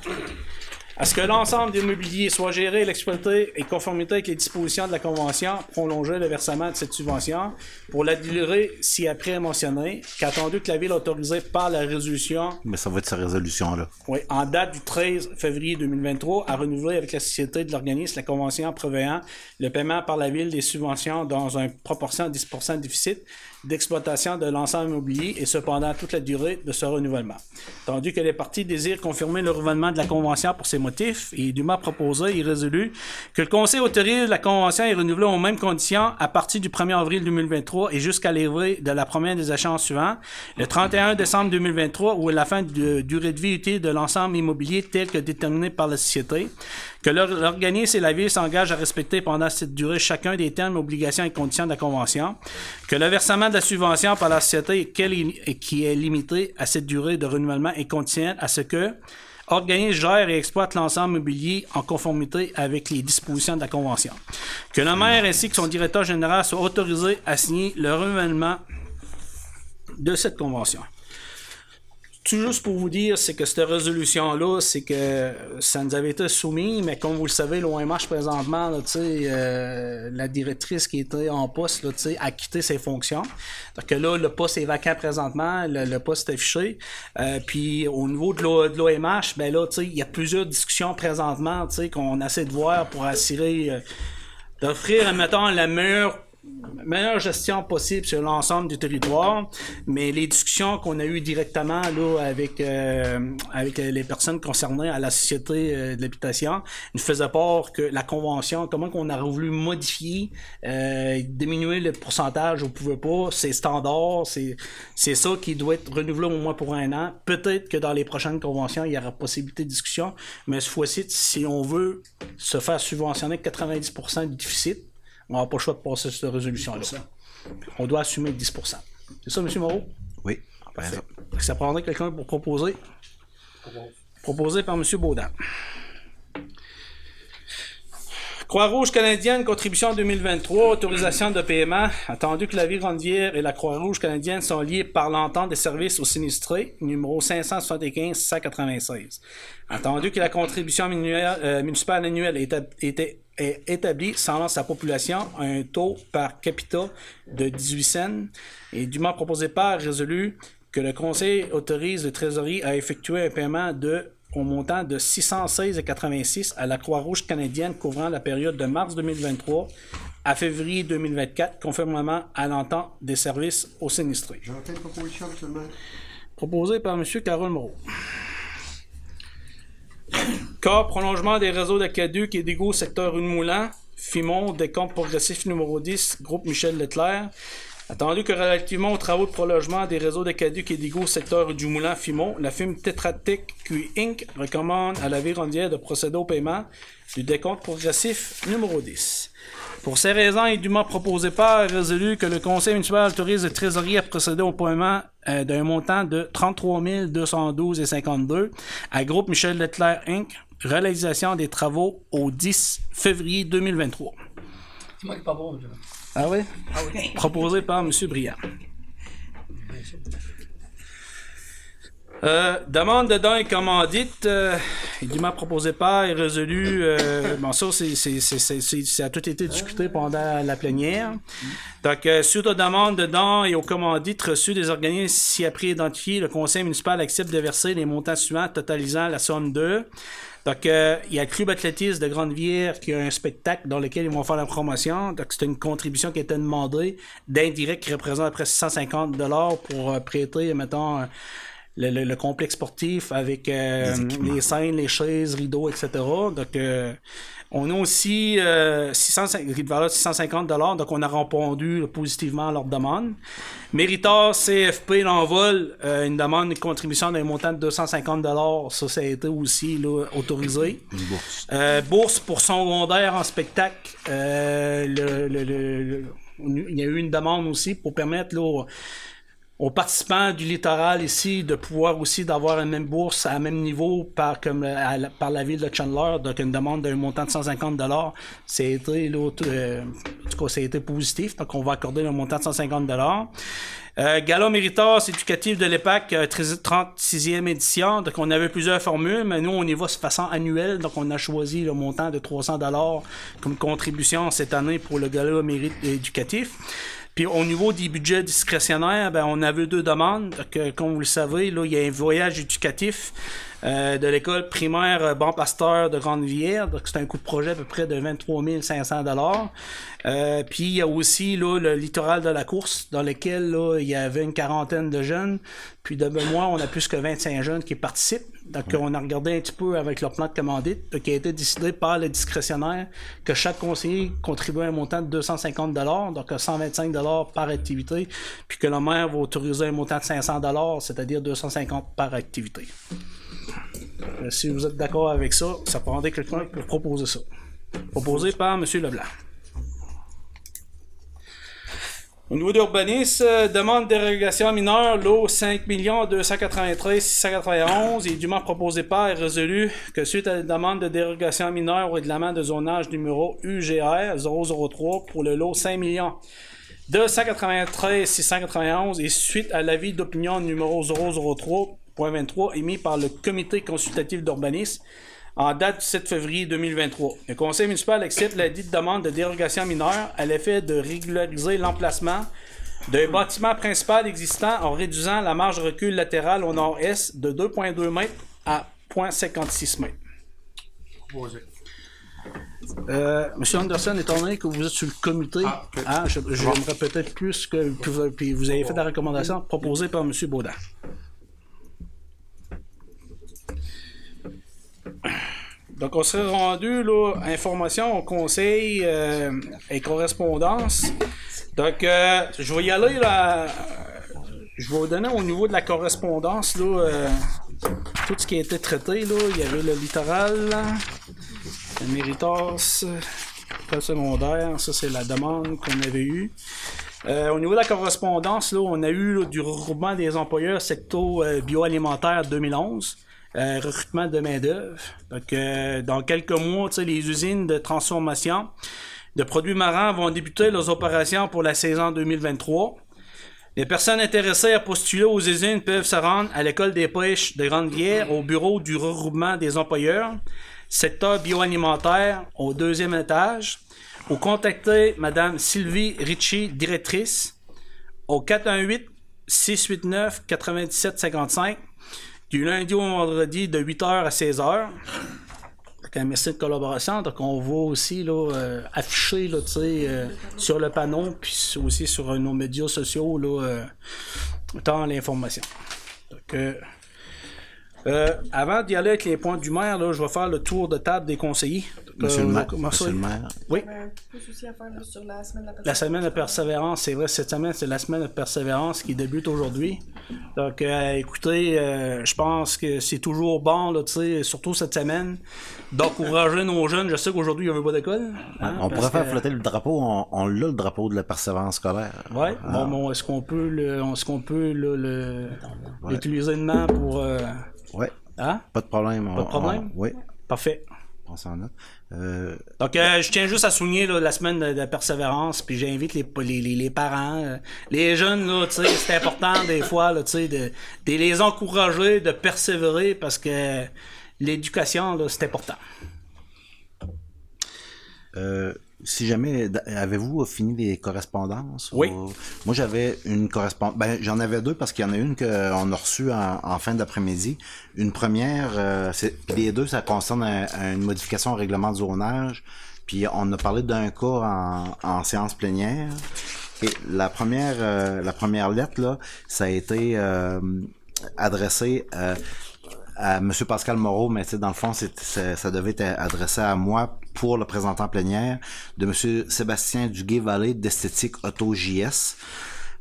à ce que l'ensemble des mobiliers soit géré et exploité et conformité avec les dispositions de la Convention, prolonger le versement de cette subvention? Pour la durée ci-après mentionnée, qu'attendu que la Ville autorisée par la résolution? Mais ça va être sa résolution-là. oui, en date du 13 février 2023, à renouveler avec la société de l'organisme la convention prévoyant le paiement par la ville des subventions dans une proportion de 10% de déficit d'exploitation de l'ensemble immobilier et cependant toute la durée de ce renouvellement. Tandis que les parties désirent confirmer le renouvellement de la convention pour ces motifs et dûment proposé et résolu que le Conseil autorise la convention est renouvelée aux mêmes conditions à partir du 1er avril 2023 et jusqu'à l'arrivée de la première des échéances suivantes, le 31 décembre 2023 ou à la fin de durée de vie utile de l'ensemble immobilier tel que déterminé par la société, que l'or- l'organisme et la ville s'engagent à respecter pendant cette durée chacun des termes, obligations et conditions de la convention, que le versement de la subvention par la société qui est limité à cette durée de renouvellement est conditionnel à ce que organisme gère et exploite l'ensemble immobilier en conformité avec les dispositions de la Convention. Que le maire ainsi que son directeur général soient autorisés à signer le renouvellement de cette convention. Tout juste pour vous dire, c'est que cette résolution-là, c'est que ça nous avait été soumis, mais comme vous le savez, l'OMH présentement, là, euh, la directrice qui était en poste, là, a quitté ses fonctions. Donc là, le poste est vacant présentement, le, poste est affiché. Euh, puis au niveau de l'O- de l'OMH, ben là, il y a plusieurs discussions présentement, qu'on essaie de voir pour assurer euh, d'offrir, mettons, la meilleure meilleure gestion possible sur l'ensemble du territoire, mais les discussions qu'on a eues directement là avec euh, avec les personnes concernées à la société euh, de l'habitation nous faisaient part que la convention, comment qu'on a voulu modifier, euh, diminuer le pourcentage, on pouvait pas, c'est standard, c'est ça qui doit être renouvelé au moins pour un an. Peut-être que dans les prochaines conventions, il y aura possibilité de discussion, mais cette fois-ci, si on veut se faire subventionner 90% du déficit, on n'a pas le choix de passer cette résolution-là. On doit assumer 10%. C'est ça, M. Moreau? Oui. Parfait. Ça prendrait quelqu'un pour proposer? Proposé par M. Baudin. Croix-Rouge canadienne, contribution 2023, autorisation de paiement. Attendu que la Vie Rondière et la Croix-Rouge canadienne sont liées par l'entente des services aux sinistrés, numéro 575-196. Attendu que la contribution annuelle- euh, municipale annuelle est, étab- était- est établie selon sa population à un taux par capita de 18 cents et dûment proposé par résolu que le Conseil autorise le trésorier à effectuer un paiement de au montant de 616,86 à la Croix-Rouge canadienne couvrant la période de mars 2023 à février 2024, conformément à l'entente des services aux sinistrés. J'entends une proposition, M. le maire. Proposé par M. Carole Moreau. Cas prolongement des réseaux d'aqueduc et d'égouts secteur Une-Moulin, Fimon, décompte progressif numéro 10, groupe Michel Leclerc. Attendu que relativement aux travaux de prolongement des réseaux d'aqueduc et d'égouts secteur du Moulin Fimon, la firme Tetratec Q Inc. recommande à la vie rondière de procéder au paiement du décompte progressif numéro 10. Pour ces raisons, il est dûment proposé par résolu que le Conseil municipal autorise le trésorier à procéder au paiement euh, d'un montant de 33 212,52 à Groupe Michel Leclerc Inc. Réalisation des travaux au 10 février 2023. C'est moi qui pas bon. Ah oui? Ah oui. Proposé par M. Briand. Euh, demande de dons et commandite, euh, il m'a proposé par et résolu. Euh, bon, ça, ça a tout été discuté pendant la plénière. Donc, euh, suite aux demandes de dons et aux commandites reçues des organismes si après identifiés, le conseil municipal accepte de verser les montants suivants totalisant la somme de. Donc, euh, il y a le Club athlétisme de Grande-Vière qui a un spectacle dans lequel ils vont faire la promotion. Donc, c'est une contribution qui a été demandée d'indirect qui représente à peu près 650 pour euh, prêter, mettons, le, le- le complexe sportif avec euh, les scènes, les chaises, rideaux, etc. Donc, euh, on a aussi euh, 650, de valeur de 650 donc on a répondu positivement à leur demande. Méritor CFP l'envol, euh, une demande de contribution d'un montant de 250 ça, ça a été aussi là, autorisé. Une bourse. Euh, bourse pour secondaire en spectacle. Euh, le- le- le- il y a eu une demande aussi pour permettre là, aux, participants du littoral ici de pouvoir aussi d'avoir la même bourse à même niveau par, comme, euh, par la ville de Chandler. Donc une demande d'un montant de 150 Ça a été, tout, euh, en tout cas, été positif. Donc on va accorder un montant de 150 euh, Gala Méritas éducatif de l'EPAC, euh, 13 36e édition. Donc, on avait plusieurs formules, mais nous, on y va de façon annuelle. Donc, on a choisi le montant de 300 comme contribution cette année pour le Gala Mérite éducatif. Puis au niveau des budgets discrétionnaires, ben, on avait deux demandes. Comme vous le savez, là, il y a un voyage éducatif euh, de l'école primaire euh, Bon Pasteur de Grande-Vière. Donc, c'est un coût de projet à peu près de 23 500 euh, Puis, il y a aussi là, le littoral de la course, dans lequel là, il y avait une quarantaine de jeunes. Puis, de mémoire, on a plus que 25 jeunes qui participent. Donc, on a regardé un petit peu avec leur plan de commandite, euh, qui a été décidé par le discrétionnaire, que chaque conseiller contribue à un montant de 250 donc à 125 par activité, puis que le maire va autoriser un montant de 500 c'est-à-dire 250 par activité. Euh, si vous êtes d'accord avec ça, ça prendrait quelqu'un pour proposer ça. Proposé par M. Leblanc. Au niveau d'urbanisme, euh, demande de dérogation mineure, lot 5 293 691 et dûment proposé par et résolu que suite à la demande de dérogation mineure au règlement de zonage numéro UGR 003 pour le lot 5 293 691 et suite à l'avis d'opinion numéro 003 2023 émis par le Comité consultatif d'urbanisme en date du 7 février 2023. Le Conseil municipal accepte la dite demande de dérogation mineure à l'effet de régulariser l'emplacement d'un bâtiment principal existant en réduisant la marge de recul latérale au nord-est de 2,2 mètres à 0,56 mètres. Euh, Monsieur Anderson, étant donné que vous êtes sur le comité, Ah, ok. hein, je- j'aimerais peut-être plus que, que vous, puis vous avez fait la recommandation proposée par Monsieur Baudin. Donc, on serait rendu, là, information conseil euh, et correspondance. Donc, euh, je vais y aller, là. euh, Je vais vous donner au niveau de la correspondance, là, tout ce qui a été traité, là. Il y avait le littoral, le Méritas, le secondaire, ça c'est la demande qu'on avait eue. Au niveau de la correspondance, là, on a eu du regroupement des employeurs secto euh, bioalimentaire 2011, euh, recrutement de main-d'œuvre. Donc, euh, dans quelques mois, les usines de transformation de produits marins vont débuter leurs opérations pour la saison 2023. Les personnes intéressées à postuler aux usines peuvent se rendre à l'école des pêches de Grande-Bière au bureau du regroupement des employeurs, secteur bioalimentaire au deuxième étage, ou contacter Madame Sylvie Ritchie, directrice, au 418 689 9755 lundi au vendredi de 8h à 16h. Avec un de collaboration, donc on va aussi là, euh, afficher là, euh, sur le panneau, puis aussi sur euh, nos médias sociaux, là, tant l'information. Euh, avant d'y aller avec les points du maire, là, je vais faire le tour de table des conseillers. Monsieur euh, le maire, monsieur le maire. Oui. Euh, plus aussi à faire là, sur la semaine de la La semaine de persévérance, c'est vrai, cette semaine, c'est la semaine de persévérance qui débute aujourd'hui. Donc, euh, écoutez, euh, je pense que c'est toujours bon, là, tu sais, surtout cette semaine, d'encourager nos jeunes. Je sais qu'aujourd'hui, il n'y avait pas d'école. hein, on pourrait faire que- flotter le drapeau, on, on l'a le drapeau de la persévérance scolaire. Ouais, Ah. bon, bon, est-ce qu'on peut le, est-ce qu'on peut le, le- Ouais. l'utiliser demain pour, euh, Ouais. hein? Pas de problème. Pas de problème? oui. Parfait. Euh, Donc, euh, je tiens juste à souligner là, la semaine de, de persévérance, puis j'invite les, les, les, parents, euh, les jeunes, c'est important des fois, là, de, de les encourager, de persévérer, parce que l'éducation, là, c'est important. Si jamais, avez-vous fini les correspondances? Oui. ou- Moi, j'avais une correspondance. Ben, j'en avais deux parce qu'il y en a une qu'on a reçue en, en fin d'après-midi. Une première, euh, puis les deux, ça concerne un- une modification au règlement de zonage. Puis on a parlé d'un cas en, en séance plénière. Et la première, euh, la première lettre, là, ça a été euh, adressé euh, à M. Pascal Moreau, mais dans le fond, ça devait être adressé à moi pour le présentant plénière de M. Sébastien Duguay-Vallée d'Esthétique Auto JS.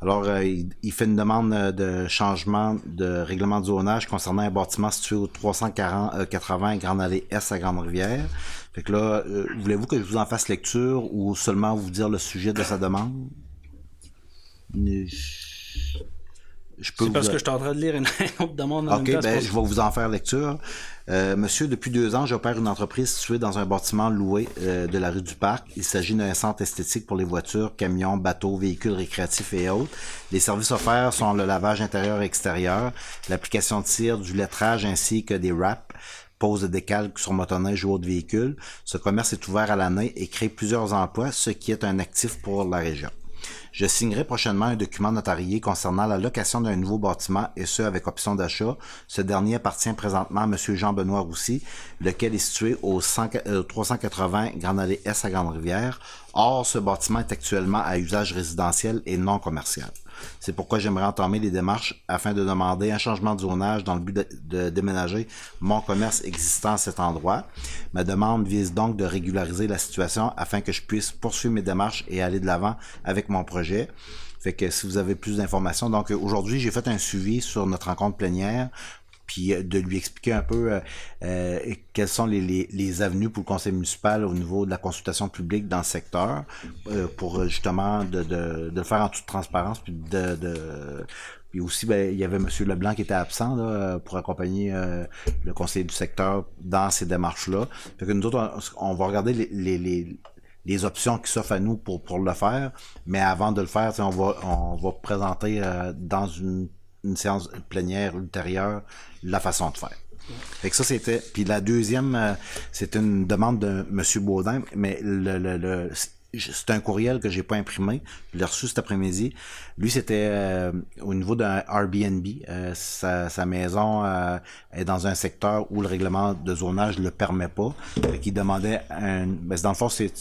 Alors, euh, il, il fait une demande euh, de changement de règlement de zonage concernant un bâtiment situé au 380 Grande Allée S à Grande-Rivière. Fait que là, euh, voulez-vous que je vous en fasse lecture ou seulement vous dire le sujet de sa demande? Je peux C'est parce que je suis en train de lire une, autre demande en OK, même temps. c'est ben, je vais vous en faire lecture. Euh, monsieur, depuis deux ans, j'opère une entreprise située dans un bâtiment loué euh, de la rue du Parc. Il s'agit d'un centre esthétique pour les voitures, camions, bateaux, véhicules récréatifs et autres. Les services offerts sont le lavage intérieur et extérieur, l'application de cire, du lettrage ainsi que des wraps pose de décalques sur motoneige ou autres véhicules. Ce commerce est ouvert à l'année et crée plusieurs emplois, ce qui est un actif pour la région. Je signerai prochainement un document notarié concernant la location d'un nouveau bâtiment et ce avec option d'achat. Ce dernier appartient présentement à M. Jean-Benoît Roussy, lequel est situé au 100 euh, 380 Grande Allée S à Grande-Rivière. Or, ce bâtiment est actuellement à usage résidentiel et non commercial. C'est pourquoi j'aimerais entamer les démarches afin de demander un changement de zonage dans le but de, de déménager mon commerce existant à cet endroit. Ma demande vise donc de régulariser la situation afin que je puisse poursuivre mes démarches et aller de l'avant avec mon projet. Fait que si vous avez plus d'informations, donc aujourd'hui j'ai fait un suivi sur notre rencontre plénière puis euh, de lui expliquer un peu euh, euh, quelles sont les, les, les avenues pour le conseil municipal au niveau de la consultation publique dans le secteur, euh, pour euh, justement de, de, de le faire en toute transparence, puis de, de puis aussi, ben, il y avait M. Leblanc qui était absent là, pour accompagner euh, le conseiller du secteur dans ces démarches-là. Fait que nous autres, on, va regarder les, les, les, options qui s'offrent à nous pour, pour le faire, mais avant de le faire, on va, on va présenter euh, dans une une séance plénière ultérieure la façon de faire. Fait que ça, c'était. Puis la deuxième, euh, c'est une demande de M. Baudin, mais le, le, le- c'est un courriel que j'ai pas imprimé. Je l'ai reçu cet après-midi. Lui, c'était euh, au niveau d'un Airbnb. Euh, sa, sa maison euh, est dans un secteur où le règlement de zonage le permet pas. Qu'il demandait un. Ben, dans le fond, c'est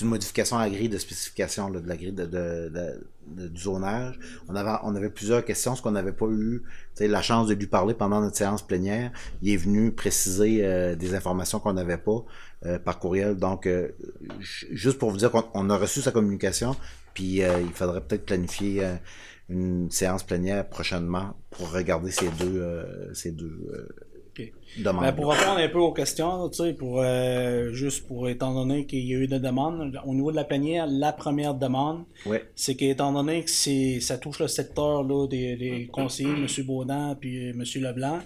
une modification à la grille de spécification là, de la grille de, de- de- du zonage. On avait, on avait plusieurs questions, ce qu'on n'avait pas eu la chance de lui parler pendant notre séance plénière. Il est venu préciser euh, des informations qu'on n'avait pas euh, par courriel. Donc, euh, ju- juste pour vous dire qu'on on a reçu sa communication, puis euh, il faudrait peut-être planifier euh, une séance plénière prochainement pour regarder ces deux, ces deux euh. Ben, pour répondre un peu aux questions, tu sais, pour euh, juste pour étant donné qu'il y a eu des demandes, au niveau de la panière, la première demande, Ouais. c'est qu'étant donné que c'est ça touche le secteur là, des, des conseillers, M. Baudin puis M. Leblanc,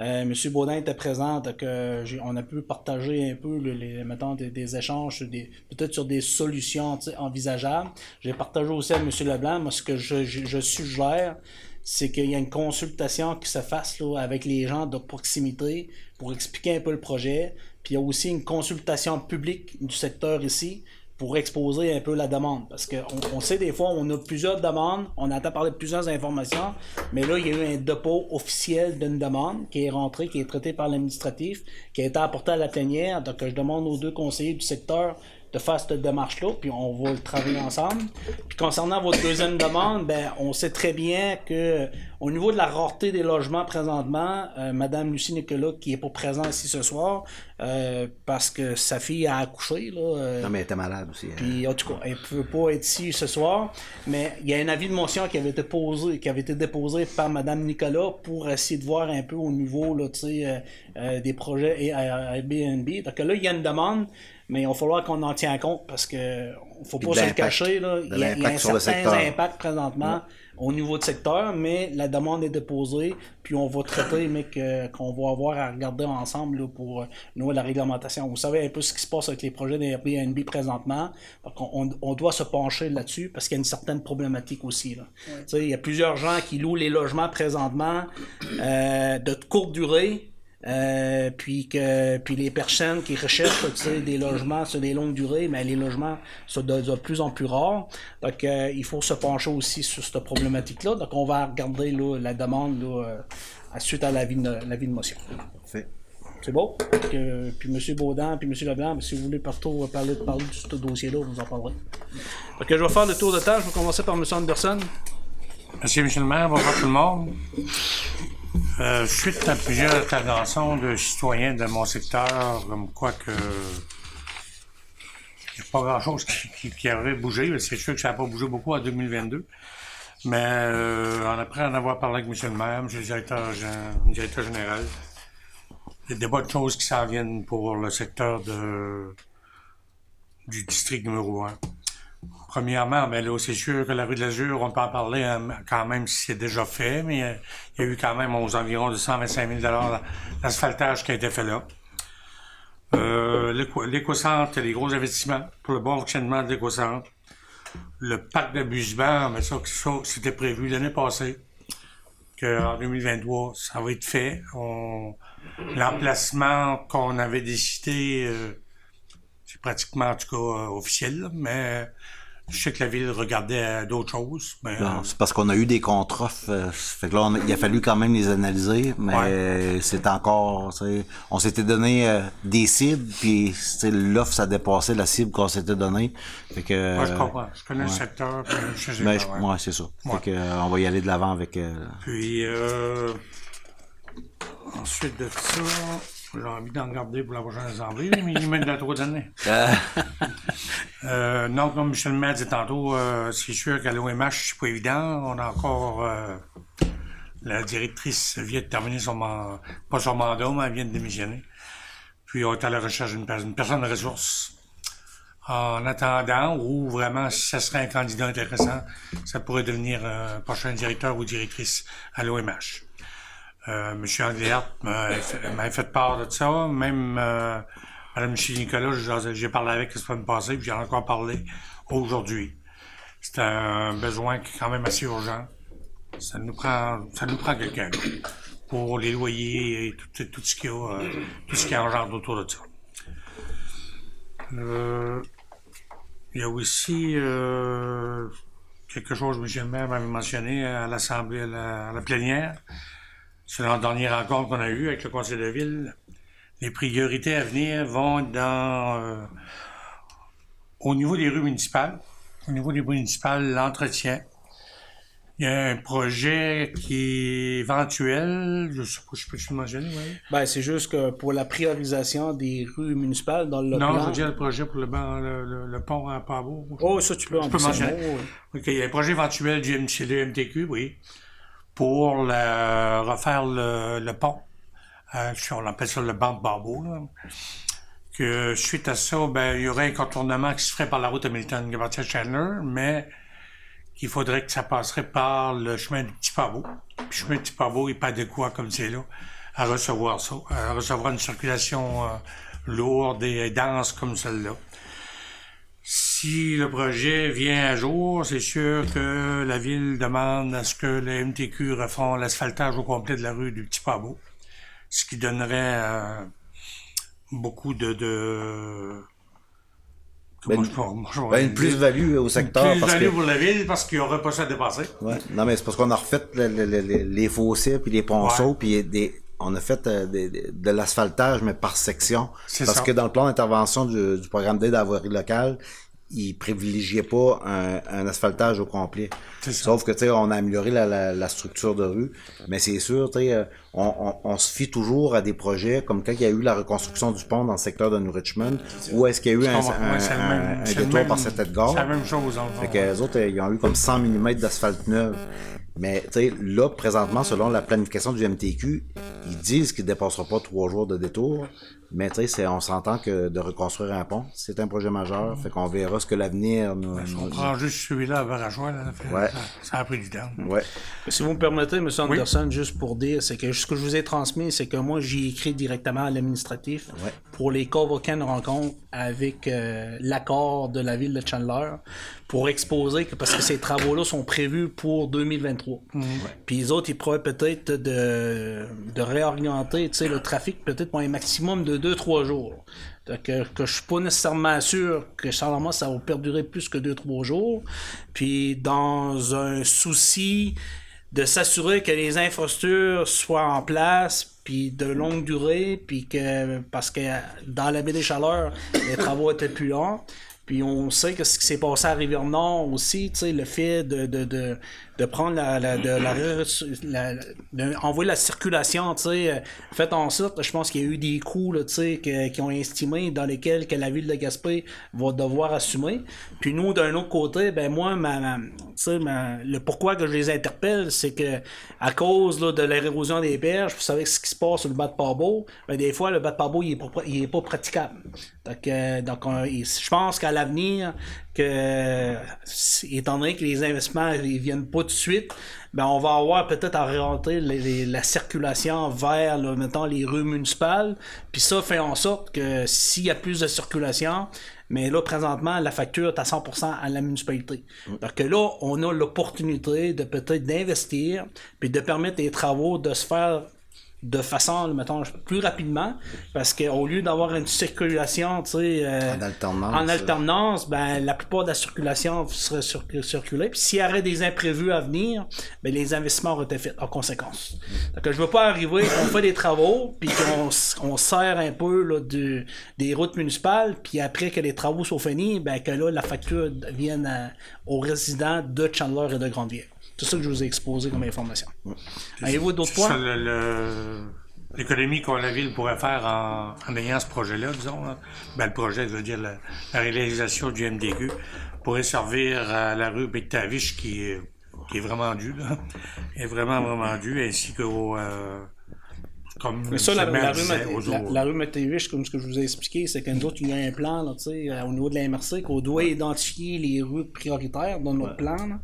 euh, M. Baudin était présent, donc euh, on a pu partager un peu les, mettons, des, des échanges, sur des- peut-être sur des solutions envisageables. J'ai partagé aussi avec M. Leblanc, moi ce que je, je, je suggère, c'est qu'il y a une consultation qui se fasse avec les gens de proximité pour expliquer un peu le projet. Puis il y a aussi une consultation publique du secteur ici pour exposer un peu la demande. Parce qu'on on sait des fois, on a plusieurs demandes, on entend parler de plusieurs informations, mais là, il y a eu un dépôt officiel d'une demande qui est rentrée, qui est traitée par l'administratif, qui a été apportée à la plénière. Donc, je demande aux deux conseillers du secteur de faire cette démarche-là, puis on va le travailler ensemble. Puis concernant votre deuxième demande, ben, on sait très bien que au niveau de la rareté des logements présentement, euh, Madame Lucie Nicolas, qui est pas présente ici ce soir, euh, parce que sa fille a accouché, là, euh, Non, mais elle était malade aussi. hein. puis, en tout cas, elle ne peut pas être ici ce soir, mais il y a un avis de motion qui avait été posé, qui avait été déposé par Mme Nicolas pour essayer de voir un peu au niveau là, euh, des projets et- Airbnb. Donc là, il y a une demande, mais il va falloir qu'on en tienne compte parce que ne faut pas de se le cacher. Là. de Il y a, il y a un certain impact présentement au niveau du secteur, mais la demande est déposée, puis on va traiter, mais que- qu'on va avoir à regarder ensemble là, pour euh, nous, la réglementation. Vous savez un peu ce qui se passe avec les projets d'Airbnb présentement. Donc, on, doit se pencher là-dessus parce qu'il y a une certaine problématique aussi. Là. Tu sais, Il y a plusieurs gens qui louent les logements présentement euh, de courte durée. Euh, puis que puis les personnes qui recherchent tu sais, des logements sur des longues durées, mais les logements sont de, de plus en plus rares. Donc euh, il faut se pencher aussi sur cette problématique-là. Donc on va regarder là, la demande là, euh, à- suite à l'avis de, l'avis de motion. Parfait. C'est beau? Donc, euh, puis M. Baudin, puis M. Leblanc, si vous voulez partout parler, parler de ce dossier-là, vous en parlerez. Donc, je vais faire le tour de table. Je vais commencer par M. Anderson. Merci, M. le maire. Bonjour tout le monde. Euh, suite à plusieurs interventions de citoyens de mon secteur, comme quoi que il n'y a pas grand-chose qui, qui, aurait bougé. C'est sûr que ça n'a pas bougé beaucoup en 2022. Mais euh, après en avoir parlé avec M. le maire, M. le directeur, directeur général, il y a des bonnes choses qui s'en viennent pour le secteur du district numéro 1. Premièrement, ben là, c'est sûr que la rue de l'Azur, on peut en parler hein, quand même si c'est déjà fait, mais euh, il y a eu quand même aux environs de 125 000 d'asphaltage qui a été fait là. Euh, l'éco- L'éco-centre, les gros investissements pour le bon fonctionnement de l'éco-centre. Le parc d'abusement, mais ça, c'était prévu l'année passée. Qu'en 2023, ça va être fait. L'emplacement qu'on avait décidé, euh, c'est pratiquement en tout cas euh, officiel, mais je sais que la ville regardait à d'autres choses. Mais, Non, euh, c'est parce qu'on a eu des contrats. euh, fait que là, on a- il a fallu quand même les analyser, mais c'est encore. On s'était donné euh, des cibles, puis l'offre, ça dépassait la cible qu'on s'était donnée. Fait que, Moi, je comprends. Je connais le secteur, je sais Ben, ouais. ouais, c'est ça. Fait que, euh, on va y aller de l'avant avec. euh, Puis, euh, ensuite de ça, j'ai envie d'en garder pour la prochaine assemblée, mais il met de la trop d'années. Ah. Euh, non, comme Michel le maire dit tantôt, euh, c'est sûr qu'à l'OMH, c'est pas évident. On a encore euh, la directrice vient de terminer son mandat, pas son mandat, mais elle vient de démissionner. Puis on est à la recherche d'une personne, personne de ressources. En attendant, ou vraiment, si ça serait un candidat intéressant, ça pourrait devenir un prochain directeur ou directrice à l'OMH. Euh, Monsieur Angliart m'a fait, part de ça. Même euh, Mme Michel Nicolas, j'ai- parlé avec la semaine passée, puis j'en ai encore parlé aujourd'hui. C'est un besoin qui est quand même assez urgent. Ça nous prend, ça nous prend quelqu'un pour les loyers et tout, tout ce qu'il y a, euh, tout ce qui engendre autour de ça. Euh, il y a aussi euh, quelque chose que M. le maire m'avait mentionné à l'Assemblée, à la, à la plénière. C'est la dernière rencontre qu'on a eue avec le conseil de ville. Les priorités à venir vont dans euh, au niveau des rues municipales. Au niveau des rues municipales, l'entretien. Il y a un projet qui est éventuel, je sais pas, je peux le mentionner, oui. Ben, c'est juste que pour la priorisation des rues municipales dans le Non, plan... je veux dire le projet pour le, le, le- le pont à Pavot. Oh, ça, tu peux en Je peux mentionner. oui. OK, il y a un projet éventuel du MTQ, oui, pour refaire le, le pont. Euh, on appelle ça le banc de Barbeau, là. Que suite à ça, ben, il y aurait un contournement qui se ferait par la route Hamilton Gavartia Chandler, mais qu'il faudrait que ça passerait par le chemin du Petit Pavot. Le chemin du Petit Pavot n'est pas adéquat comme c'est là à recevoir ça, à recevoir une circulation euh, lourde et dense comme celle-là. Si le projet vient à jour, c'est sûr que la ville demande à ce que le MTQ refont l'asphaltage au complet de la rue du Petit Pavot, ce qui donnerait euh, beaucoup de... de... Ben, comment je pourrais- moi, je ben, une plus-value au secteur, Une plus-value que- pour la ville parce qu'il n'y aurait pas ça à dépasser. Ouais. Non, mais c'est parce qu'on a refait le- le- le- le- les fossés, puis les ponceaux, puis des, on a fait euh, des- de l'asphaltage, mais par section. Parce ça. que dans le plan d'intervention du, du programme d'aide à la voirie locale, il privilégiait pas un, un asphaltage au complet. Sauf que, tu sais, on a amélioré la, la, la structure de rue, mais c'est sûr, tu sais, euh, on, on, on se fie toujours à des projets comme quand il y a eu la reconstruction du pont dans le secteur de New Richmond, ou est-ce qu'il y a eu un, un- détour même- par cet Edgar. c'est la même chose, en Fait que les autres, ils ont eu comme 100 mm d'asphalte neuf. Mais, tu sais, là, présentement, selon la planification du MTQ, ils disent qu'il ne dépassera pas trois jours de détour. Mais, tu sais, on s'entend que de reconstruire un pont, c'est un projet majeur. Fait qu'on verra ce que l'avenir nous, On nous dit. prend juste celui-là à Varajois, là. fait- Ouais. Ça, ça a pris du temps. Ouais. Si vous me permettez, M. Oui. Anderson, juste pour dire, c'est que ce que je vous ai transmis, c'est que moi, j'ai écrit directement à l'administratif pour les convoquer une rencontre avec euh, l'accord de la ville de Chandler pour exposer parce que ces travaux-là sont prévus pour 2023. Puis les autres, ils pourraient peut-être de, de réorienter le trafic peut-être pour un maximum de 2-3 jours. Donc, que, que je suis pas nécessairement sûr que sûrement ça va perdurer plus que 2-3 jours. Puis dans un souci de s'assurer que les infrastructures soient en place puis de longue durée puis que parce que dans la baie des Chaleurs les travaux étaient plus longs puis on sait que ce qui s'est passé à Rivière-Nord aussi, tu sais, le fait de, de, de, de prendre la, de, la, la- envoyer la circulation, tu sais, euh, fait en sorte, je pense qu'il y a eu des coûts, là, tu sais, qui ont estimé dans lesquels que la ville de Gaspé va devoir assumer. Puis nous, d'un autre côté, ben moi, ma, ma- le pourquoi que je les interpelle, c'est que à cause de l'érosion des berges, vous savez ce qui se passe sur le bas de Pabo, ben des fois, le bas de Pabo, il est pas, il est pas praticable. Donc, euh, donc on- il- je pense qu'à l'avenir, que étant donné que les investissements ils viennent pas tout de suite, ben on va avoir peut-être à réorienter les- les- la circulation vers, là, mettons, les rues municipales. Puis ça fait en sorte que s'il y a plus de circulation, mais là, présentement, la facture est à 100% à la municipalité. Donc là, on a l'opportunité de peut-être d'investir, puis de permettre les travaux de se faire de façon, mettons, plus rapidement, parce qu'au lieu d'avoir une circulation, tu sais, euh, En alternance. en alternance, ben, la plupart de la circulation serait cir- circulée. Puis s'il y aurait des imprévus à venir, ben, les investissements auraient été faits en conséquence. Donc, je veux pas arriver, on fait des travaux, puis qu'on on sert un peu là, du- des routes municipales, puis après que les travaux sont finis, ben, que là, la facture vienne à- aux résidents de Chandler et de Grande-Ville. C'est ça que je vous ai exposé comme information. Avez-vous d'autres points? L'économie que la ville pourrait faire en, en ayant ce projet-là, disons, là. Ben, le projet, je veux dire, la, la réalisation du MDQ pourrait servir à la rue Bectaviche qui est, qui est vraiment due, là. est vraiment, vraiment due, ainsi qu'au... euh, comme Mais ça, la, rue, la, rue comme ce que je vous ai expliqué, c'est que nous autres, il y a un plan, là, euh, au niveau de la MRC, qu'on doit identifier les rues prioritaires dans notre plan, là,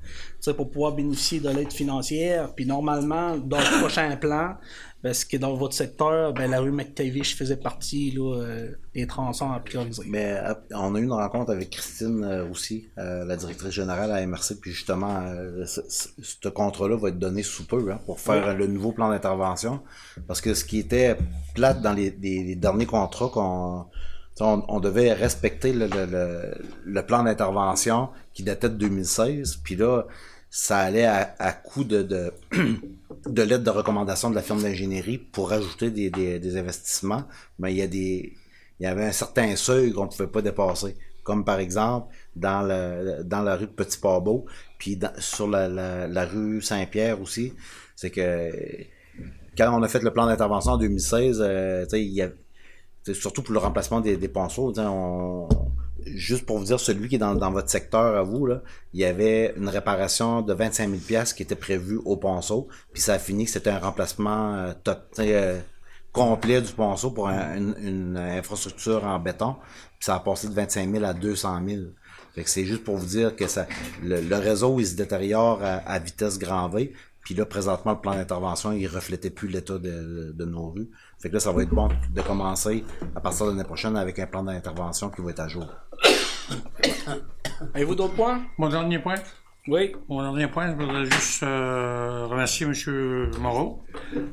pour pouvoir bénéficier de l'aide financière. Puis normalement, dans le prochain plan, Parce que dans votre secteur, ben, la rue McTavish faisait partie là, euh, des tronçons à prioriser. Mais euh, on a eu une rencontre avec Christine euh, aussi, euh, la directrice générale à MRC, puis justement, euh, ce, ce- contrat-là va être donné sous peu hein, pour faire le nouveau plan d'intervention. Parce que ce qui était plate dans les, les- les derniers contrats, qu'on on, on devait respecter le, le- le- le plan d'intervention qui datait de 2016, puis là, ça allait à, à coût de, de, de l'aide de recommandation de la firme d'ingénierie pour ajouter des, des, investissements. Mais il y a des, il y avait un certain seuil qu'on ne pouvait pas dépasser. Comme par exemple, dans, le, dans la rue de Petit Pabot, puis sur la, la, rue Saint-Pierre aussi, c'est que quand on a fait le plan d'intervention en 2016, euh, surtout pour le remplacement des, des ponceaux, on, juste pour vous dire, celui qui est dans, votre secteur à vous, là, il y avait une réparation de 25 000 pièces qui était prévue au ponceau, puis ça a fini que c'était un remplacement euh, sais, euh, complet du ponceau pour un- une, infrastructure en béton, puis ça a passé de 25 000 à 200 000. Fait c'est juste pour vous dire que ça, le, réseau, il se détériore à, à vitesse grand V. Puis là, présentement, le plan d'intervention, il reflétait plus l'état de, de nos rues. Fait que là, ça va être bon de commencer à partir de l'année prochaine avec un plan d'intervention qui va être à jour. Avez-vous d'autres points? Mon dernier point? Oui. Mon dernier point, je voudrais juste euh, remercier M. Moreau.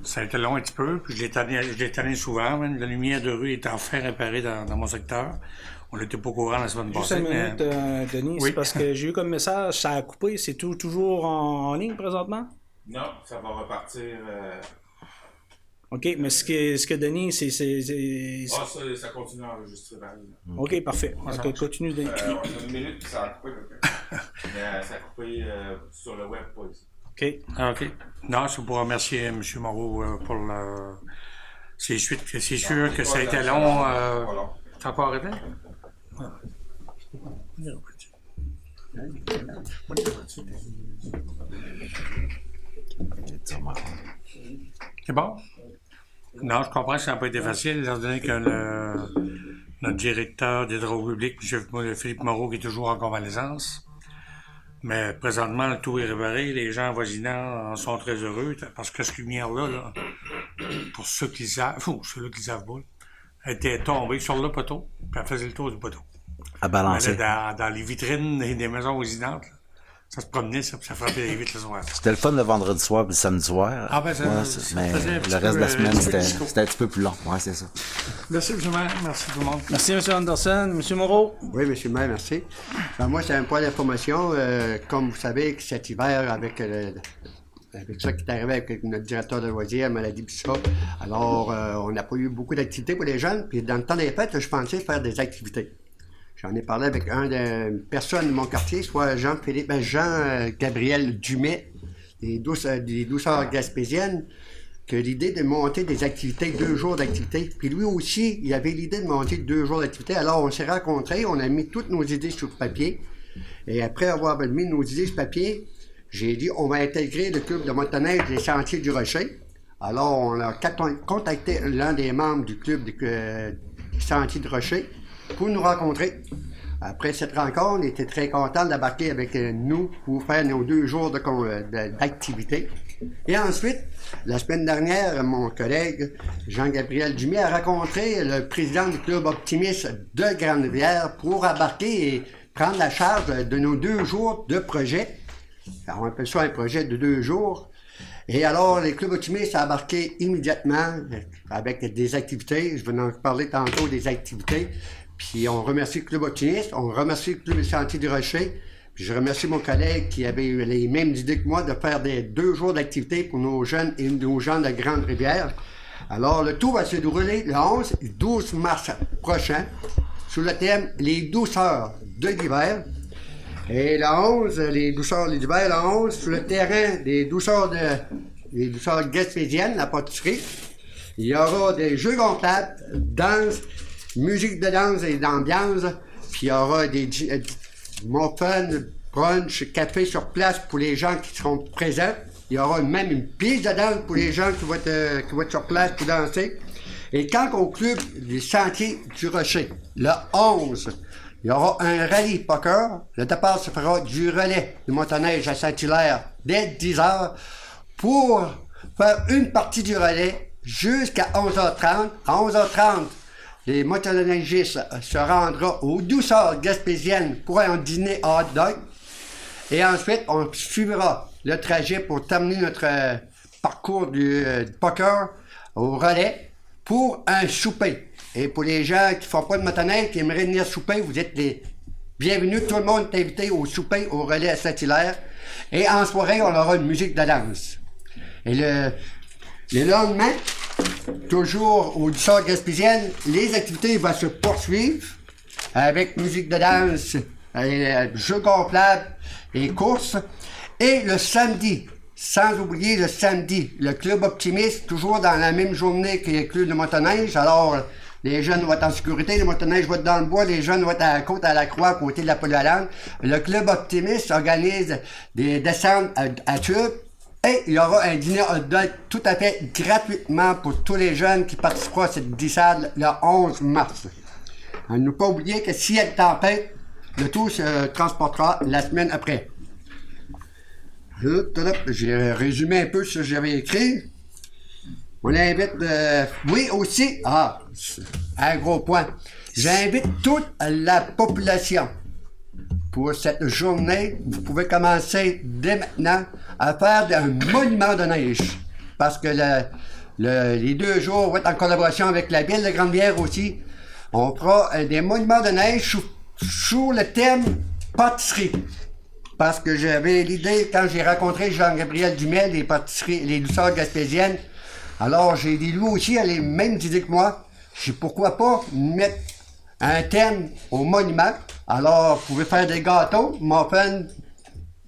Ça a été long un petit peu, puis je l'ai tanné, souvent. même. La lumière de rue est enfin réparée dans, dans mon secteur. On n'était pas au courant la semaine Juste passée. une mais- minute, euh, Denis, Oui. parce que j'ai eu comme message, ça a coupé, c'est tout, toujours en, en ligne présentement? Non, ça va repartir. euh, OK, mais ce que, ce que Denis, c'est... Ah, ça, ça continue à enregistrer pareil. OK, parfait. Ok, continue, Denis. Euh, on a une minute, puis ça a coupé. Mais euh, ça a coupé euh, sur le web, pas ici. OK. Ah, OK. Non, c'est pour remercier M. Moreau euh, pour le. C'est sûr que ça a été long. Euh... T'as pas arrêté? C'est bon? Non, je comprends que ça n'a pas été facile, étant donné que le, notre directeur d'Hydro-Public, M. Philippe Moreau, qui est toujours en convalescence. Mais présentement, le tout est réparé. Les gens voisinants en sont très heureux parce que cette lumière-là, là, pour ceux qui savent, ceux-là qui savent pas, était tombée sur le poteau, puis elle faisait le tour du poteau. À balancer. Dans, dans les vitrines des des maisons voisinantes, là, ça se promenait, ça, puis ça frappait les vitres le soir. C'était le fun le vendredi soir et le samedi soir. Ah, ben, ça- Ouais, ça c'est- mais le reste de la euh, semaine, c'était un petit peu plus long. Ouais, c'est ça. Merci, M. le maire. Merci tout le monde. Merci, M. Anderson. M. Moreau? Oui, M. le maire, merci. Ben, moi, c'est un point d'information. euh, comme vous savez, que cet hiver, avec, euh, avec ça qui est arrivé avec notre directeur de loisirs, maladie, puis ça, alors, euh, on n'a pas eu beaucoup d'activités pour les jeunes. Puis, dans le temps des fêtes, je pensais faire des activités. J'en ai parlé avec un de, personne de mon quartier, soit Jean-Philippe, ben, Jean-Gabriel Dumais, des, douce, des douceurs gaspésiennes, que l'idée de monter des activités, deux jours d'activité. Puis lui aussi, il avait l'idée de monter deux jours d'activité. Alors, on s'est rencontrés, on a mis toutes nos idées sur papier. Et après avoir mis nos idées sur papier, j'ai dit, on va intégrer le club de motoneige des Sentiers du Rocher. Alors, on a cont- contacté l'un des membres du club de- euh, Sentiers du Rocher pour nous rencontrer. Après cette rencontre, on était très contents d'embarquer avec euh, nous pour faire nos deux jours euh, d'activité. Et ensuite, la semaine dernière, mon collègue Jean-Gabriel Dumais a rencontré le président du club optimiste de Grande-Rivière pour embarquer et prendre la charge de nos deux jours de projet. Alors, on appelle ça un projet de deux jours. Et alors, les clubs optimistes a embarqué immédiatement avec des activités. Je vais en parler tantôt des activités. Puis on remercie le club optimiste, on remercie le club des Sentiers du Rocher. Puis je remercie mon collègue qui avait eu les mêmes idées que moi de faire des deux jours d'activité pour nos jeunes et nos gens de Grande-Rivière. Alors, le tout va se dérouler le 11 et 12 mars prochain sous le thème Les douceurs de l'hiver. Et le 11, les douceurs de l'hiver, le 11, sur le terrain des douceurs de les douceurs gaspésiennes, la pâtisserie. Il y aura des jeux gonflables, danse, musique de danse et d'ambiance. Puis il y aura des euh, muffins, brunch, café sur place pour les gens qui seront présents. Il y aura même une piste de danse pour les gens qui vont être, euh, qui vont sur place pour danser. Et quand au club des Sentiers du Rocher, le 11, il y aura un rallye poker. Le départ se fera du relais du motoneige à Saint-Hilaire dès 10 heures pour faire une partie du relais jusqu'à 11h30. À 11h30, les motoneigistes se rendront au douceur gaspésienne pour un dîner hot dog. Et ensuite, on suivra le trajet pour terminer notre euh, parcours du, euh, du poker au relais pour un souper. Et pour les gens qui font pas de motoneige, qui aimeraient venir souper, vous êtes les bienvenus. Tout le monde est invité au souper au relais à Saint-Hilaire. Et en soirée, on aura une musique de danse. Et le, le lendemain, toujours au Dussard Gaspésienne, les activités vont se poursuivre avec musique de danse, euh, jeux gonflables et courses. Et le samedi, sans oublier le samedi, le club optimiste, toujours dans la même journée que le club de motoneige. Alors, les jeunes vont être en sécurité, les motoneiges vont être dans le bois, les jeunes vont être à la côte à la croix, à côté de la polyvalente. Le club optimiste organise des descentes à, à. Et il y aura un dîner hot dog tout à fait gratuitement pour tous les jeunes qui participeront à cette glissade le 11 mars. Ne pas oublier que s'il y a une tempête, le tout se transportera la semaine après. J'ai résumé un peu ce que j'avais écrit. On invite, euh, oui aussi, ah, un gros point. J'invite toute la population pour cette journée. Vous pouvez commencer dès maintenant à faire un monument de neige. Parce que le- le- les deux jours vont être en collaboration avec la ville de Grande-Bière aussi. On fera euh, des monuments de neige sous, le thème pâtisserie. Parce que j'avais l'idée, quand j'ai rencontré Jean-Gabriel Dumel, les pâtisseries, les douceurs gaspésiennes, alors j'ai dit, lui aussi a les mêmes idées que moi. Je pourquoi pas mettre un thème au monument? Alors, vous pouvez faire des gâteaux, muffins,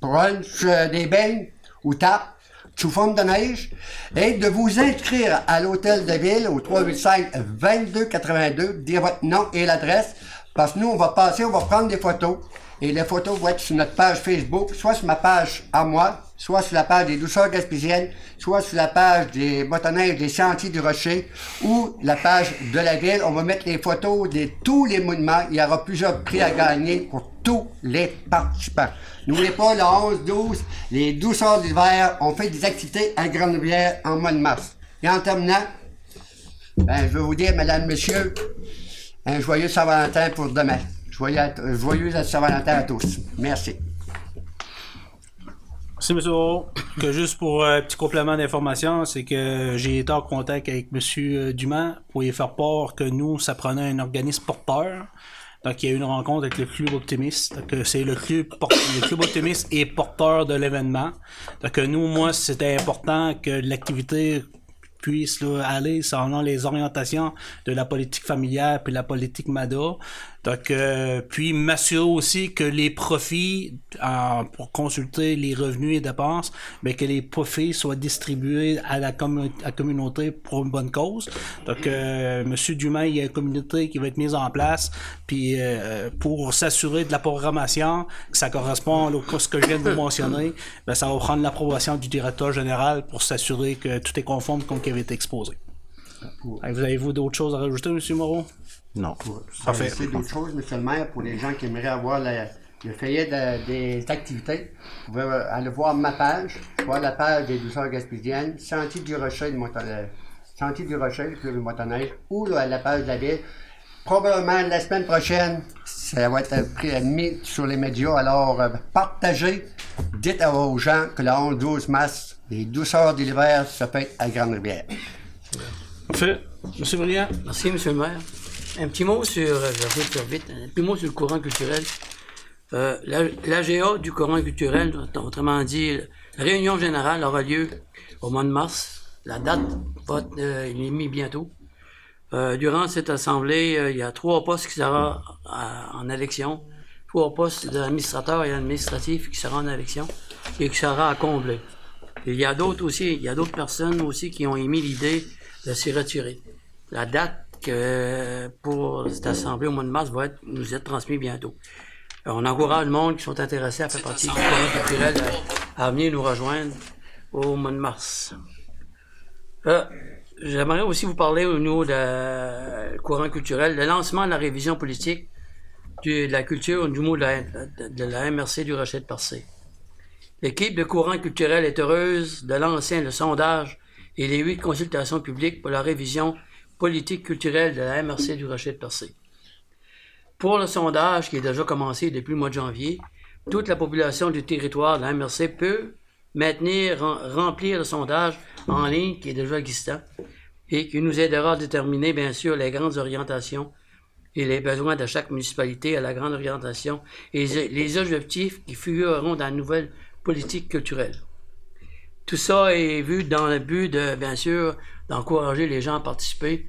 brunch, euh, des beignes ou tapes sous forme de neige et de vous inscrire à l'hôtel de ville au 385 2282, dire votre nom et l'adresse parce que nous, on va passer, on va prendre des photos et les photos vont être sur notre page Facebook, soit sur ma page à moi, soit sur la page des douceurs gaspésiennes, soit sur la page des motoneiges des sentiers du Rocher ou la page de la ville. On va mettre les photos de tous les monuments. Il y aura plusieurs prix à gagner pour tous les participants. N'oubliez pas, le 11-12, les douceurs d'hiver, on fait des activités à Grande-Rivière en mois de mars. Et en terminant, ben, je vais vous dire, madame, monsieur, un joyeux Saint-Valentin pour demain. Joyeux Saint-Valentin à tous. Merci. Merci, M. Juste pour un petit complément d'information, c'est que j'ai été en contact avec M. Dumas pour lui faire part que nous, ça prenait un organisme porteur. Donc, il y a eu une rencontre avec le Club Optimiste. Donc, euh, c'est le Club, le Club Optimiste est porteur de l'événement. Donc, euh, nous, moi, c'était important que l'activité puisse aller selon les orientations de la politique familiale puis la politique MADA. Donc, euh, puis m'assurer aussi que les profits, euh, pour consulter les revenus et dépenses, mais que les profits soient distribués à la, à la communauté pour une bonne cause. Donc, euh, Monsieur Dumas, il y a une communauté qui va être mise en place, puis euh, pour s'assurer de la programmation, que ça correspond à ce que je viens de vous mentionner, ben, ça va prendre l'approbation du directeur général pour s'assurer que tout est conforme comme qui avait été exposé. Vous avez-vous d'autres choses à rajouter, Monsieur Moreau? Non. Parfait. C'est d'autres choses, monsieur le maire, pour les gens qui aimeraient avoir la- le feuillet de- des activités. Vous pouvez euh, aller voir ma page, voir la page des douceurs gaspésiennes, Sentier du Rocher, le moton- le Sentier du Rocher, le de motoneige, ou là, la page de la ville. Probablement la semaine prochaine, ça va être pris- mis sur les médias. Alors, euh, partagez, dites aux gens que le 11-12 mars, les douceurs de l'hiver se fêtent à Grande-Rivière. Parfait. Monsieur Brillant. Merci, monsieur le maire. Un petit mot sur, euh, je vais faire vite, un petit mot sur le courant culturel. Euh, la- L'AGA du courant culturel, autrement dit, la réunion générale aura lieu au mois de mars. La date va être euh, il est mis bientôt. Euh, durant cette assemblée, il y a trois postes qui seront en élection. Trois postes d'administrateur et administratif qui seront en élection et qui sera à combler. Il y a d'autres aussi, il y a d'autres personnes aussi qui ont émis l'idée de s'y retirer. La date que pour cette assemblée au mois de mars va être, nous être transmise bientôt. Euh, On encourage le monde qui sont intéressés à faire partie du courant culturel à, à venir nous rejoindre au mois de mars. Euh, J'aimerais aussi vous parler au niveau la- le courant culturel, le lancement de la révision politique du- de la culture du mot de la, de- de la MRC du Rocher de Parcé. L'équipe de courant culturel est heureuse de lancer le sondage et les huit consultations publiques pour la révision politique culturelle de la MRC du Rocher de Percé. Pour le sondage qui est déjà commencé depuis le mois de janvier, toute la population du territoire de la MRC peut maintenir, rem- remplir le sondage en ligne qui est déjà existant et qui nous aidera à déterminer, bien sûr, les grandes orientations et les besoins de chaque municipalité à la grande orientation et les objectifs qui figureront dans la nouvelle politique culturelle. Tout ça est vu dans le but de, bien sûr, d'encourager les gens à participer.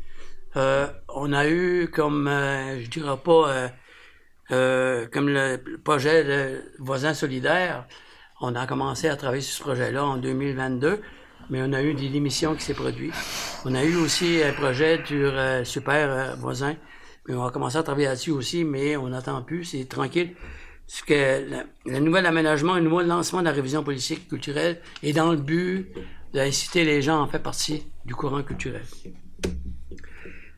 Euh, on a eu comme, euh, je dirais pas, euh, euh, comme le projet de voisins solidaires, on a commencé à travailler sur ce projet-là en 2022, mais on a eu des démissions qui s'est produit. On a eu aussi un projet sur euh, Super euh, Voisin, mais on a commencé à travailler là-dessus aussi, mais on n'attend plus, c'est tranquille. Ce que le, nouvel aménagement, le nouveau lancement de la révision politique culturelle est dans le but d'inciter les gens à faire partie du courant culturel.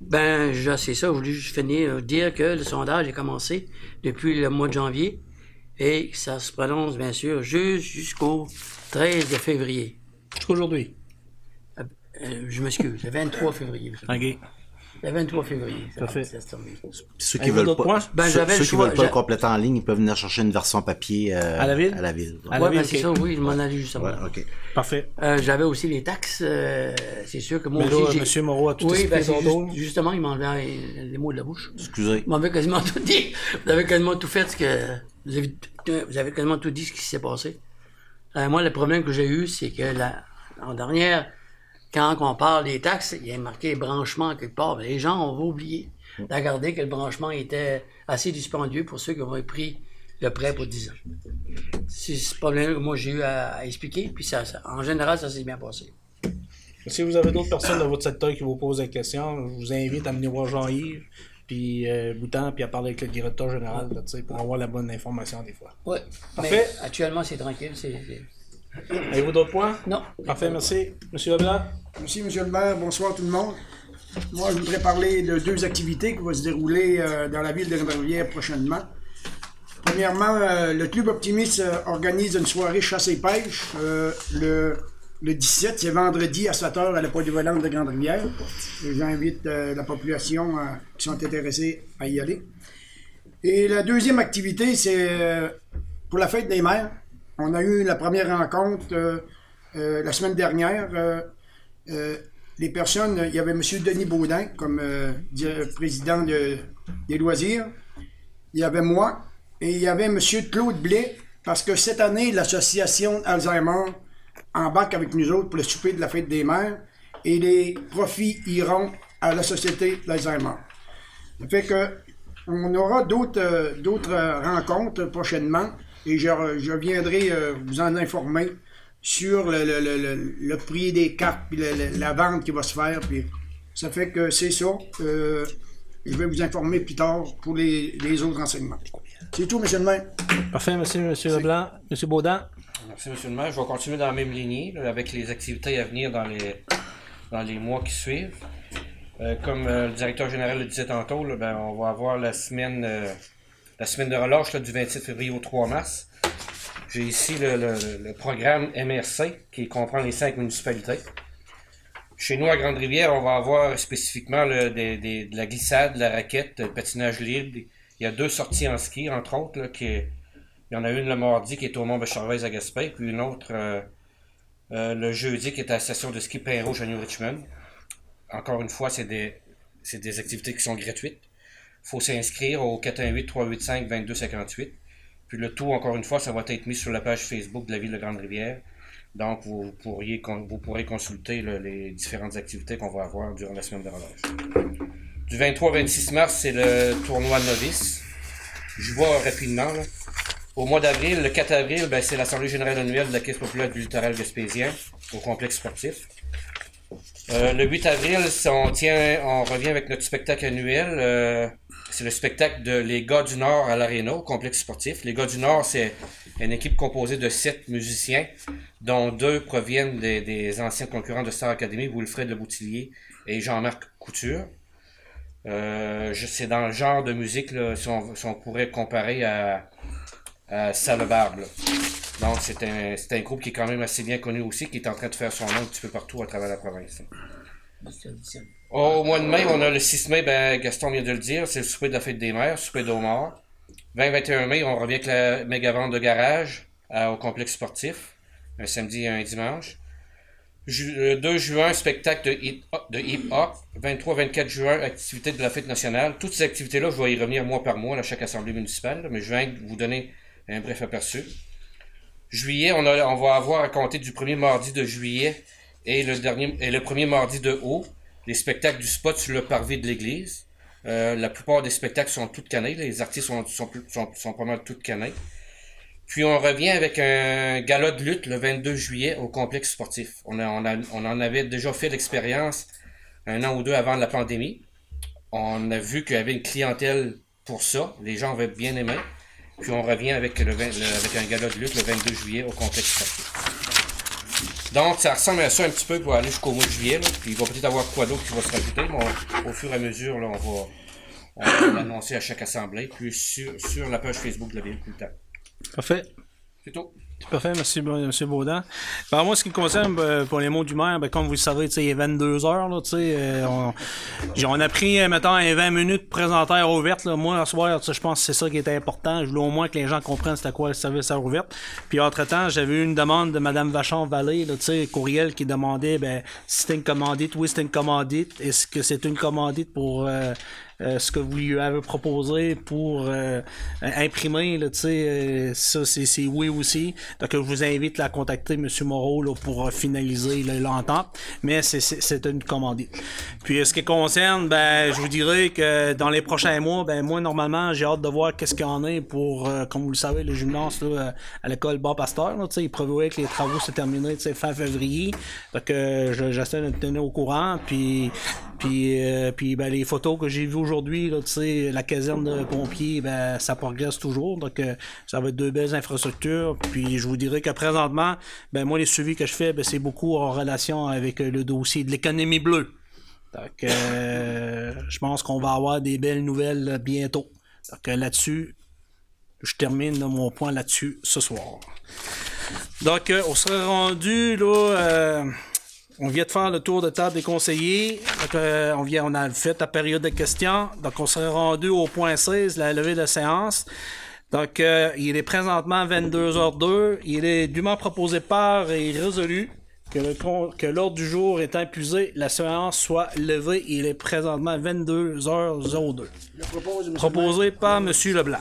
Ben, je- c'est ça, je voulais juste finir, euh, dire que le sondage est commencé depuis le mois de janvier et ça se prononce, bien sûr, juste jusqu'au 13 de février. Jusqu'aujourd'hui? Euh, euh, je m'excuse, le 23 février. OK. Le 23 février. ça se termine. Ceux qui veulent pas? Ben, ceux, ceux le qui veulent pas le compléter en ligne, ils peuvent venir chercher une version papier euh, À la ville? À la ville. À la Ouais, ville, ben, c'est ça, oui, je m'en allais justement. Ouais. Parfait. Euh, J'avais aussi les taxes, euh, c'est sûr que moi aussi. Monsieur Moreau a tout Oui, expliqué ben, son dos. juste- justement, il m'enlevait les, les mots de la bouche. Excusez. Il m'avait quasiment tout dit. Vous avez quasiment tout fait ce que. Vous avez, vous avez quasiment tout dit ce qui s'est passé. Euh, moi, le problème que j'ai eu, c'est que la, en dernière, quand on parle des taxes, il y a marqué branchement quelque part. Ben, les gens ont oublié de regarder que le branchement était assez dispendieux pour ceux qui ont pris le prêt pour 10 ans. C'est ce problème que moi j'ai eu à, à expliquer, puis ça, ça- en général, ça s'est bien passé. Si vous avez d'autres personnes dans votre secteur qui vous posent des questions, je vous invite à venir voir Jean-Yves, puis euh, Boutan, puis à parler avec le directeur général, là, pour avoir la bonne information des fois. Ouais. Parfait. Mais actuellement, c'est tranquille. c'est- c'est- Avez-vous d'autres points? Non. Parfait, merci. Monsieur Leblanc? Merci, Monsieur le maire. Bonsoir tout le monde. Moi, je voudrais parler de deux activités qui vont se dérouler euh, dans la ville de Rivière prochainement. Premièrement, euh, le Club Optimiste euh, organise une soirée chasse et pêche euh, le, le 17, c'est vendredi à 7h à la polyvalente de Grande-Rivière. J'invite euh, la population euh, qui sont intéressés à y aller. Et la deuxième activité, c'est euh, pour la fête des mères. On a eu la première rencontre euh, euh, la semaine dernière. euh, les personnes, il y avait M. Denis Baudin comme président de- des loisirs. Il y avait moi et il y avait M. Claude Blais parce que cette année, l'association Alzheimer embarque avec nous autres pour le souper de la fête des mères et les profits iront à la société d'Alzheimer. Ça fait que on aura d'autres rencontres prochainement et je, je viendrai euh, vous en informer sur le, le- le- le- le prix des cartes puis le- le- la vente qui va se faire. Puis ça fait que c'est ça. Euh, je vais vous informer plus tard pour les, les autres renseignements. C'est tout, monsieur le maire. Parfait, merci, monsieur Leblanc. Monsieur Baudin? Merci, M. le maire. Je vais continuer dans la même lignée, là, avec les activités à venir dans les, dans les mois qui suivent. Euh, comme euh, le directeur général le disait tantôt, là, ben, on va avoir la semaine, euh, la semaine de relâche du 27 février au 3 mars. J'ai ici le, programme MRC qui comprend les cinq municipalités. Chez nous, à Grande-Rivière, on va avoir spécifiquement de la glissade, de la raquette, le patinage libre. Il y a deux sorties en ski, entre autres, il y en a une le mardi qui est au Mont Becharvaise à Gaspé, puis une autre euh, euh, le jeudi qui est à la station de ski Pain Rouge à New Richmond. Encore une fois, c'est des activités qui sont gratuites. Faut s'inscrire au 418-385-2258. Puis le tout, encore une fois, ça va être mis sur la page Facebook de la ville de Grande-Rivière. Donc, vous, pourriez, vous pourrez consulter les différentes activités qu'on va avoir durant la semaine de relâche. Du 23 au 26 mars, c'est le tournoi novice. Je vois rapidement. là. Au mois d'avril, le 4 avril, ben, c'est l'Assemblée générale annuelle de la Caisse populaire du littoral gaspésien au complexe sportif. Euh, le 8 avril, on, tient, on revient avec notre spectacle annuel. euh, c'est le spectacle de Les Gars du Nord à l'Arena, au complexe sportif. Les Gars du Nord, c'est une équipe composée de sept musiciens, dont deux proviennent des, anciens concurrents de Star Academy, Wilfred Le Boutillier et Jean-Marc Couture. Euh, c'est dans le genre de musique, si, on, pourrait comparer à, à. Donc, c'est un, c'est un groupe qui est quand même assez bien connu aussi, qui est en train de faire son nom un petit peu partout à travers la province. Au mois de mai, on a le 6 mai, ben, Gaston vient de le dire, c'est le souper de la fête des mères, souper d'Omar. 20-21 mai, on revient avec la méga vente de garage euh, au complexe sportif, un samedi et un dimanche. Le 2 juin, spectacle de hip- de hip-hop. 23-24 juin, activité de la fête nationale. Toutes ces activités-là, je vais y revenir mois par mois à chaque assemblée municipale, mais je viens vous donner un bref aperçu. Juillet, on, a, on va avoir à compter du premier mardi de juillet et le dernier et le premier mardi de août les spectacles du spot sur le parvis de l'église. Euh, la plupart des spectacles sont toutes canés, les artistes sont, sont, sont, pas mal toutes canés. Puis on revient avec un gala de lutte le 22 juillet au complexe sportif. On, en avait déjà fait l'expérience un an ou deux avant la pandémie. On a vu qu'il y avait une clientèle pour ça. Les gens avaient bien aimé. Puis on revient avec un gala de lutte le 22 juillet au complexe sportif. Donc, ça ressemble à ça un petit peu pour aller jusqu'au mois de juillet. là. Puis il va peut-être avoir quoi d'autre qui va se rajouter, mais on- au fur et à mesure, là, on va, on va l'annoncer à chaque assemblée, puis sur, sur la page Facebook de la ville tout le temps. Parfait. C'est tout. Parfait, merci, M. Baudin. Ben, moi, ce qui me concerne, ben, pour les mots du maire, ben, comme vous le savez, il est 22 heures, là, euh, on, on a pris, euh, mettons, un 20 minutes présentaire ouverte, là. Moi, ce soir, je pense que c'est ça qui était important. Je voulais au moins que les gens comprennent c'était quoi le service à ouverte. Puis, entre-temps, j'avais eu une demande de Mme Vachon-Vallée, courriel qui demandait, ben, si c'était une commandite, oui, c'était une commandite. Est-ce que c'est une commandite pour, euh, ce que vous lui avez proposé pour euh, imprimer, là, euh, ça c'est oui aussi. Donc je vous invite à contacter M. Moreau là, pour euh, finaliser l'entente, mais c'est- une commandite. Puis euh, ce qui concerne, ben je vous dirais que dans les prochains mois, ben moi normalement j'ai hâte de voir qu'est-ce qu'il y en a pour, euh, comme vous le savez, le gymnase euh, à l'école Bar Pasteur, il prévoyait que les travaux se terminaient fin février. Donc euh, je- j'essaie de tenir au courant, puis puis, euh, puis ben, les photos que j'ai vues aujourd'hui, la caserne de pompiers, ben, ça progresse toujours. Donc, euh, ça va être deux belles infrastructures. Puis, je vous dirais que présentement, ben, moi, les suivis que je fais, ben, c'est beaucoup en relation avec euh, le dossier de l'économie bleue. Donc, je pense qu'on va avoir des belles nouvelles bientôt. Donc, là-dessus, je termine mon point là-dessus ce soir. Donc, on serait rendu, là, on vient de faire le tour de table des conseillers. Donc, euh, on, vient, on a fait la période de questions. Donc, on serait rendu au point 16, la levée de séance. Donc, euh, il est présentement 22h02. Il est dûment proposé par et résolu que le con- que l'ordre du jour étant épuisé, la séance soit levée. Il est présentement 22h02. Je propose, M. Proposé par M. Leblanc.